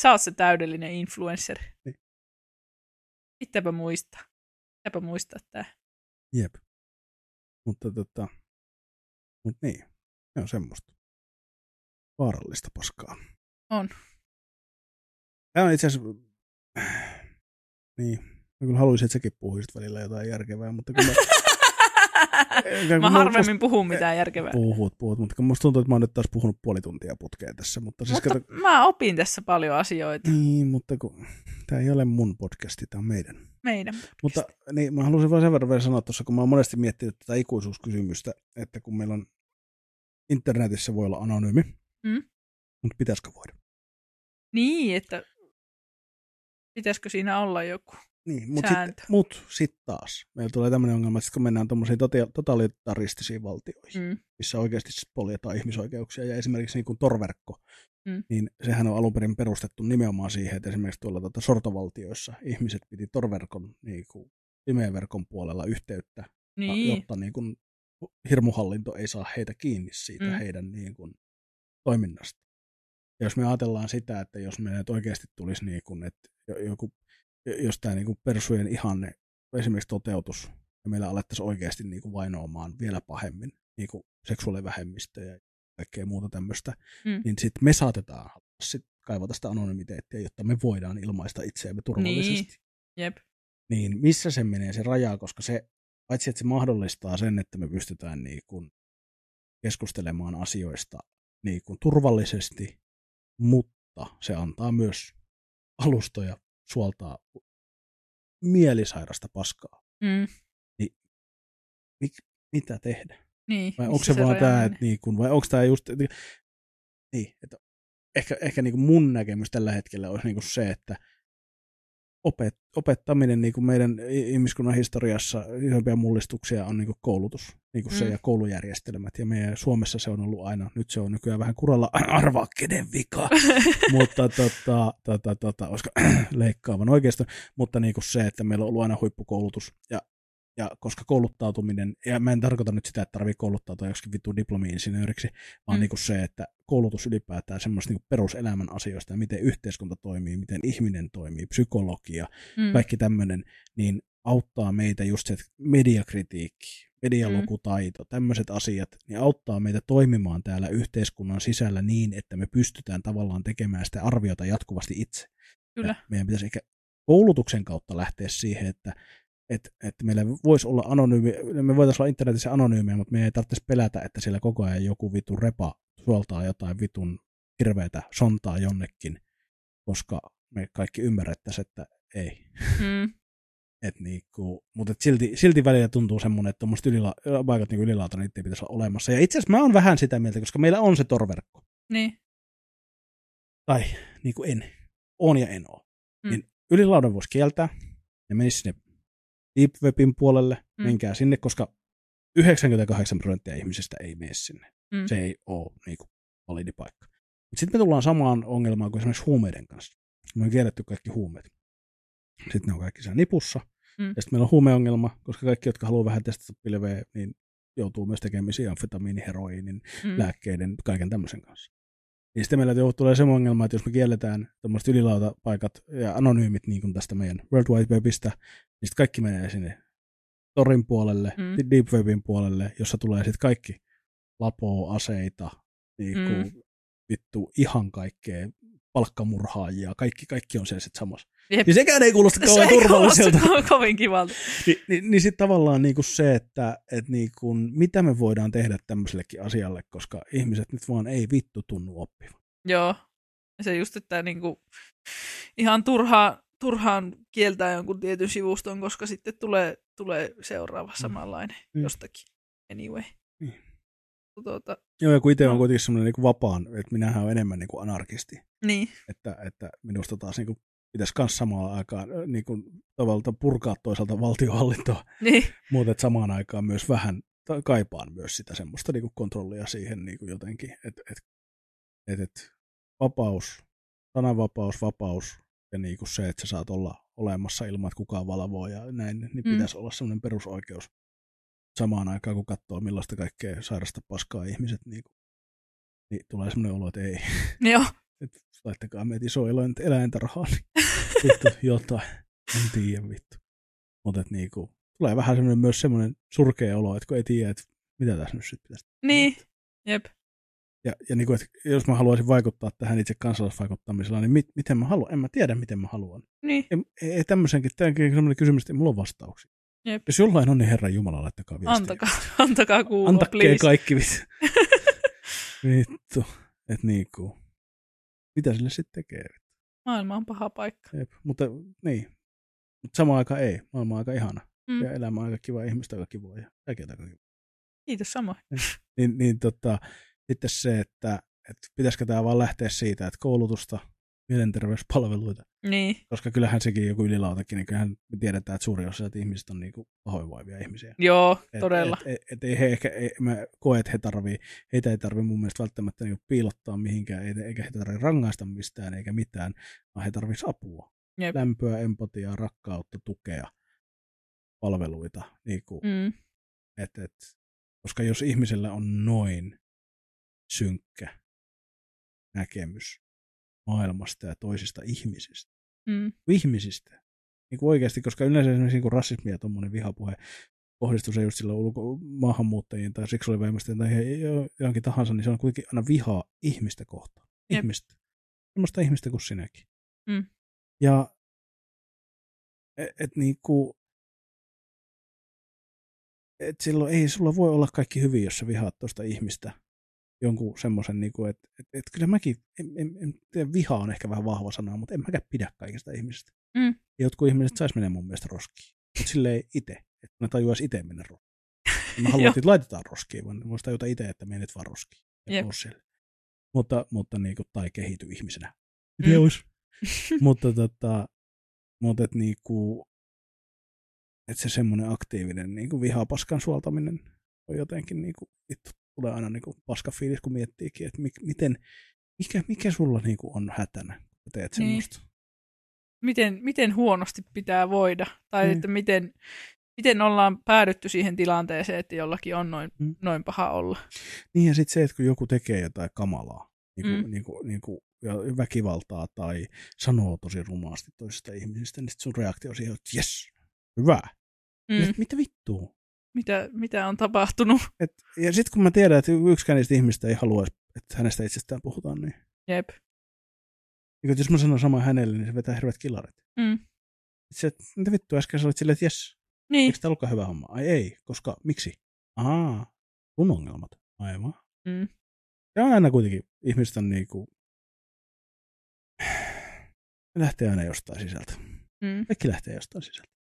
Speaker 1: Sä oot se täydellinen influencer.
Speaker 2: Niin.
Speaker 1: Pitääpä muistaa. Pitääpä muistaa tää.
Speaker 2: Jep. Mutta tota, mut niin, se on semmoista. Vaarallista paskaa.
Speaker 1: On.
Speaker 2: Tämä on itse asiassa, niin, mä kyllä haluaisin, että säkin puhuisit välillä jotain järkevää, mutta kyllä [LAUGHS] kun
Speaker 1: Mä
Speaker 2: mä-
Speaker 1: harvemmin puhun mitään järkevää.
Speaker 2: puhut, puhut, mutta kun musta tuntuu, että mä oon nyt taas puhunut puoli tuntia putkeen tässä, mutta siis
Speaker 1: Mutta
Speaker 2: kato,
Speaker 1: mä opin tässä paljon asioita.
Speaker 2: niin, mutta kun tämä ei ole mun podcasti, tämä on meidän.
Speaker 1: Meidän.
Speaker 2: Mutta niin, mä halusin vain sen verran vielä sanoa tuossa, kun mä oon monesti miettinyt tätä ikuisuuskysymystä, että kun meillä on internetissä voi olla anonyymi,
Speaker 1: Mm.
Speaker 2: mutta pitäisikö voida?
Speaker 1: Niin, että pitäisikö siinä olla joku?
Speaker 2: Niin, mutta sitten mut sit taas. Meillä tulee tämmöinen ongelma, että kun mennään tuommoisiin tota- totalitaristisiin valtioihin,
Speaker 1: Mm.
Speaker 2: missä oikeasti poljetaan ihmisoikeuksia ja esimerkiksi niin kuin torverkko,
Speaker 1: Mm.
Speaker 2: niin sehän on alun perin perustettu nimenomaan siihen, että esimerkiksi tuolla tuota sortovaltioissa ihmiset piti torverkon, niin kuin pimeän verkon puolella yhteyttä,
Speaker 1: Niin.
Speaker 2: jotta niin kuin hirmuhallinto ei saa heitä kiinni siitä
Speaker 1: Mm.
Speaker 2: heidän niin kuin toiminnasta. Ja jos me ajatellaan sitä, että jos me nyt oikeasti tulisi niin kuin, että joku, jos tämä niin kuin persujen ihanne esimerkiksi toteutus, ja meillä alettaisiin oikeasti niin kuin vainoamaan vielä pahemmin niin kuin seksuaalivähemmistöjä ja kaikkea muuta tämmöistä,
Speaker 1: Mm.
Speaker 2: niin sitten me saatetaan sit kaivata sitä anonymiteettia, jotta me voidaan ilmaista itseämme turvallisesti.
Speaker 1: Jep.
Speaker 2: Niin missä se menee se raja, koska se, paitsi että se mahdollistaa sen, että me pystytään niin kuin keskustelemaan asioista niin kuin turvallisesti, mutta se antaa myös alustoja suoltaa mielisairasta paskaa.
Speaker 1: Mm.
Speaker 2: Mik, mitä tehdä?
Speaker 1: Niin,
Speaker 2: Vai onko
Speaker 1: missä
Speaker 2: se, vaan tämä, että niin kun, vai onko tämä just, niin, että ehkä, ehkä niin kuin mun näkemys tällä hetkellä olisi niin kuin se, että opet, opettaminen niin kuin meidän ihmiskunnan historiassa isompia mullistuksia on niin kuin koulutus niin kuin se
Speaker 1: Mm.
Speaker 2: ja koulujärjestelmät. Ja meidän Suomessa se on ollut aina, nyt se on nykyään vähän kuralla, [CLEARS THROAT] arvaa kenen vika, [LAUGHS] mutta tota, tota, tota, olisiko [CLEARS THROAT] leikkaavan oikeastaan, mutta niin kuin se, että meillä on ollut aina huippukoulutus ja ja koska kouluttautuminen, ja mä en tarkoita nyt sitä, että tarvii kouluttautua joskin vittu diplomi-insinööriksi, vaan
Speaker 1: Mm.
Speaker 2: niin kuin se, että koulutus ylipäätään semmoista niin peruselämän asioista, ja miten yhteiskunta toimii, miten ihminen toimii, psykologia,
Speaker 1: Mm.
Speaker 2: kaikki tämmöinen, niin auttaa meitä just se että mediakritiikki, medialukutaito, tämmöiset asiat, niin auttaa meitä toimimaan täällä yhteiskunnan sisällä niin, että me pystytään tavallaan tekemään sitä arviota jatkuvasti itse.
Speaker 1: Kyllä.
Speaker 2: Ja meidän pitäisi ehkä koulutuksen kautta lähteä siihen, että että, että meillä voisi olla anonyymi, me voitaisiin olla internetissä anonyymiä, mutta me ei tarvitsisi pelätä, että siellä koko ajan joku vitu repa suoltaa jotain vitun hirveätä sontaa jonnekin, koska me kaikki ymmärrettäisiin, että ei.
Speaker 1: Mm. [LAUGHS]
Speaker 2: Et niinku, mutta et silti, silti välillä tuntuu semmoinen, että tuommoiset ylila- paikat niin ylilauta, niitä ei pitäisi olla olemassa. Ja itse asiassa mä oon vähän sitä mieltä, koska meillä on se torverkko.
Speaker 1: Niin.
Speaker 2: Tai niin kuin en. On ja en oo.
Speaker 1: Mm.
Speaker 2: Niin ylilaudan voisi kieltää. Ne menisi sinne deep webin puolelle.
Speaker 1: Mm.
Speaker 2: Menkää sinne, koska 98 prosenttia ihmisistä ei mene sinne.
Speaker 1: Mm.
Speaker 2: Se ei ole niin kuin, validi paikka. Sitten me tullaan samaan ongelmaan kuin esimerkiksi huumeiden kanssa. Me on kielletty kaikki huumeet. Sitten ne on kaikki siellä nipussa.
Speaker 1: Mm.
Speaker 2: Ja sitten meillä on huumeongelma, koska kaikki, jotka haluaa vähän testata pilveä, niin joutuu myös tekemisiin amfetamiini, heroiinin,
Speaker 1: Mm.
Speaker 2: lääkkeiden, kaiken tämmöisen kanssa. Niin sitten meillä tulee semmoinen ongelma, että jos me kielletään tuommoiset ylilautapaikat ja anonyymit niin kuin tästä meidän World Wide Webistä, niin sitten kaikki menee sinne Torin puolelle,
Speaker 1: Mm.
Speaker 2: Deep Webin puolelle, jossa tulee sitten kaikki lapoa, aseita, niin kuin
Speaker 1: Mm.
Speaker 2: vittu ihan kaikkea palkkamurhaajia, kaikki, kaikki on siellä sitten samassa.
Speaker 1: Jep.
Speaker 2: Niin sekään ei kuulosta [LAUGHS]
Speaker 1: Se
Speaker 2: kauhean turvalliselta.
Speaker 1: ko- [LAUGHS] kovin kivalta.
Speaker 2: Ni, niin, niin sitten tavallaan niinku se, että et niinku, mitä me voidaan tehdä tämmöisellekin asialle, koska ihmiset nyt vaan ei vittu tunnu oppivan.
Speaker 1: Joo. Se just, että niinku, ihan turhaan, turhaan kieltää jonkun tietyn sivuston, koska sitten tulee, tulee seuraava samanlainen
Speaker 2: Mm.
Speaker 1: jostakin. Anyway.
Speaker 2: Niin.
Speaker 1: Tuota,
Speaker 2: Joo, ja kun itse on
Speaker 1: No.
Speaker 2: kuitenkin semmoinen niinku vapaan, että minähän olen enemmän niinku anarkisti,
Speaker 1: niin.
Speaker 2: että, että minusta taas niinku pitäisi myös samaan aikaan äh, niinku, tavallaan purkaa toisaalta valtiohallintoa,
Speaker 1: Niin. [LAUGHS]
Speaker 2: mutta samaan aikaan myös vähän kaipaan myös sitä semmoista niinku kontrollia siihen niinku jotenkin, että et, et, et, vapaus, sananvapaus, vapaus ja niinku se, että sä saat olla olemassa ilman, että kukaan valvoo ja näin, niin
Speaker 1: Mm.
Speaker 2: pitäisi olla semmoinen perusoikeus samaan aikaan, kun katsoo millaista kaikkea sairasta paskaa ihmiset niinku, niin tulee semmoinen olo, että ei,
Speaker 1: Joo. [LAUGHS]
Speaker 2: että laittakaa meitä iso eläin, eläintarhaan, niin [LAUGHS] vittu jotain, en tiedä vittu. Mutta niinku, tulee vähän semmoinen myös semmoinen surkea olo, että kun ei tiedä, että mitä tässä nyt sitten pitäisi
Speaker 1: Niin. Jep.
Speaker 2: Ja, ja niin kuin, että jos mä haluaisin vaikuttaa tähän itse kansalaisvaikuttamisella, niin mit, miten mä haluan? En mä tiedä, miten mä haluan.
Speaker 1: Niin.
Speaker 2: Ei, ei tämmöisenkin, tämäkin sellainen kysymys, että ei mulla ole vastauksia.
Speaker 1: Jep.
Speaker 2: Jos jollain on, niin Herran Jumala, laittakaa viestiä.
Speaker 1: Antakaa, [LAUGHS] antakaa kuulua,
Speaker 2: Antakee
Speaker 1: please.
Speaker 2: kaikki [LAUGHS] vittu. vittu. Että niinku. Mitä sille sitten tekee?
Speaker 1: Maailma on paha paikka.
Speaker 2: Jep. Mutta niin. Mutta samaan aikaan ei. Maailma on aika ihana.
Speaker 1: Mm.
Speaker 2: Ja elämä on aika kiva, ihmistä aika kivoa ja kaikkea aika kiva.
Speaker 1: Kiitos samoin.
Speaker 2: Niin, niin tota, sitten se, että, että pitäisikö tämä vaan lähteä siitä, että koulutusta, mielenterveyspalveluita,
Speaker 1: Niin.
Speaker 2: koska kyllähän sekin joku ylilautakin, niin kyllähän me tiedetään, että suuri osa että ihmisistä on niinku pahoinvoivia ihmisiä.
Speaker 1: Joo,
Speaker 2: Et,
Speaker 1: todella.
Speaker 2: Et, et, et, ei he ehkä, ei, mä koen, että he tarvii, heitä ei tarvitse mun mielestä välttämättä niinku piilottaa mihinkään, eikä eikä he tarvitse rangaista mistään eikä mitään, vaan he tarvitsevat apua.
Speaker 1: Jep.
Speaker 2: Lämpöä, empatiaa, rakkautta, tukea, palveluita. Niinku,
Speaker 1: Mm.
Speaker 2: et, et, koska jos ihmisellä on noin synkkä näkemys maailmasta ja toisista ihmisistä.
Speaker 1: Mm.
Speaker 2: Ihmisistä. Niin kuin oikeasti, koska yleensä esimerkiksi niin kuin rasismi ja tuommoinen vihapuhe kohdistuu se just silloin ulko- maahanmuuttajiin tai seksuaalivähemmistöihin tai jo- johonkin tahansa, niin se on kuitenkin aina vihaa ihmistä kohtaan.
Speaker 1: Jep.
Speaker 2: Ihmistä. Semmoista ihmistä kuin sinäkin.
Speaker 1: Mm.
Speaker 2: Ja et, et niinku, et silloin ei sulla voi olla kaikki hyvin, jos sä vihaat tuosta ihmistä jonkun semmoisen, niinku, että et, et kyllä mäkin, en, en, en, tiedä, viha on ehkä vähän vahva sana, mutta en mäkään pidä kaikista ihmisistä.
Speaker 1: Mm.
Speaker 2: Jotkut ihmiset sais mennä mun mielestä roskiin, mutta silleen itse, [LAUGHS] että ne tajuaisi itse mennä roskiin. Mä haluan, että laitetaan roskiin, vaan voisi tajuta itse, että menet vaan roskiin. Ja. Mutta, mutta niinku, tai kehity ihmisenä.
Speaker 1: Mm.
Speaker 2: Olisi? [LAUGHS] mutta tota, mutta et niinku, että se semmoinen aktiivinen niinku vihapaskan suoltaminen on jotenkin niinku, vittu, tulee aina niinku paska fiilis, kun miettiikin, että mi- miten, mikä, mikä sulla niinku on hätänä, kun teet
Speaker 1: Niin.
Speaker 2: semmoista.
Speaker 1: miten, miten huonosti pitää voida, tai
Speaker 2: Mm.
Speaker 1: että miten, miten ollaan päädytty siihen tilanteeseen, että jollakin on noin,
Speaker 2: Mm.
Speaker 1: noin paha olla.
Speaker 2: Niin ja sitten se, että kun joku tekee jotain kamalaa, niinku,
Speaker 1: Mm.
Speaker 2: niinku, niinku, ja väkivaltaa tai sanoo tosi rumaasti toisesta ihmisistä, niin sit sun reaktio on siihen, että jes, hyvä.
Speaker 1: Mm.
Speaker 2: Mm. Mitä vittua?
Speaker 1: Mitä, mitä on tapahtunut? [LAUGHS]
Speaker 2: Et, ja sitten kun mä tiedän, että yksikään niistä ihmistä ei halua, että hänestä itsestään puhutaan, niin,
Speaker 1: Jep.
Speaker 2: niin että jos mä sanon sama hänelle, niin se vetää hirveät kilarit.
Speaker 1: Mm.
Speaker 2: Se, mitä vittua äsken sä olit silleen, että jes,
Speaker 1: Niin.
Speaker 2: eikö tämä ollutkaan hyvä homma? Ai ei, koska miksi? Ahaa, sun ongelmat. Aivan.
Speaker 1: Mm.
Speaker 2: Ja aina kuitenkin ihmiset on niinku, ne lähtee aina jostain sisältä.
Speaker 1: Mm.
Speaker 2: Kaikki lähtee jostain sisältä.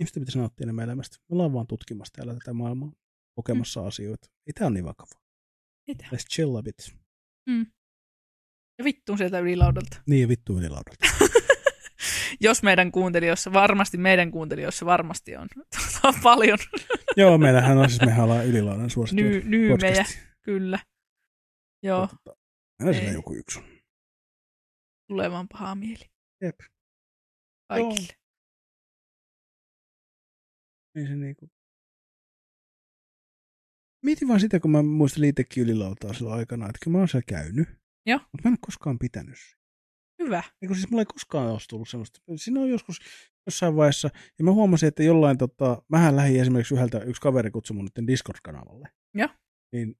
Speaker 2: Ihmisten pitäisi nauttia enemmän elämästä. Me ollaan vaan tutkimassa täällä tätä maailmaa, kokemassa mm. asioita. Ei tää on niin vakavaa. Let's chill a bit.
Speaker 1: Ja vittuun sieltä ylilaudalta.
Speaker 2: Niin ja vittu ylilaudalta. [LAUGHS]
Speaker 1: Jos meidän kuuntelijoissa, varmasti meidän kuuntelijoissa varmasti on [LAUGHS] paljon [LAUGHS]
Speaker 2: Joo, meillähän on siis, mehän ollaan ylilaudan suosittu
Speaker 1: ny, nyymejä, kyllä. Joo,
Speaker 2: Tota, Aina siinä joku yksi on.
Speaker 1: tulee vaan paha mieli.
Speaker 2: Jep.
Speaker 1: Kaikille.
Speaker 2: Ei se niinku... Mietin vaan sitä, kun mä muistelin itsekin ylilautaa silloin aikana, että kyllä mä oon siellä käynyt.
Speaker 1: Joo.
Speaker 2: Mutta mä en ole koskaan pitänyt.
Speaker 1: Hyvä.
Speaker 2: Niin siis mulla ei koskaan ole tullut semmoista. Siinä on joskus jossain vaiheessa, ja mä huomasin, että jollain, tota, mähän lähdin esimerkiksi yhdeltä, yksi kaveri kutsui mun Discord-kanavalle.
Speaker 1: Joo.
Speaker 2: Niin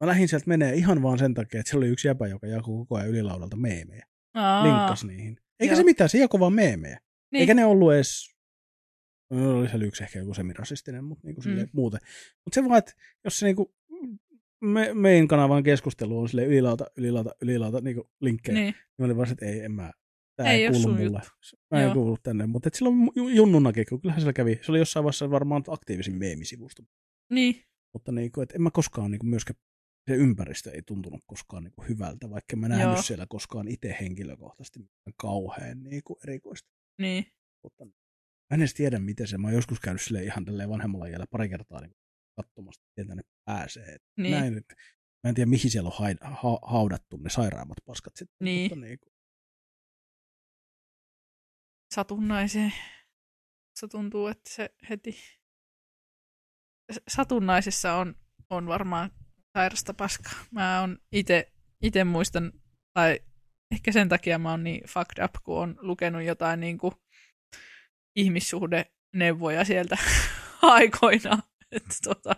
Speaker 2: mä lähdin sieltä menee ihan vaan sen takia, että siellä oli yksi jäpä, joka jakoi koko ajan ylilaudalta meemejä.
Speaker 1: Aa,
Speaker 2: Linkkas niihin. Eikä
Speaker 1: Joo.
Speaker 2: se mitään, se jakoi vaan meemejä.
Speaker 1: Niin.
Speaker 2: Eikä ne ollut edes, no, oli siellä yksi ehkä joku semirasistinen, mutta niinku
Speaker 1: Mm.
Speaker 2: mm. muuten. Mutta se vaan, että jos se niinku, me, meidän kanavan keskustelu on sille ylilauta, ylilauta, ylilauta niinku linkkejä, niin.
Speaker 1: Niin.
Speaker 2: olin vaan, että ei, en mä, tää
Speaker 1: Ei
Speaker 2: ei, kuulu mulle.
Speaker 1: juttu.
Speaker 2: Mä en
Speaker 1: Joo.
Speaker 2: kuulu tänne, mutta et silloin ju- junnunakin, kun kyllähän siellä kävi, se oli jossain vaiheessa varmaan aktiivisin meemisivusto.
Speaker 1: Niin.
Speaker 2: Mutta niinku, et en mä koskaan niinku myöskään, se ympäristö ei tuntunut koskaan niinku hyvältä, vaikka mä nähnyt
Speaker 1: Joo.
Speaker 2: siellä koskaan itse henkilökohtaisesti kauhean niinku erikoista.
Speaker 1: Niin.
Speaker 2: Mutta mä en edes tiedä, miten se. Mä oon joskus käynyt sille ihan tälleen vanhemmalla iällä pari kertaa niin katsomassa, miten tänne pääsee. Et
Speaker 1: Niin.
Speaker 2: Näin, että mä en tiedä, mihin siellä on haid, ha, haudattu ne sairaammat paskat sitten.
Speaker 1: Niin.
Speaker 2: Mutta niin kuin,
Speaker 1: Satunnaiseen. Se tuntuu, että se heti s- satunnaisessa on, on varmaan sairasta paskaa. Mä on ite, ite muistan, tai ehkä sen takia mä oon niin fucked up, kun on lukenut jotain niin kuin ihmissuhdeneuvoja sieltä [LAUGHS] aikoinaan. Että tota,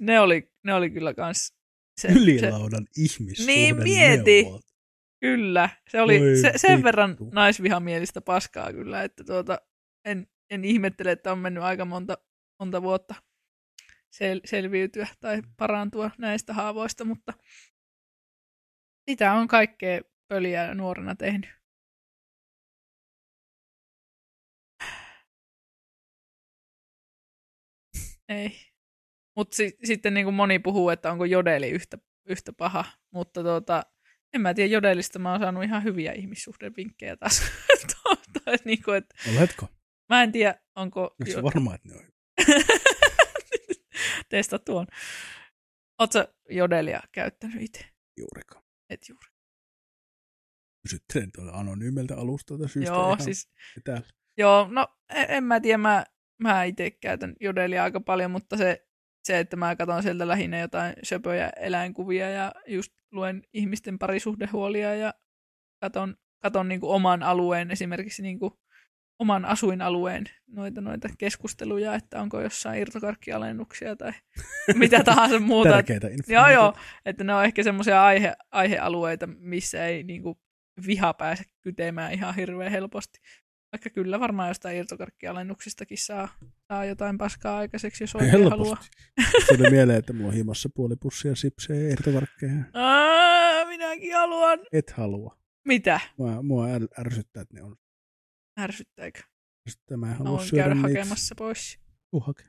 Speaker 1: ne, oli, ne oli kyllä kans se, se,
Speaker 2: ylilaudan ihmissuhde
Speaker 1: Niin, mieti.
Speaker 2: neuvot.
Speaker 1: Kyllä, se oli se, sen
Speaker 2: vittu.
Speaker 1: verran naisvihamielistä paskaa kyllä, että tuota, en, en ihmettele, että on mennyt aika monta, monta vuotta sel, selviytyä tai parantua näistä haavoista, mutta sitä on kaikkea pöliä nuorena tehnyt. Ei. Mutta si- sitten niin kuin moni puhuu, että onko jodeli yhtä, yhtä paha, mutta tuota, en mä tiedä, jodelista mä oon saanut ihan hyviä ihmissuhdevinkkejä taas. [LAUGHS] tuota, niin kuin, että
Speaker 2: Oletko?
Speaker 1: mä en tiedä, onko...
Speaker 2: Onko se varma, että ne on? [LAUGHS]
Speaker 1: Testa tuon. Oletko jodelia käyttänyt itse?
Speaker 2: Juurikaan.
Speaker 1: Et juuri.
Speaker 2: Kysyttelen tuolta anonyymeltä alustalta syystä
Speaker 1: Joo,
Speaker 2: ihan
Speaker 1: siis,
Speaker 2: täällä.
Speaker 1: joo, no en, en mä tiedä, mä, mä itse käytän jodelia aika paljon, mutta se, se, että mä katson sieltä lähinnä jotain söpöjä eläinkuvia ja just luen ihmisten parisuhdehuolia ja katon, katon niin kuin oman alueen, esimerkiksi niin kuin oman asuinalueen noita, noita keskusteluja, että onko jossain irtokarkkialennuksia tai [LAUGHS] mitä tahansa muuta.
Speaker 2: Tärkeitä
Speaker 1: Joo, joo, että ne on ehkä semmoisia aihe, aihealueita, missä ei niin kuin, viha pääse kytemään ihan hirveän helposti. Vaikka kyllä varmaan jostain irtokarkkialennuksistakin saa, saa jotain paskaa aikaiseksi, jos oikein
Speaker 2: Helposti.
Speaker 1: haluaa. [LAUGHS]
Speaker 2: Tuli mieleen, että mulla on himassa puoli pussia sipsejä ja irtokarkkeja.
Speaker 1: Aa, minäkin haluan.
Speaker 2: Et halua.
Speaker 1: Mitä?
Speaker 2: Mua, mua ärsyttää, että ne on.
Speaker 1: Ärsyttääkö?
Speaker 2: Ärsyttää, mä en halua
Speaker 1: voin
Speaker 2: syödä
Speaker 1: käydä
Speaker 2: niitä.
Speaker 1: hakemassa pois.
Speaker 2: Tuu hake.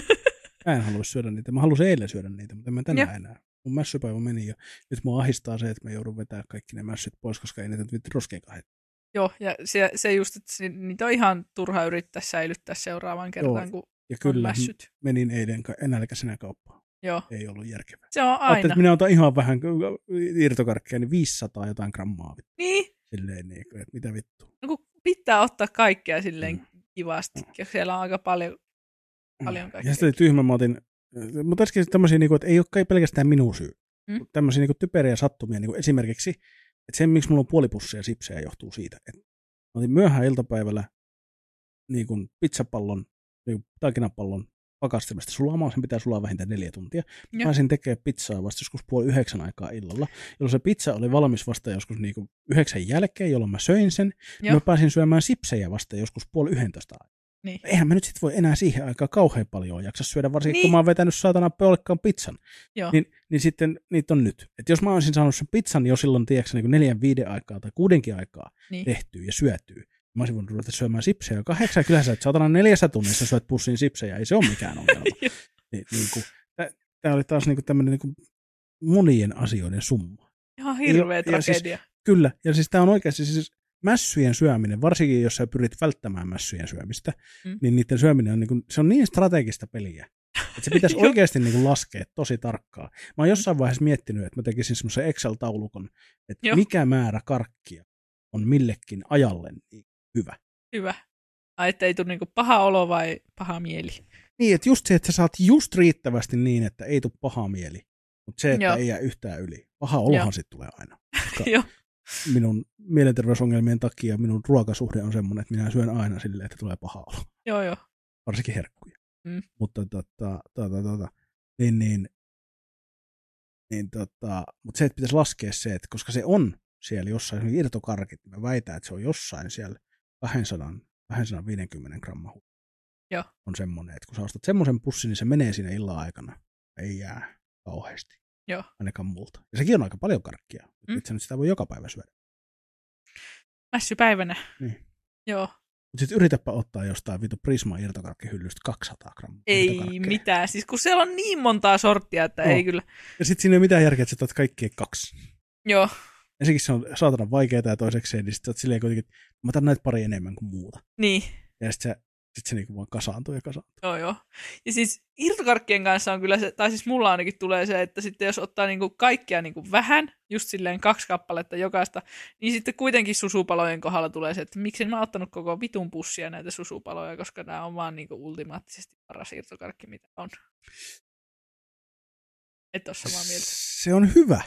Speaker 2: [LAUGHS] Mä en halua syödä niitä. Mä halusin eilen syödä niitä, mutta en mä tänään
Speaker 1: Joo.
Speaker 2: enää. Mun mässypäivä meni jo. Nyt mua ahistaa se, että mä joudun vetämään kaikki ne mässyt pois, koska ei niitä roskeen kahdet.
Speaker 1: Joo, ja se, se just, että se, niitä on ihan turha yrittää säilyttää seuraavaan kertaan, kun
Speaker 2: Ja kyllä, menin eilen ka- nälkäisenä kauppaan.
Speaker 1: Joo,
Speaker 2: Ei ollut järkevää.
Speaker 1: se on
Speaker 2: Ajattelin,
Speaker 1: aina.
Speaker 2: että minä otan ihan vähän irtokarkkeja, niin 500 jotain grammaa.
Speaker 1: Niin,
Speaker 2: Silleen, niin, että mitä vittu.
Speaker 1: no kun pitää ottaa kaikkea silleen
Speaker 2: Mm.
Speaker 1: kivasti, ja siellä on aika paljon, paljon kaikkea.
Speaker 2: Ja sitten tyhmä, mä otin, mutta äsken tämmöisiä, niin kuin, että ei ole pelkästään minun syy.
Speaker 1: Mm.
Speaker 2: Mm. Tämmöisiä niin kuin typeriä sattumia, niin kuin esimerkiksi, että se, miksi mulla on puoli pussia sipsejä, johtuu siitä, että mä otin myöhään iltapäivällä niin kuin pizzapallon, niin kuin taikinapallon pakastimesta sulamaan, sen pitää sulaa vähintään neljä tuntia. Mä
Speaker 1: Joo.
Speaker 2: pääsin tekemään pizzaa vasta joskus puoli yhdeksän aikaa illalla, jolloin se pizza oli valmis vasta joskus niin kuin yhdeksän jälkeen, jolloin mä söin sen. Ja
Speaker 1: Joo.
Speaker 2: mä pääsin syömään sipsejä vasta joskus puoli yhdentoista aikaa.
Speaker 1: Niin.
Speaker 2: Eihän mä nyt sit voi enää siihen aikaan kauhean paljon jaksa syödä, varsinkin niin. Kun mä oon vetänyt saatana pelkkaan pizzan.
Speaker 1: Joo.
Speaker 2: Niin, niin sitten niitä on nyt. Et jos mä olisin saanut sen pizzan jo silloin, tiedätkö, niin kuin neljän, viiden aikaa tai kuudenkin aikaa
Speaker 1: Niin.
Speaker 2: tehtyä ja syötyä, mä olisin voinut ruveta syömään sipsejä. Kahdeksan kyllä sä, että saatana neljässä tunnissa syöt pussin sipsejä, ei se ole mikään ongelma. [LAUGHS]
Speaker 1: Joo.
Speaker 2: niin, kuin, tämä oli taas niin kuin tämmöinen niin kuin monien asioiden summa.
Speaker 1: Ihan hirveä
Speaker 2: Ja- ja siis-
Speaker 1: tragedia.
Speaker 2: Kyllä, ja siis tämä on oikeasti siis mässyjen syöminen, varsinkin jos sä pyrit välttämään mässyjen syömistä,
Speaker 1: Mm.
Speaker 2: mm. niin niiden syöminen on, niin kuin, se on niin strategista peliä, että se pitäisi [LAUGHS] oikeasti niin kuin laskea tosi tarkkaan. Mä oon jossain vaiheessa miettinyt, että mä tekisin semmoisen Excel-taulukon, että
Speaker 1: Joo.
Speaker 2: mikä määrä karkkia on millekin ajalle niin hyvä.
Speaker 1: Hyvä. Ai, että ei tule niinku paha olo vai paha mieli.
Speaker 2: Niin, että just se, että sä saat just riittävästi niin, että ei tule paha mieli, mutta se, että
Speaker 1: Joo.
Speaker 2: ei jää yhtään yli. Paha olohan sitten tulee aina. [LAUGHS] Koska
Speaker 1: Joo.
Speaker 2: Minun mielenterveysongelmien takia minun ruokasuhde on semmoinen, että minä syön aina silleen, että tulee paha olo.
Speaker 1: Joo, joo.
Speaker 2: Varsinkin herkkuja.
Speaker 1: Mm.
Speaker 2: Mutta tota, tota, tota, niin, niin, niin tota, mutta se, että pitäisi laskea se, että koska se on siellä jossain, esimerkiksi irtokarkit, niin mä väitän, että se on jossain siellä 200, 250 grammaa.
Speaker 1: Joo.
Speaker 2: On semmoinen, että kun sä ostat semmoisen pussin, niin se menee siinä illan aikana. Ei jää kauheasti.
Speaker 1: Joo.
Speaker 2: Ainakaan multa. Ja sekin on aika paljon karkkia.
Speaker 1: Mm.
Speaker 2: Itse nyt sitä voi joka päivä syödä.
Speaker 1: Mässypäivänä.
Speaker 2: Niin.
Speaker 1: Joo.
Speaker 2: Mutta sitten yritäpä ottaa jostain vitu Prisma irtokarkkihyllystä 200 grammaa.
Speaker 1: Ei mitään. Siis kun siellä on niin montaa sorttia, että
Speaker 2: Joo.
Speaker 1: ei kyllä.
Speaker 2: Ja sitten siinä ei ole mitään järkeä, että sä kaikkia kaksi.
Speaker 1: Joo.
Speaker 2: Ensinnäkin se on saatana vaikeaa ja toisekseen, niin sitten oot silleen kuitenkin, että mä otan näitä pari enemmän kuin muuta.
Speaker 1: Niin.
Speaker 2: Ja sitten sit se niinku vaan kasaantuu ja kasaantuu.
Speaker 1: Joo, joo. Ja siis irtokarkkien kanssa on kyllä se, tai siis mulla ainakin tulee se, että sitten jos ottaa niinku kaikkia niinku vähän, just silleen kaksi kappaletta jokaista, niin sitten kuitenkin susupalojen kohdalla tulee se, että miksi en mä ottanut koko vitun pussia näitä susupaloja, koska nämä on vaan niinku ultimaattisesti paras irtokarkki, mitä on. Et ole samaa mieltä.
Speaker 2: Se on hyvä.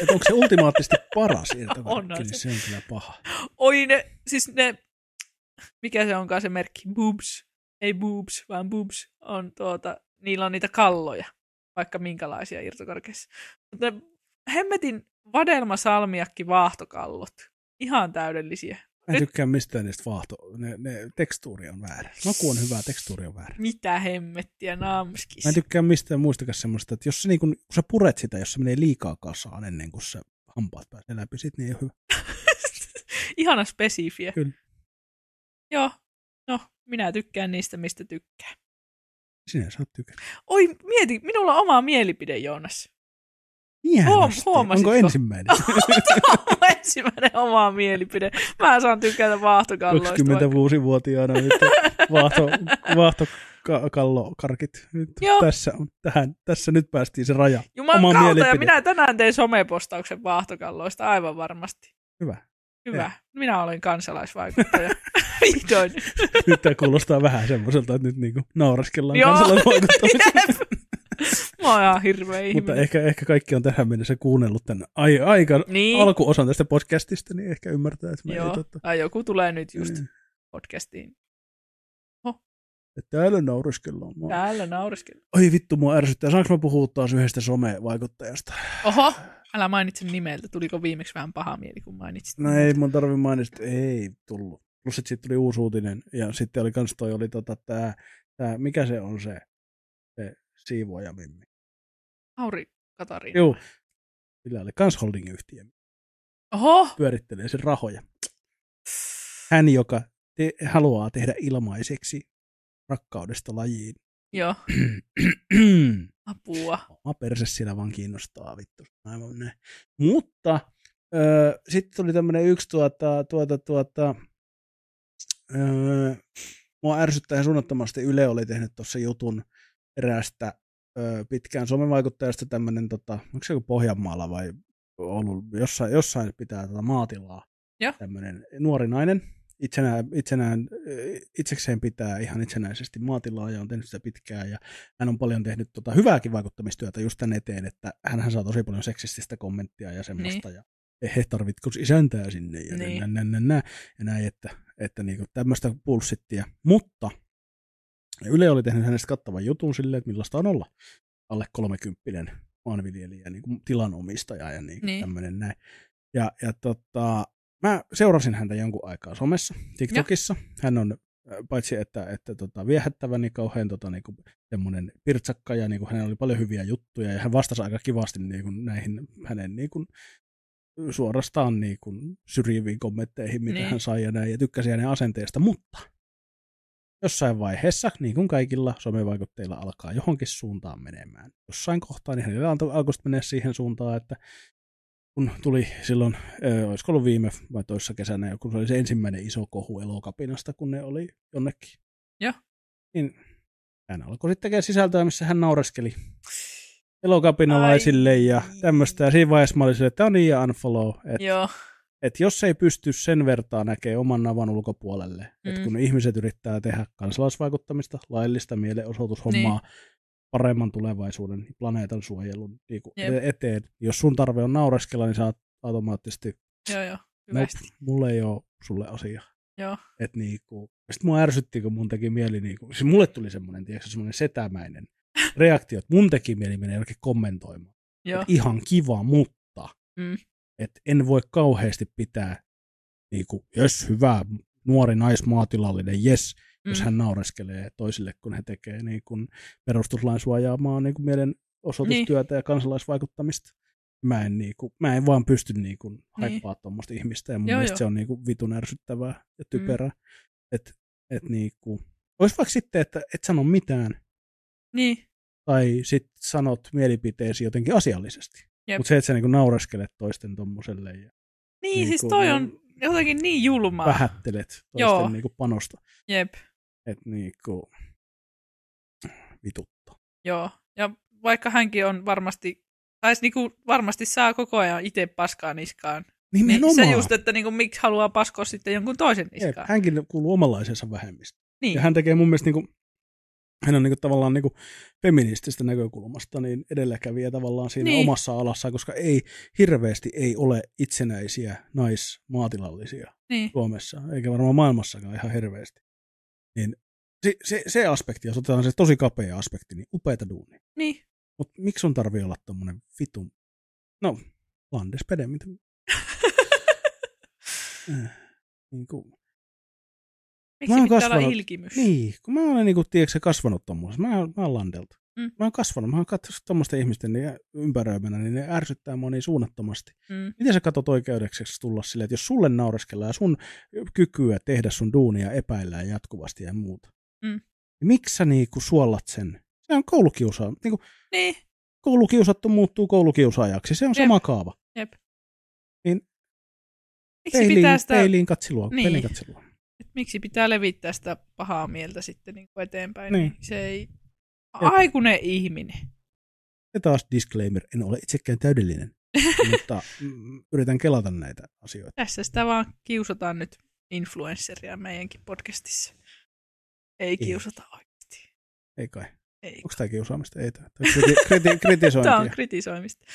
Speaker 2: Että onko se ultimaattisesti paras [LAUGHS] irtokarkki, niin
Speaker 1: se.
Speaker 2: se on kyllä paha.
Speaker 1: Oi ne, siis ne, mikä se onkaan se merkki, boobs, ei boobs, vaan boobs, on tuota, niillä on niitä kalloja, vaikka minkälaisia irtokarkeissa. Mutta ne hemmetin vadelmasalmiakki vaahtokallot, ihan täydellisiä.
Speaker 2: Mä en tykkää mistään niistä vaahto. Ne, ne tekstuuri on väärä. Maku on hyvä, tekstuuri on väärä.
Speaker 1: Mitä hemmettiä namskis.
Speaker 2: Mä en tykkää mistään muistakaan semmoista, että jos sä, niin kun, kun sä puret sitä, jos se menee liikaa kasaan ennen kuin sä hampaat pääsee läpi, sit niin ei ole hyvä. [LAUGHS]
Speaker 1: Ihana spesifiä.
Speaker 2: Kyllä.
Speaker 1: Joo, no minä tykkään niistä, mistä tykkää.
Speaker 2: Sinä saat tykätä.
Speaker 1: Oi, mieti, minulla on oma mielipide, Joonas.
Speaker 2: Ihanasti.
Speaker 1: huomasitko? [LAUGHS]
Speaker 2: Onko ensimmäinen?
Speaker 1: Tämä on ensimmäinen oma mielipide. Mä saan tykätä vaahtokalloista.
Speaker 2: 26-vuotiaana nyt vaahto, [LAUGHS] vaahtokallokarkit. Nyt
Speaker 1: Joo.
Speaker 2: tässä, on, tähän, tässä nyt päästiin se raja.
Speaker 1: Jumalan
Speaker 2: oma
Speaker 1: kautta, ja
Speaker 2: mielipide.
Speaker 1: minä tänään tein somepostauksen vaahtokalloista aivan varmasti.
Speaker 2: Hyvä.
Speaker 1: Hyvä. Minä olen kansalaisvaikuttaja. [LAUGHS] Vihdoin.
Speaker 2: Nyt tämä kuulostaa vähän semmoiselta, että nyt niinku nauraskellaan
Speaker 1: Joo.
Speaker 2: kansalaisvaikuttamisesta.
Speaker 1: Mä oon ihan hirveä ihminen.
Speaker 2: Mutta ehkä, ehkä kaikki on tähän mennessä kuunnellut tämän ai, aika
Speaker 1: niin.
Speaker 2: alkuosan tästä podcastista, niin ehkä ymmärtää, että me
Speaker 1: Joo.
Speaker 2: ei totta.
Speaker 1: Tai joku tulee nyt just
Speaker 2: Niin.
Speaker 1: podcastiin.
Speaker 2: Että Täällä naureskellaan. Mä...
Speaker 1: Täällä nauriskella.
Speaker 2: Oi vittu, mua ärsyttää. Saanko mä puhua taas yhdestä somevaikuttajasta?
Speaker 1: Oho, älä mainitse nimeltä. Tuliko viimeksi vähän paha mieli, kun mainitsit?
Speaker 2: No ei mun tarvi mainita, ei tullut. Plus siitä tuli uusi uutinen. Ja sitten oli kans toi, oli tota tää, tää mikä se on se, se siivoaja mimmi.
Speaker 1: Auri Katariina.
Speaker 2: Joo. Sillä oli kans holding-yhtiö.
Speaker 1: Oho,
Speaker 2: Pyörittelee sen rahoja. Hän, joka te- haluaa tehdä ilmaiseksi rakkaudesta lajiin.
Speaker 1: Joo, [CLEARS THROAT] apua.
Speaker 2: Oma perse siellä vaan kiinnostaa vittu. Aivan näin. Mutta öö, sitten tuli tämmönen yksi tuota, tuota, tuota, öö, mua ärsyttää ihan suunnattomasti. Yle oli tehnyt tuossa jutun eräästä öö, pitkään somevaikuttajasta tämmönen, tota, onko se joku Pohjanmaalla vai ollut jossain, jossain pitää tätä maatilaa.
Speaker 1: Joo.
Speaker 2: Tämmönen nuori nainen, itsenään, itsenään, itsekseen pitää ihan itsenäisesti maatilaa ja on tehnyt sitä pitkään ja hän on paljon tehnyt tota hyvääkin vaikuttamistyötä just tän eteen, että hän saa tosi paljon seksististä kommenttia ja semmoista
Speaker 1: Niin.
Speaker 2: ja he tarvitko isäntää sinne ja,
Speaker 1: Niin.
Speaker 2: nä, nä, nä, nä, ja näin, että, että niinku tämmöistä pulssittia. Mutta Yle oli tehnyt hänestä kattavan jutun silleen, että millaista on olla alle 30 maanviljelijä, niin kuin tilanomistaja ja niin
Speaker 1: Niin.
Speaker 2: niin. tämmöinen näin. Ja, ja tota, mä seurasin häntä jonkun aikaa somessa, TikTokissa. Hän on äh, paitsi että, että tota, viehättävä, niin kauhean tota, niin kuin, semmoinen pirtsakka ja niin kuin, hänellä oli paljon hyviä juttuja ja hän vastasi aika kivasti niin kuin, näihin hänen niin kuin, suorastaan niin kuin, syrjiviin kommentteihin, mitä
Speaker 1: Niin.
Speaker 2: hän sai ja näin, ja tykkäsi hänen asenteesta, mutta jossain vaiheessa, niin kuin kaikilla somevaikutteilla, alkaa johonkin suuntaan menemään. Jossain kohtaa niin hänellä alkoi mennä siihen suuntaan, että kun tuli silloin, ö, olisiko ollut viime vai toissa kesänä, kun se oli se ensimmäinen iso kohu elokapinasta, kun ne oli jonnekin.
Speaker 1: Joo.
Speaker 2: Niin hän alkoi sitten tekemään sisältöä, missä hän naureskeli elokapinalaisille
Speaker 1: Ai.
Speaker 2: ja tämmöistä. Ja siinä vaiheessa mä olin silleen, että on niin ja unfollow. Että
Speaker 1: Joo,
Speaker 2: et jos ei pysty sen vertaa näkee oman navan ulkopuolelle, mm. että kun ihmiset yrittää tehdä kansalaisvaikuttamista, laillista mielenosoitushommaa,
Speaker 1: Niin.
Speaker 2: Paremman tulevaisuuden, planeetan suojelun niin kuin
Speaker 1: Jep.
Speaker 2: eteen, jos sun tarve on naureskella, niin saat automaattisesti,
Speaker 1: joo, joo.
Speaker 2: nope,
Speaker 1: Hyvästi.
Speaker 2: mulle ei ole sulle asia.
Speaker 1: Joo,
Speaker 2: Et niinku, sitten mua ärsytti, kun mun teki mieli, niinku, siis mulle tuli semmoinen, tiedätkö, semmoinen setämäinen [LAUGHS] reaktio, että mun teki mieli mennä jollekin kommentoimaan.
Speaker 1: joo.
Speaker 2: Et ihan kiva, mutta
Speaker 1: Mm.
Speaker 2: et en voi kauheasti pitää, niinku, jos hyvä nuori naismaatilallinen, jes, mm. jos
Speaker 1: Mm.
Speaker 2: hän naureskelee toisille, kun he tekee niin kuin perustuslain suojaamaa niin kuin mielenosoitustyötä ja kansalaisvaikuttamista. Mä en, niin kuin, mä en vaan pysty niin kuin,
Speaker 1: Niin.
Speaker 2: haippaa tuommoista ihmistä, ja mun
Speaker 1: Joo,
Speaker 2: mielestä
Speaker 1: joo.
Speaker 2: se on niin kuin, vitun ärsyttävää ja typerää. Mm. Et, et, niin kuin, olisi vaikka sitten, että et sano mitään,
Speaker 1: Niin,
Speaker 2: tai sit sanot mielipiteesi jotenkin asiallisesti. Mutta se, että sä niin naureskelet toisten tommoselle ja
Speaker 1: niin,
Speaker 2: Niin
Speaker 1: siis
Speaker 2: kuin-
Speaker 1: toi on jotenkin niin julmaa.
Speaker 2: vähättelet toisten
Speaker 1: Joo.
Speaker 2: niin kuin, panosta.
Speaker 1: Jep,
Speaker 2: Että niin kuin, vituttaa.
Speaker 1: joo. Ja vaikka hänkin on varmasti, tai siis niinku varmasti saa koko ajan itse paskaa niskaan. Niin
Speaker 2: Nimenomaan.
Speaker 1: se just, että niinku, miksi haluaa paskoa sitten jonkun toisen
Speaker 2: Jep,
Speaker 1: niskaan.
Speaker 2: hänkin kuuluu omanlaisensa vähemmistöön.
Speaker 1: niin,
Speaker 2: Ja hän tekee mun mielestä, niin kuin, hän on niin kuin, tavallaan niin kuin, feminististä näkökulmasta niin edelläkävijä tavallaan siinä
Speaker 1: Niin.
Speaker 2: niin. omassa alassa, koska ei hirveästi ei ole itsenäisiä naismaatilallisia
Speaker 1: niin,
Speaker 2: Suomessa, eikä varmaan maailmassakaan ihan hirveästi. Niin se, se, se aspekti, jos otetaan se tosi kapea aspekti, niin upeita duunia.
Speaker 1: niin.
Speaker 2: Mutta miksi sun tarvii olla tommonen vitun, no, landespede, mitä... [LAUGHS] Äh, niin kuin,
Speaker 1: Miksi
Speaker 2: Mä
Speaker 1: pitää olla
Speaker 2: kasvanut-
Speaker 1: ilkimys?
Speaker 2: Niin, kun mä olen niinku, tiedätkö, kasvanut tuommoisessa. Mä, mä oon Landelta.
Speaker 1: Mm.
Speaker 2: Mä oon kasvanut, mä oon katsonut tuommoisten ihmisten niin ympäröimänä, niin ne ärsyttää mua niin suunnattomasti.
Speaker 1: Mm.
Speaker 2: Miten sä katsot oikeudeksi tulla silleen, että jos sulle naureskellaan ja sun kykyä tehdä sun duunia epäillään jatkuvasti ja muuta,
Speaker 1: Mm.
Speaker 2: niin miksi sä niinku suollat sen? Se on koulukiusaa. Niinku,
Speaker 1: Niin,
Speaker 2: koulukiusattu muuttuu koulukiusaajaksi. Se on
Speaker 1: Jep.
Speaker 2: sama kaava.
Speaker 1: miksi
Speaker 2: Peiliin,
Speaker 1: pitää sitä,
Speaker 2: peiliin katselua.
Speaker 1: Niin.
Speaker 2: Peiliin katselua.
Speaker 1: että miksi pitää levittää sitä pahaa mieltä sitten niin eteenpäin?
Speaker 2: Niin.
Speaker 1: Se ei... Aikuinen ihminen.
Speaker 2: Ja taas disclaimer, en ole itsekään täydellinen, [LAUGHS] mutta mm, yritän kelata näitä asioita.
Speaker 1: Tässä sitä vaan kiusataan nyt influenceria meidänkin podcastissa. Ei kiusata oikeasti.
Speaker 2: Ei kai.
Speaker 1: Ei.
Speaker 2: Onko tämä kiusaamista? Ei tämä. Kriti- [LAUGHS] kriti- kritisointia.
Speaker 1: Tämä on kritisoimista.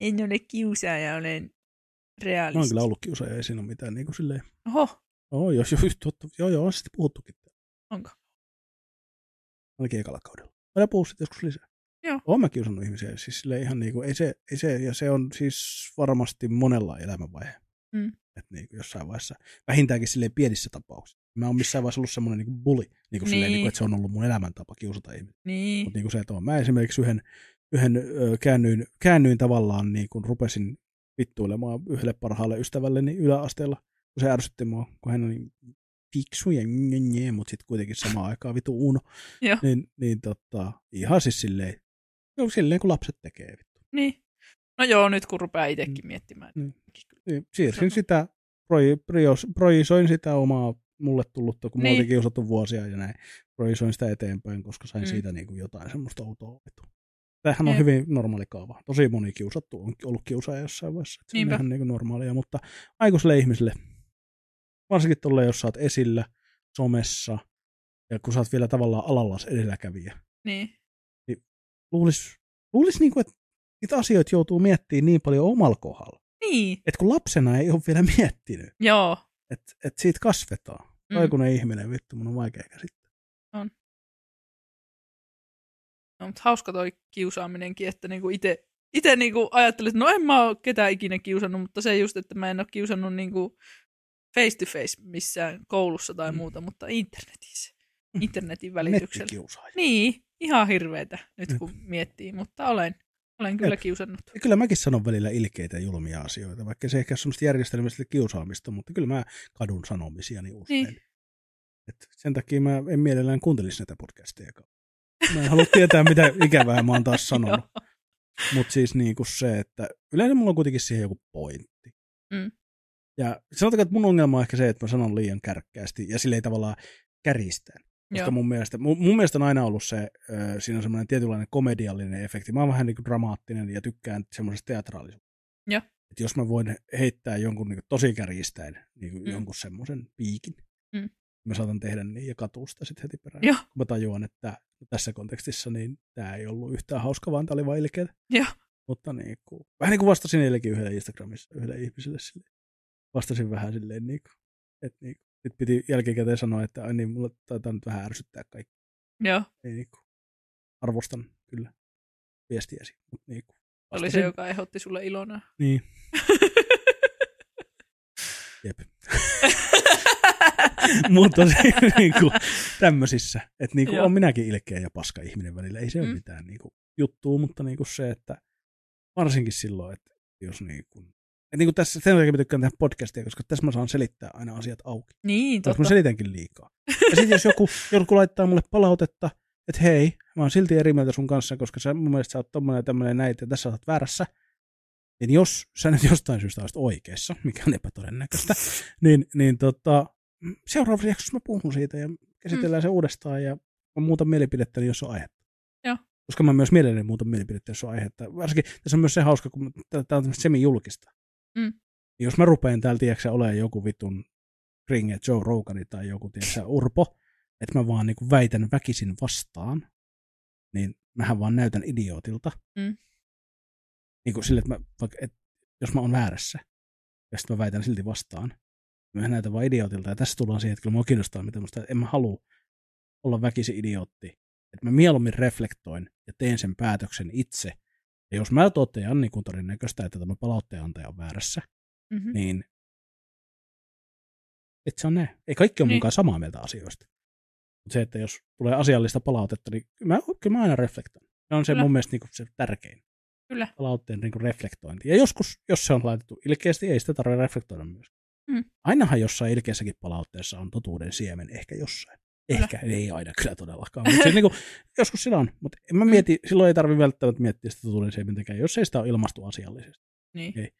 Speaker 1: En ole kiusaaja, olen
Speaker 2: Mä
Speaker 1: realisti.
Speaker 2: oon kyllä ollut kiusaaja, ei siinä ole mitään niin kuin silleen.
Speaker 1: Oho,
Speaker 2: Joo, jos, jos, totta, joo, joo, on sitten puhuttukin.
Speaker 1: onko?
Speaker 2: Ainakin ekalla kaudella. Aina puhuu sitten joskus lisää.
Speaker 1: Joo.
Speaker 2: Oon mä kiusannut ihmisiä. Siis sille ihan niin kuin, ei se, ei se, ja se on siis varmasti monella elämänvaihe.
Speaker 1: Mm.
Speaker 2: Että niin kuin jossain vaiheessa, vähintäänkin silleen pienissä tapauksissa. Mä oon missään vaiheessa ollut semmoinen niin bully, niin kuin silleen,
Speaker 1: Niin.
Speaker 2: niin kuin, että se on ollut mun elämäntapa kiusata ihmisiä.
Speaker 1: Niin.
Speaker 2: Mutta niin kuin se, että on. Mä esimerkiksi yhden, yhden ö, käännyin, käännyin tavallaan, niin kuin rupesin vittuilemaan yhdelle parhaalle ystävälleni yläasteella, kun se ärsytti mua, kun hän on niin fiksu ja nye, mutta sitten kuitenkin samaan aikaan vitu uno. [LAUGHS]
Speaker 1: Joo.
Speaker 2: Niin, niin tota, ihan siis silleen, no silleen kun lapset tekee. Vittu.
Speaker 1: Niin. No joo, nyt kun rupeaa itsekin miettimään.
Speaker 2: Mm. Niin, siirsin sitä, proi, prios, projisoin sitä omaa mulle tullutta, kun niin.
Speaker 1: Niin.
Speaker 2: olin kiusattu vuosia ja näin. Projisoin sitä eteenpäin, koska sain
Speaker 1: Mm.
Speaker 2: mm. siitä niin kuin jotain semmoista outoa vitu. Tämähän on
Speaker 1: Jep.
Speaker 2: hyvin normaali kaava. Tosi moni kiusattu on ollut kiusaaja jossain vaiheessa. Se on ihan niin kuin normaalia, mutta aikuisille ihmisille, varsinkin tuolle, jos sä oot esillä somessa, ja kun sä oot vielä tavallaan alallas edelläkävijä,
Speaker 1: Niin.
Speaker 2: luulis, luulis niin kuin, että niitä asioita joutuu miettimään niin paljon omalla kohdalla.
Speaker 1: Niin.
Speaker 2: Että kun lapsena ei ole vielä miettinyt,
Speaker 1: Joo.
Speaker 2: että et siitä kasvetaan.
Speaker 1: Mm.
Speaker 2: Aikuinen ihminen, vittu, mun on vaikea käsittää.
Speaker 1: No, mutta hauska toi kiusaaminenkin, että niinku ite, ite niinku ajattelin, että no en mä oo ketään ikinä kiusannut, mutta se just, että mä en oo kiusannut niinku face to face missään koulussa tai
Speaker 2: Mm.
Speaker 1: muuta, mutta internetissä.
Speaker 2: Mm.
Speaker 1: Internetin välityksellä. Niin, ihan hirveetä nyt
Speaker 2: Jep.
Speaker 1: kun miettii, mutta olen, olen kyllä
Speaker 2: Jep.
Speaker 1: kiusannut.
Speaker 2: Ja kyllä mäkin sanon välillä ilkeitä ja julmia asioita, vaikka se ehkä ole semmoista järjestelmällistä kiusaamista, mutta kyllä mä kadun sanomisiani usein.
Speaker 1: Niin.
Speaker 2: Et sen takia mä en mielellään kuuntelisi näitä podcasteja. Mä en halua tietää, mitä [LAUGHS] ikävää mä oon taas sanonut. Mutta siis niin kuin se, että yleensä mulla on kuitenkin siihen joku pointti.
Speaker 1: Mm.
Speaker 2: Ja sanotaanko, että mun ongelma on ehkä se, että mä sanon liian kärkkäästi ja sille ei tavallaan kärjistään. Koska
Speaker 1: Joo.
Speaker 2: mun mielestä, mun, mun mielestä on aina ollut se, ö, siinä on semmoinen tietynlainen komediallinen efekti. Mä oon vähän niin kuin dramaattinen ja tykkään semmoisesta teatraalisuudesta.
Speaker 1: Joo.
Speaker 2: Että jos mä voin heittää jonkun niin kuin tosi kärjistäen niin kuin
Speaker 1: Mm.
Speaker 2: jonkun semmoisen piikin,
Speaker 1: Mm.
Speaker 2: mä saatan tehdä niin ja katua sitä sitten heti perään.
Speaker 1: Joo.
Speaker 2: Kun mä tajuan, että tässä kontekstissa niin tämä ei ollut yhtään hauska, vaan tämä oli vain ilkeä.
Speaker 1: Joo.
Speaker 2: Mutta niin kuin, vähän niin kuin vastasin eilenkin yhdelle Instagramissa yhdelle ihmiselle sille. Vastasin vähän silleen niin kuin, että niin kuin, nyt piti jälkikäteen sanoa, että ai niin, mulla taitaa nyt vähän ärsyttää kaikki.
Speaker 1: Joo,
Speaker 2: Ei niin kuin, arvostan kyllä viestiäsi. Mutta niin kuin,
Speaker 1: oli se, joka ehdotti sulle ilona.
Speaker 2: Niin, [LAUGHS] jep. [LAUGHS] Mutta se, niin kuin, tämmöisissä, että niin kuin, on minäkin ilkeä ja paska ihminen välillä. Ei se ole
Speaker 1: Mm.
Speaker 2: mitään niin kuin, juttua, mutta niin kuin se, että varsinkin silloin, että jos niin kuin, niin kuin tässä, sen takia mä tykkään tehdä podcastia, koska tässä mä saan selittää aina asiat auki.
Speaker 1: Niin, totta.
Speaker 2: mä selitänkin liikaa. Ja sitten jos joku, [LAUGHS] joku laittaa mulle palautetta, että hei, mä oon silti eri mieltä sun kanssa, koska sä mun mielestä sä oot tommonen ja tämmönen näin, ja tässä sä oot väärässä. Niin jos sä nyt jostain syystä olisit oikeassa, mikä on epätodennäköistä, [LAUGHS] niin, niin tota, seuraavassa jaksossa mä puhun siitä ja käsitellään se uudestaan ja mä muutan mielipidettäni, jos on aihetta.
Speaker 1: Joo.
Speaker 2: Koska mä myös mielelläni muutan mielipidettä, jos on aihetta. Varsinkin tässä on myös se hauska, kun tämä on semi-julkista.
Speaker 1: Mm.
Speaker 2: Niin Jos mä rupean täällä, tiedätkö, olemaan joku vitun Ringe Joe Rogani tai joku, tiedätkö, Urpo, että mä vaan niin väitän väkisin vastaan, niin mähän vaan näytän idiootilta.
Speaker 1: Mm.
Speaker 2: Niin kuin sille, että mä, vaikka, että jos mä oon väärässä, ja sitten mä väitän silti vastaan, mä näytän vaan idiootilta. Ja tässä tullaan siihen, että kyllä mua kiinnostaa mitä musta, että en mä halua olla väkisin idiootti. Että mä mieluummin reflektoin ja teen sen päätöksen itse. Ja jos mä totean, niin kuin todennäköistä, että tämä palautteen antaja on väärässä,
Speaker 1: Mm-hmm.
Speaker 2: niin et se on näin. Ei kaikki ole
Speaker 1: Niin.
Speaker 2: mukaan samaa mieltä asioista. Mutta se, että jos tulee asiallista palautetta, niin kyllä mä, kyllä mä aina reflektoin. Se on se
Speaker 1: Kyllä.
Speaker 2: mun mielestä niin se tärkein.
Speaker 1: Kyllä.
Speaker 2: Palautteen niin reflektointi. Ja joskus, jos se on laitettu ilkeästi, ei sitä tarvitse reflektoida myös.
Speaker 1: Mm.
Speaker 2: Ainahan jossain ilkeässäkin palautteessa on totuuden siemen, ehkä jossain.
Speaker 1: Kyllä.
Speaker 2: Ehkä, ei aina kyllä todellakaan. Mutta siis, niin kuin, joskus sillä on. Mutta en mä
Speaker 1: Mm.
Speaker 2: mieti, silloin ei tarvitse välttämättä miettiä sitä totuuden siementäkään, jos ei sitä ole ilmastu asiallisesti
Speaker 1: Niin.
Speaker 2: Ei.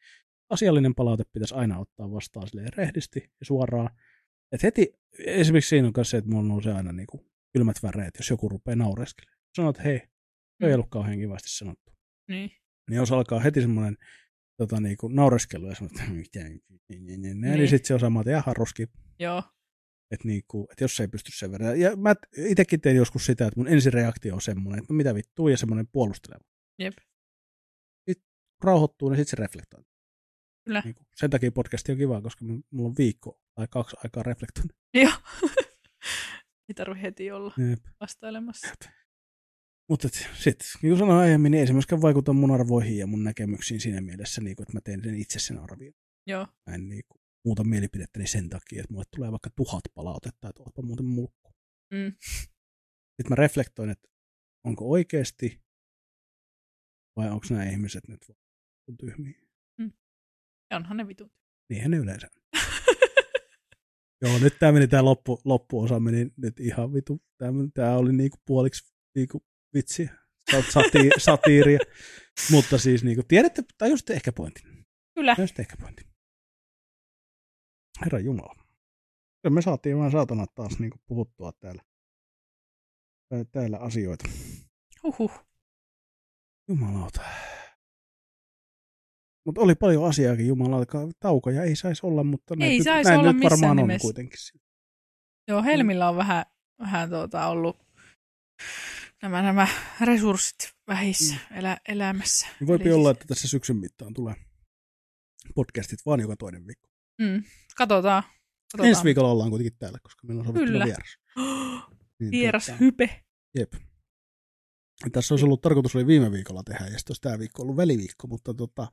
Speaker 2: asiallinen palaute pitäisi aina ottaa vastaan silleen rehdisti ja suoraan. Et heti, esimerkiksi siinä on myös se, että mulla nousee aina niin kuin kylmät väreet, jos joku rupeaa naureskelemaan. Sanot, että hei, se ei
Speaker 1: Mm.
Speaker 2: ollut kauhean kivasti sanottu.
Speaker 1: Niin.
Speaker 2: Niin jos alkaa heti semmoinen tota, niin kuin naureskelu ja sanoo, että mitä, niin, niin, niin,
Speaker 1: Niin.
Speaker 2: niin sitten se on sama, että jaha, roski.
Speaker 1: Joo.
Speaker 2: Että niinku, et jos ei pysty sen verran. Ja mä itsekin tein joskus sitä, että mun ensireaktio on semmoinen, että no mitä vittua, ja semmoinen puolusteleva.
Speaker 1: Jep.
Speaker 2: Sitten rauhoittuu, niin sitten se reflektoi.
Speaker 1: Kyllä.
Speaker 2: Niinku, sen takia podcasti on kiva, koska mulla on viikko tai kaksi aikaa reflektoida. [LAUGHS]
Speaker 1: Joo. Ei tarvi heti olla
Speaker 2: Jep.
Speaker 1: vastailemassa.
Speaker 2: Mutta sitten, niin kuin sanoin aiemmin, niin ei se myöskään vaikuta mun arvoihin ja mun näkemyksiin siinä mielessä, niin kuin, että mä teen sen itse sen arvion.
Speaker 1: Joo.
Speaker 2: Mä en niin kuin, muuta mielipidettäni sen takia, että mulle tulee vaikka tuhat palautetta, että ootpa muuten mulkku.
Speaker 1: Mm. [LAUGHS]
Speaker 2: Sitten mä reflektoin, että onko oikeasti vai onko nämä ihmiset nyt tyhmiä.
Speaker 1: Ja onhan ne vitut.
Speaker 2: Niinhän ne yleensä. [LAUGHS] Joo, nyt tämä meni tämä loppu, loppuosa meni nyt ihan vitu. Tämä, oli niinku puoliksi niinku vitsi, sati, [LAUGHS] satiiria. Mutta siis niinku, tiedätte, tajusitte ehkä pointin.
Speaker 1: Kyllä.
Speaker 2: Tajusitte ehkä pointin. Herra Jumala. Kyllä me saatiin vaan saatana taas niinku puhuttua täällä, tää- täällä asioita.
Speaker 1: Huhhuh.
Speaker 2: Jumalauta. Mutta oli paljon asiaakin, jumalauta. Taukoja ei saisi olla, mutta näin
Speaker 1: Ei
Speaker 2: nyt,
Speaker 1: saisi
Speaker 2: näin
Speaker 1: olla
Speaker 2: nyt varmaan
Speaker 1: missään
Speaker 2: on
Speaker 1: nimessä.
Speaker 2: kuitenkin.
Speaker 1: Joo, Helmillä on vähän, vähän tuota ollut nämä, nämä resurssit vähissä mm. elä, elämässä.
Speaker 2: Niin voipi
Speaker 1: Eli
Speaker 2: olla,
Speaker 1: siis-
Speaker 2: että tässä syksyn mittaan tulee podcastit vaan joka toinen viikko.
Speaker 1: Mm. Katsotaan. Katsotaan.
Speaker 2: Ensi viikolla ollaan kuitenkin täällä, koska meillä on sovittu
Speaker 1: Kyllä.
Speaker 2: vieras. [GASPS] Niin,
Speaker 1: Vieras
Speaker 2: tota,
Speaker 1: hype.
Speaker 2: Jep. Tässä olisi ollut tarkoitus oli viime viikolla tehdä, ja sitten olisi tämä viikko ollut väliviikko, mutta tota,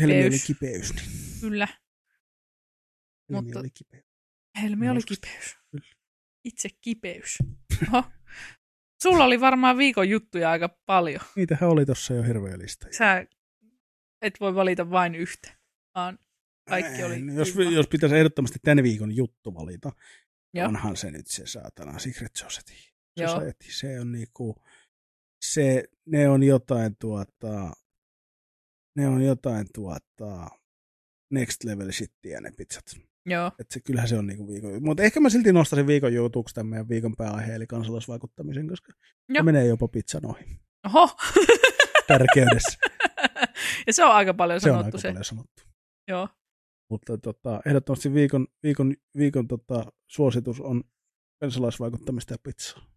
Speaker 2: Helmi oli
Speaker 1: Kipeys.
Speaker 2: kipeys. Niin
Speaker 1: Kyllä.
Speaker 2: Helmi
Speaker 1: Mutta-
Speaker 2: oli kipeys.
Speaker 1: Helmi oli kipeys.
Speaker 2: Kyllä.
Speaker 1: Itse kipeys. Oho. Sulla oli varmaan viikon juttuja aika paljon.
Speaker 2: Niitähän oli tuossa jo hirveä lista.
Speaker 1: Sä et voi valita vain yhtä, vaan kaikki oli
Speaker 2: jos,
Speaker 1: kiva.
Speaker 2: jos pitäisi ehdottomasti tämän viikon juttu valita,
Speaker 1: Joo.
Speaker 2: onhan se nyt se saatana Secret Society.
Speaker 1: Joo.
Speaker 2: Society. Se on niinku, se, ne on jotain tuota, ne on jotain tuota, next level shittiä ne pizzat.
Speaker 1: Joo.
Speaker 2: Et se, kyllähän se on niinku viikon, mutta ehkä mä silti nostaisin viikon jutuksi tämän meidän viikon pääaihe, eli kansalaisvaikuttamisen, koska se
Speaker 1: Joo.
Speaker 2: menee jopa pizzan ohi
Speaker 1: Oho.
Speaker 2: tärkeydessä. [LAUGHS]
Speaker 1: ja se on aika paljon
Speaker 2: se on
Speaker 1: sanottu
Speaker 2: aika
Speaker 1: se.
Speaker 2: paljon sanottu.
Speaker 1: Joo.
Speaker 2: Mutta tota, ehdottomasti viikon, viikon, viikon tota, suositus on kansalaisvaikuttamista ja pizzaa.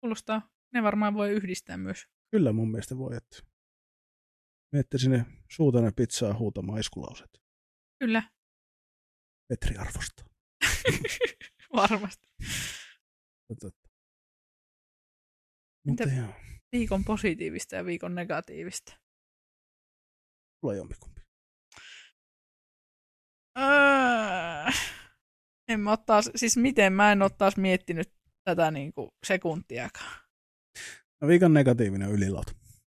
Speaker 1: Kuulostaa. Ne varmaan voi yhdistää myös.
Speaker 2: Kyllä mun mielestä voi, että menette sinne suutana pizzaa huutamaan iskulauset.
Speaker 1: Kyllä.
Speaker 2: Petri arvostaa. [LAUGHS]
Speaker 1: Varmasti.
Speaker 2: Mutta
Speaker 1: Entä-
Speaker 2: joo,
Speaker 1: Viikon positiivista ja viikon negatiivista.
Speaker 2: on jompikumpi.
Speaker 1: Öö, en mä ottaa, siis miten mä en ole taas miettinyt tätä niinku sekuntiakaan.
Speaker 2: No, viikon negatiivinen on ylilauta.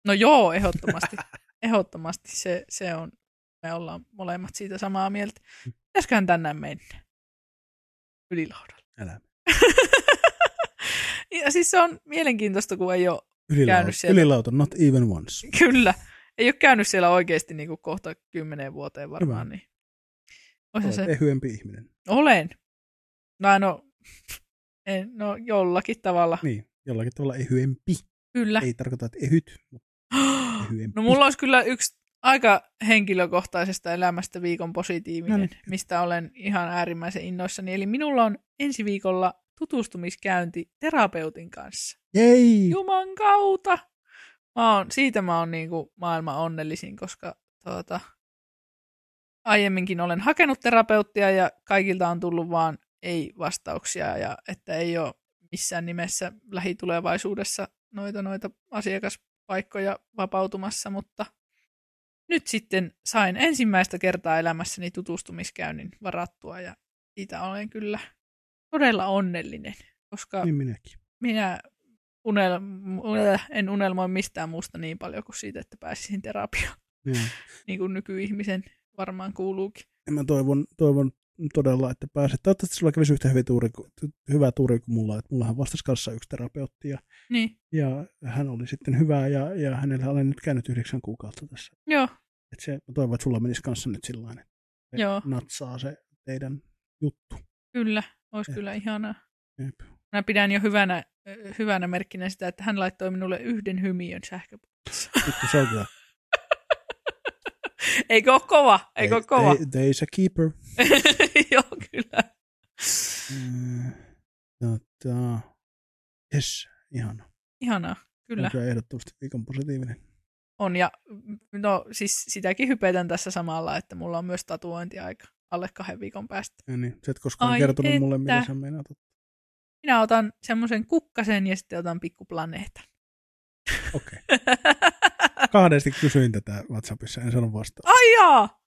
Speaker 1: No joo, ehdottomasti. [LAUGHS] ehdottomasti se, se on, me ollaan molemmat siitä samaa mieltä. Pitäisiköhän tänään mennä? Ylilaudalla.
Speaker 2: Älä. [LAUGHS]
Speaker 1: ja siis se on mielenkiintoista, kun ei ole,
Speaker 2: Ylilauta,
Speaker 1: Käynyt sieltä.
Speaker 2: ylilauta, not even once.
Speaker 1: kyllä, ei ole käynyt siellä oikeasti niin kuin kohta kymmeneen vuoteen varmaan.
Speaker 2: Hyvä.
Speaker 1: Niin.
Speaker 2: Olet
Speaker 1: se,
Speaker 2: ehyempi ihminen.
Speaker 1: olen. No, no, en, no jollakin tavalla.
Speaker 2: Niin, jollakin tavalla ehyempi.
Speaker 1: Kyllä.
Speaker 2: Ei tarkoita, että ehyt, mutta [GASPS] ehyempi.
Speaker 1: No mulla olisi kyllä yksi aika henkilökohtaisesta elämästä viikon positiivinen,
Speaker 2: No niin.
Speaker 1: mistä olen ihan äärimmäisen innoissani. Eli minulla on ensi viikolla tutustumiskäynti terapeutin kanssa.
Speaker 2: Jei!
Speaker 1: Juman kautta! Mä oon, siitä mä oon niinku maailman onnellisin, koska tuota, aiemminkin olen hakenut terapeuttia ja kaikilta on tullut vaan ei-vastauksia ja että ei ole missään nimessä lähitulevaisuudessa noita, noita asiakaspaikkoja vapautumassa, mutta nyt sitten sain ensimmäistä kertaa elämässäni tutustumiskäynnin varattua ja siitä olen kyllä todella onnellinen, koska
Speaker 2: Niin minäkin.
Speaker 1: minä unel, unel, en unelmoi mistään muusta niin paljon kuin siitä, että pääsisin terapiaan, niin kuin nykyihmisen varmaan kuuluukin.
Speaker 2: Mä toivon, toivon todella, että pääset. Toivottavasti sulla kävisi yhtä hyvä tuuri, kuin- hyvä tuuri kuin mulla. Että mullahan vastasi kanssa yksi terapeutti ja,
Speaker 1: Niin,
Speaker 2: ja hän oli sitten hyvä ja, ja hänellä olen nyt käynyt yhdeksän kuukautta tässä.
Speaker 1: joo,
Speaker 2: Et se, mä toivon, että sulla menisi kanssa nyt sillä että
Speaker 1: Joo.
Speaker 2: natsaa se teidän juttu.
Speaker 1: kyllä, olisi kyllä ihanaa.
Speaker 2: Jep.
Speaker 1: Mä pidän jo hyvänä, hyvänä merkkinä sitä, että hän laittoi minulle yhden hymiön sähköpostissa.
Speaker 2: Se on kyllä. [LAUGHS]
Speaker 1: Eikö ole kova? Eikö ole kova?
Speaker 2: They, a keeper. [LAUGHS]
Speaker 1: Joo, kyllä.
Speaker 2: Tota, yes, ihana.
Speaker 1: Ihanaa, kyllä.
Speaker 2: Kyllä ehdottomasti viikon positiivinen.
Speaker 1: On, ja no siis sitäkin hypetän tässä samalla, että mulla on myös tatuointiaika alle kahden viikon päästä.
Speaker 2: Ja niin, sä et koskaan
Speaker 1: Ai
Speaker 2: kertonut
Speaker 1: että.
Speaker 2: mulle, mitä sä meinaat.
Speaker 1: Minä otan semmoisen kukkasen ja sitten otan pikkuplaneetan.
Speaker 2: Okei. [LAUGHS] Kahdesti kysyin tätä WhatsAppissa, en sano vastaan.
Speaker 1: Ai jaa!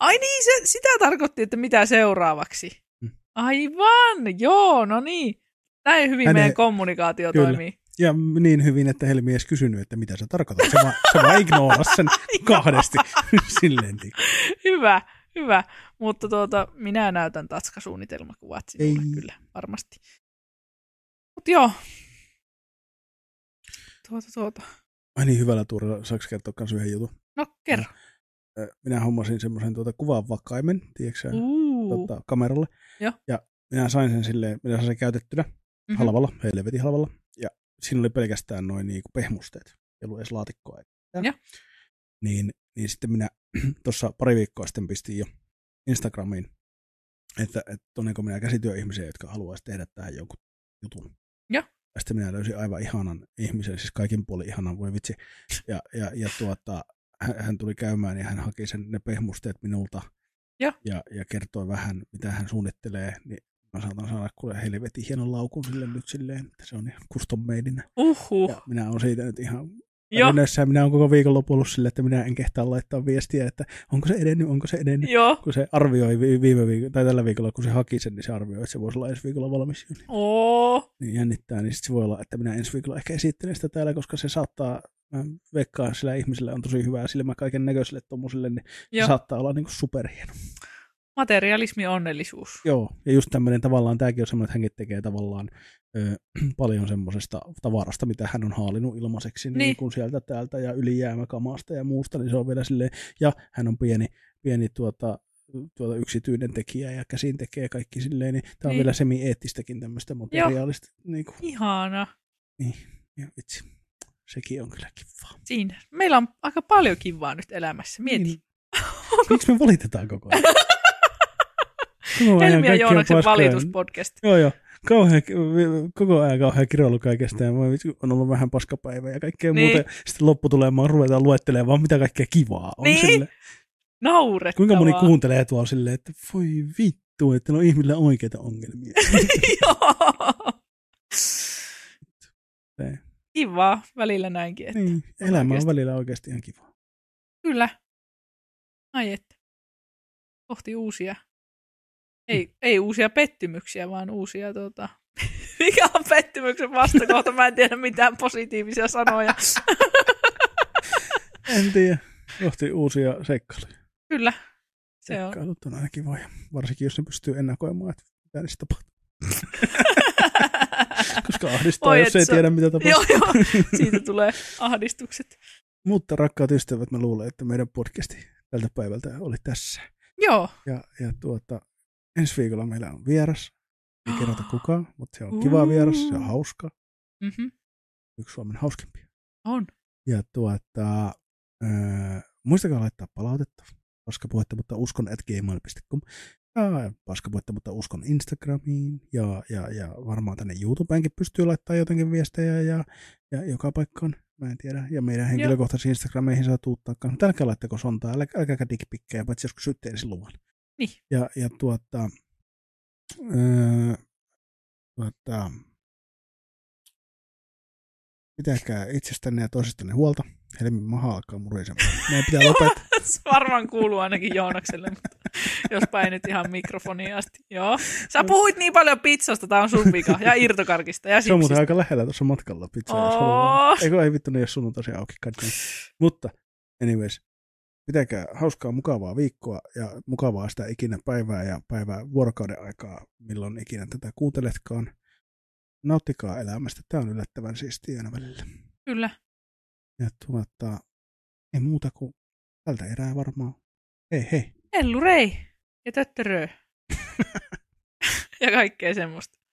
Speaker 1: Ai niin, se, sitä tarkoitti, että mitä seuraavaksi.
Speaker 2: Mm.
Speaker 1: Aivan, joo, no niin. Näin hyvin
Speaker 2: Hänen-
Speaker 1: meidän kommunikaatio
Speaker 2: Kyllä.
Speaker 1: toimii.
Speaker 2: Ja niin hyvin, että Helmi ei edes kysynyt, että mitä sä tarkoitat. Se vaan, se vaan ignoras sen [LAUGHS] kahdesti. [LAUGHS] Silleen.
Speaker 1: Hyvä, hyvä. Mutta tuota, minä näytän tatskasuunnitelmakuvat sinulle
Speaker 2: Ei.
Speaker 1: kyllä, varmasti. Mutta joo. Tuota, tuota.
Speaker 2: Ai niin, hyvällä tuurilla. Saanko kertoa myös yhden jutun?
Speaker 1: No, kerro.
Speaker 2: Minä hommasin semmoisen tuota kuvanvakaimen, tiedätkö
Speaker 1: Uh.
Speaker 2: tota, kameralle.
Speaker 1: Joo.
Speaker 2: Ja minä sain sen silleen, minä sain sen käytettynä
Speaker 1: Mhm.
Speaker 2: halvalla, helvetin halvalla. Ja siinä oli pelkästään noin niinku pehmusteet. Ei ollut edes laatikkoa.
Speaker 1: Joo.
Speaker 2: Niin, niin sitten minä [CLEARS THROAT] tuossa pari viikkoa sitten pistin jo Instagramiin, että, että tunnenko minä käsityöihmisiä, jotka haluaisi tehdä tähän jonkun jutun.
Speaker 1: Joo.
Speaker 2: Ja sitten minä löysin aivan ihanan ihmisen, siis kaikin puolin ihanan, voi vitsi. Ja, ja, ja tuota, hän, tuli käymään ja hän haki sen, ne pehmusteet minulta
Speaker 1: Joo.
Speaker 2: ja, ja kertoi vähän, mitä hän suunnittelee, niin mä saatan saada kuule helvetin hienon laukun sille nyt silleen, että se on ihan custom madeina.
Speaker 1: Uhuh.
Speaker 2: Ja minä olen siitä nyt ihan
Speaker 1: Joo.
Speaker 2: Yleensä minä olen koko viikon ollut silleen, että minä en kehtaa laittaa viestiä, että onko se edennyt, onko se edennyt.
Speaker 1: Joo.
Speaker 2: Kun se arvioi vi- viime viikolla, tai tällä viikolla, kun se haki sen, niin se arvioi, että se voisi olla ensi viikolla valmis.
Speaker 1: Oo.
Speaker 2: Niin jännittää, niin sitten se voi olla, että minä ensi viikolla ehkä esittelen sitä täällä, koska se saattaa, mä veikkaan sillä ihmisellä on tosi hyvää silmä kaiken näköiselle tuommoiselle, niin se
Speaker 1: Joo.
Speaker 2: saattaa olla niin superhieno.
Speaker 1: Materialismi onnellisuus.
Speaker 2: Joo, ja just tämmöinen tavallaan, tämäkin on semmoinen, että hänkin tekee tavallaan ö, [CLEARS THROAT] paljon semmoisesta tavarasta, mitä hän on haalinut ilmaiseksi niin.
Speaker 1: Niin.
Speaker 2: Kuin sieltä täältä ja ylijäämäkamasta ja muusta, niin se on vielä silleen, ja hän on pieni, pieni tuota, tuota yksityinen tekijä ja käsin tekee kaikki silleen, niin tämä on
Speaker 1: Niin.
Speaker 2: vielä semi-eettistäkin tämmöistä materiaalista, niin kuin,
Speaker 1: Ihana.
Speaker 2: niin, ja vitsi, sekin on kyllä kivaa.
Speaker 1: Siinä. Meillä on aika paljon kivaa nyt elämässä. Mieti.
Speaker 2: Niin. [LAUGHS] Miksi me valitetaan koko ajan? [LAUGHS]
Speaker 1: Helmi ja
Speaker 2: on paskaa.
Speaker 1: valituspodcast.
Speaker 2: Joo, joo. Kauhean, koko ajan kauhean kiroilu kaikesta ja on ollut vähän paskapäivä ja kaikkea
Speaker 1: Niin.
Speaker 2: muuta. Sitten lopputulemaan ruvetaan luettelemaan vaan mitä kaikkea kivaa on.
Speaker 1: Niin.
Speaker 2: Sille.
Speaker 1: Naurettavaa.
Speaker 2: Kuinka moni kuuntelee tuolla silleen, että voi vittu, että on ihmillä oikeita ongelmia. [LAUGHS]
Speaker 1: Joo. Kivaa välillä näinkin. Että.
Speaker 2: niin, elämä on
Speaker 1: Oikeasti.
Speaker 2: välillä oikeasti ihan kivaa.
Speaker 1: Kyllä. Ai että. Kohti uusia. Ei, ei uusia pettymyksiä, vaan uusia tota... [LAUGHS] Mikä on pettymyksen vastakohta? Mä en tiedä mitään positiivisia sanoja. [LAUGHS]
Speaker 2: En tiedä. Kohti uusia seikkailuja.
Speaker 1: Kyllä. Se on.
Speaker 2: Seikkailut on aina kivoja. Varsinkin jos ne pystyy ennakoimaan, että mitä niistä tapahtuu. [LAUGHS] Koska ahdistaa,
Speaker 1: Oi,
Speaker 2: jos ei tiedä, mitä tapahtuu.
Speaker 1: joo, joo. Siitä tulee ahdistukset.
Speaker 2: Mutta rakkaat ystävät, mä luulen, että meidän podcasti tältä päivältä oli tässä.
Speaker 1: Joo.
Speaker 2: Ja, ja tuota, ensi viikolla meillä on vieras. Ei kerrota [GASPS] kukaan, mutta se on kiva vieras, se on hauska.
Speaker 1: Mm-hmm.
Speaker 2: Yksi Suomen hauskimpia.
Speaker 1: On.
Speaker 2: Ja tuota, öö, muistakaa laittaa palautetta. Paskapuhetta, mutta uskon at gmail.com. Ja paskapuhetta, mutta uskon Instagramiin. Ja, ja, ja varmaan tänne YouTubeenkin pystyy laittamaan jotenkin viestejä ja, ja joka paikkaan. Mä en tiedä. Ja meidän henkilökohtaisiin Instagrameihin saa tuuttaa kanssa. Älkää laittako sontaa, älkää, älkääkä dickpikkejä, paitsi joskus sytte ensin luvan.
Speaker 1: Niin.
Speaker 2: Ja, ja tuota, öö, tuota, pitäkää itsestänne ja toisistanne huolta. Helmi maha alkaa murisemaan. Meidän pitää [LAUGHS] lopettaa.
Speaker 1: Se varmaan kuuluu ainakin Joonakselle, mutta jospa ei nyt ihan mikrofoniin asti. Joo. Sä puhuit niin paljon pizzasta, tää on sun vika, ja irtokarkista, ja
Speaker 2: Se on muuten aika lähellä tuossa matkalla pizza. jos
Speaker 1: Oo.
Speaker 2: haluaa. Eikö ei vittu, niin jos sunnuntaisi auki. kaikki. Mutta anyways, pitäkää hauskaa, mukavaa viikkoa ja mukavaa sitä ikinä päivää ja päivää vuorokauden aikaa, milloin ikinä tätä kuunteletkaan. Nauttikaa elämästä. Tämä on yllättävän siistiä aina välillä.
Speaker 1: Kyllä.
Speaker 2: Ja tuota, ei muuta kuin tältä erää varmaan. Hei hei.
Speaker 1: Ellurei ja töttörö. [LAUGHS] ja kaikkea semmoista.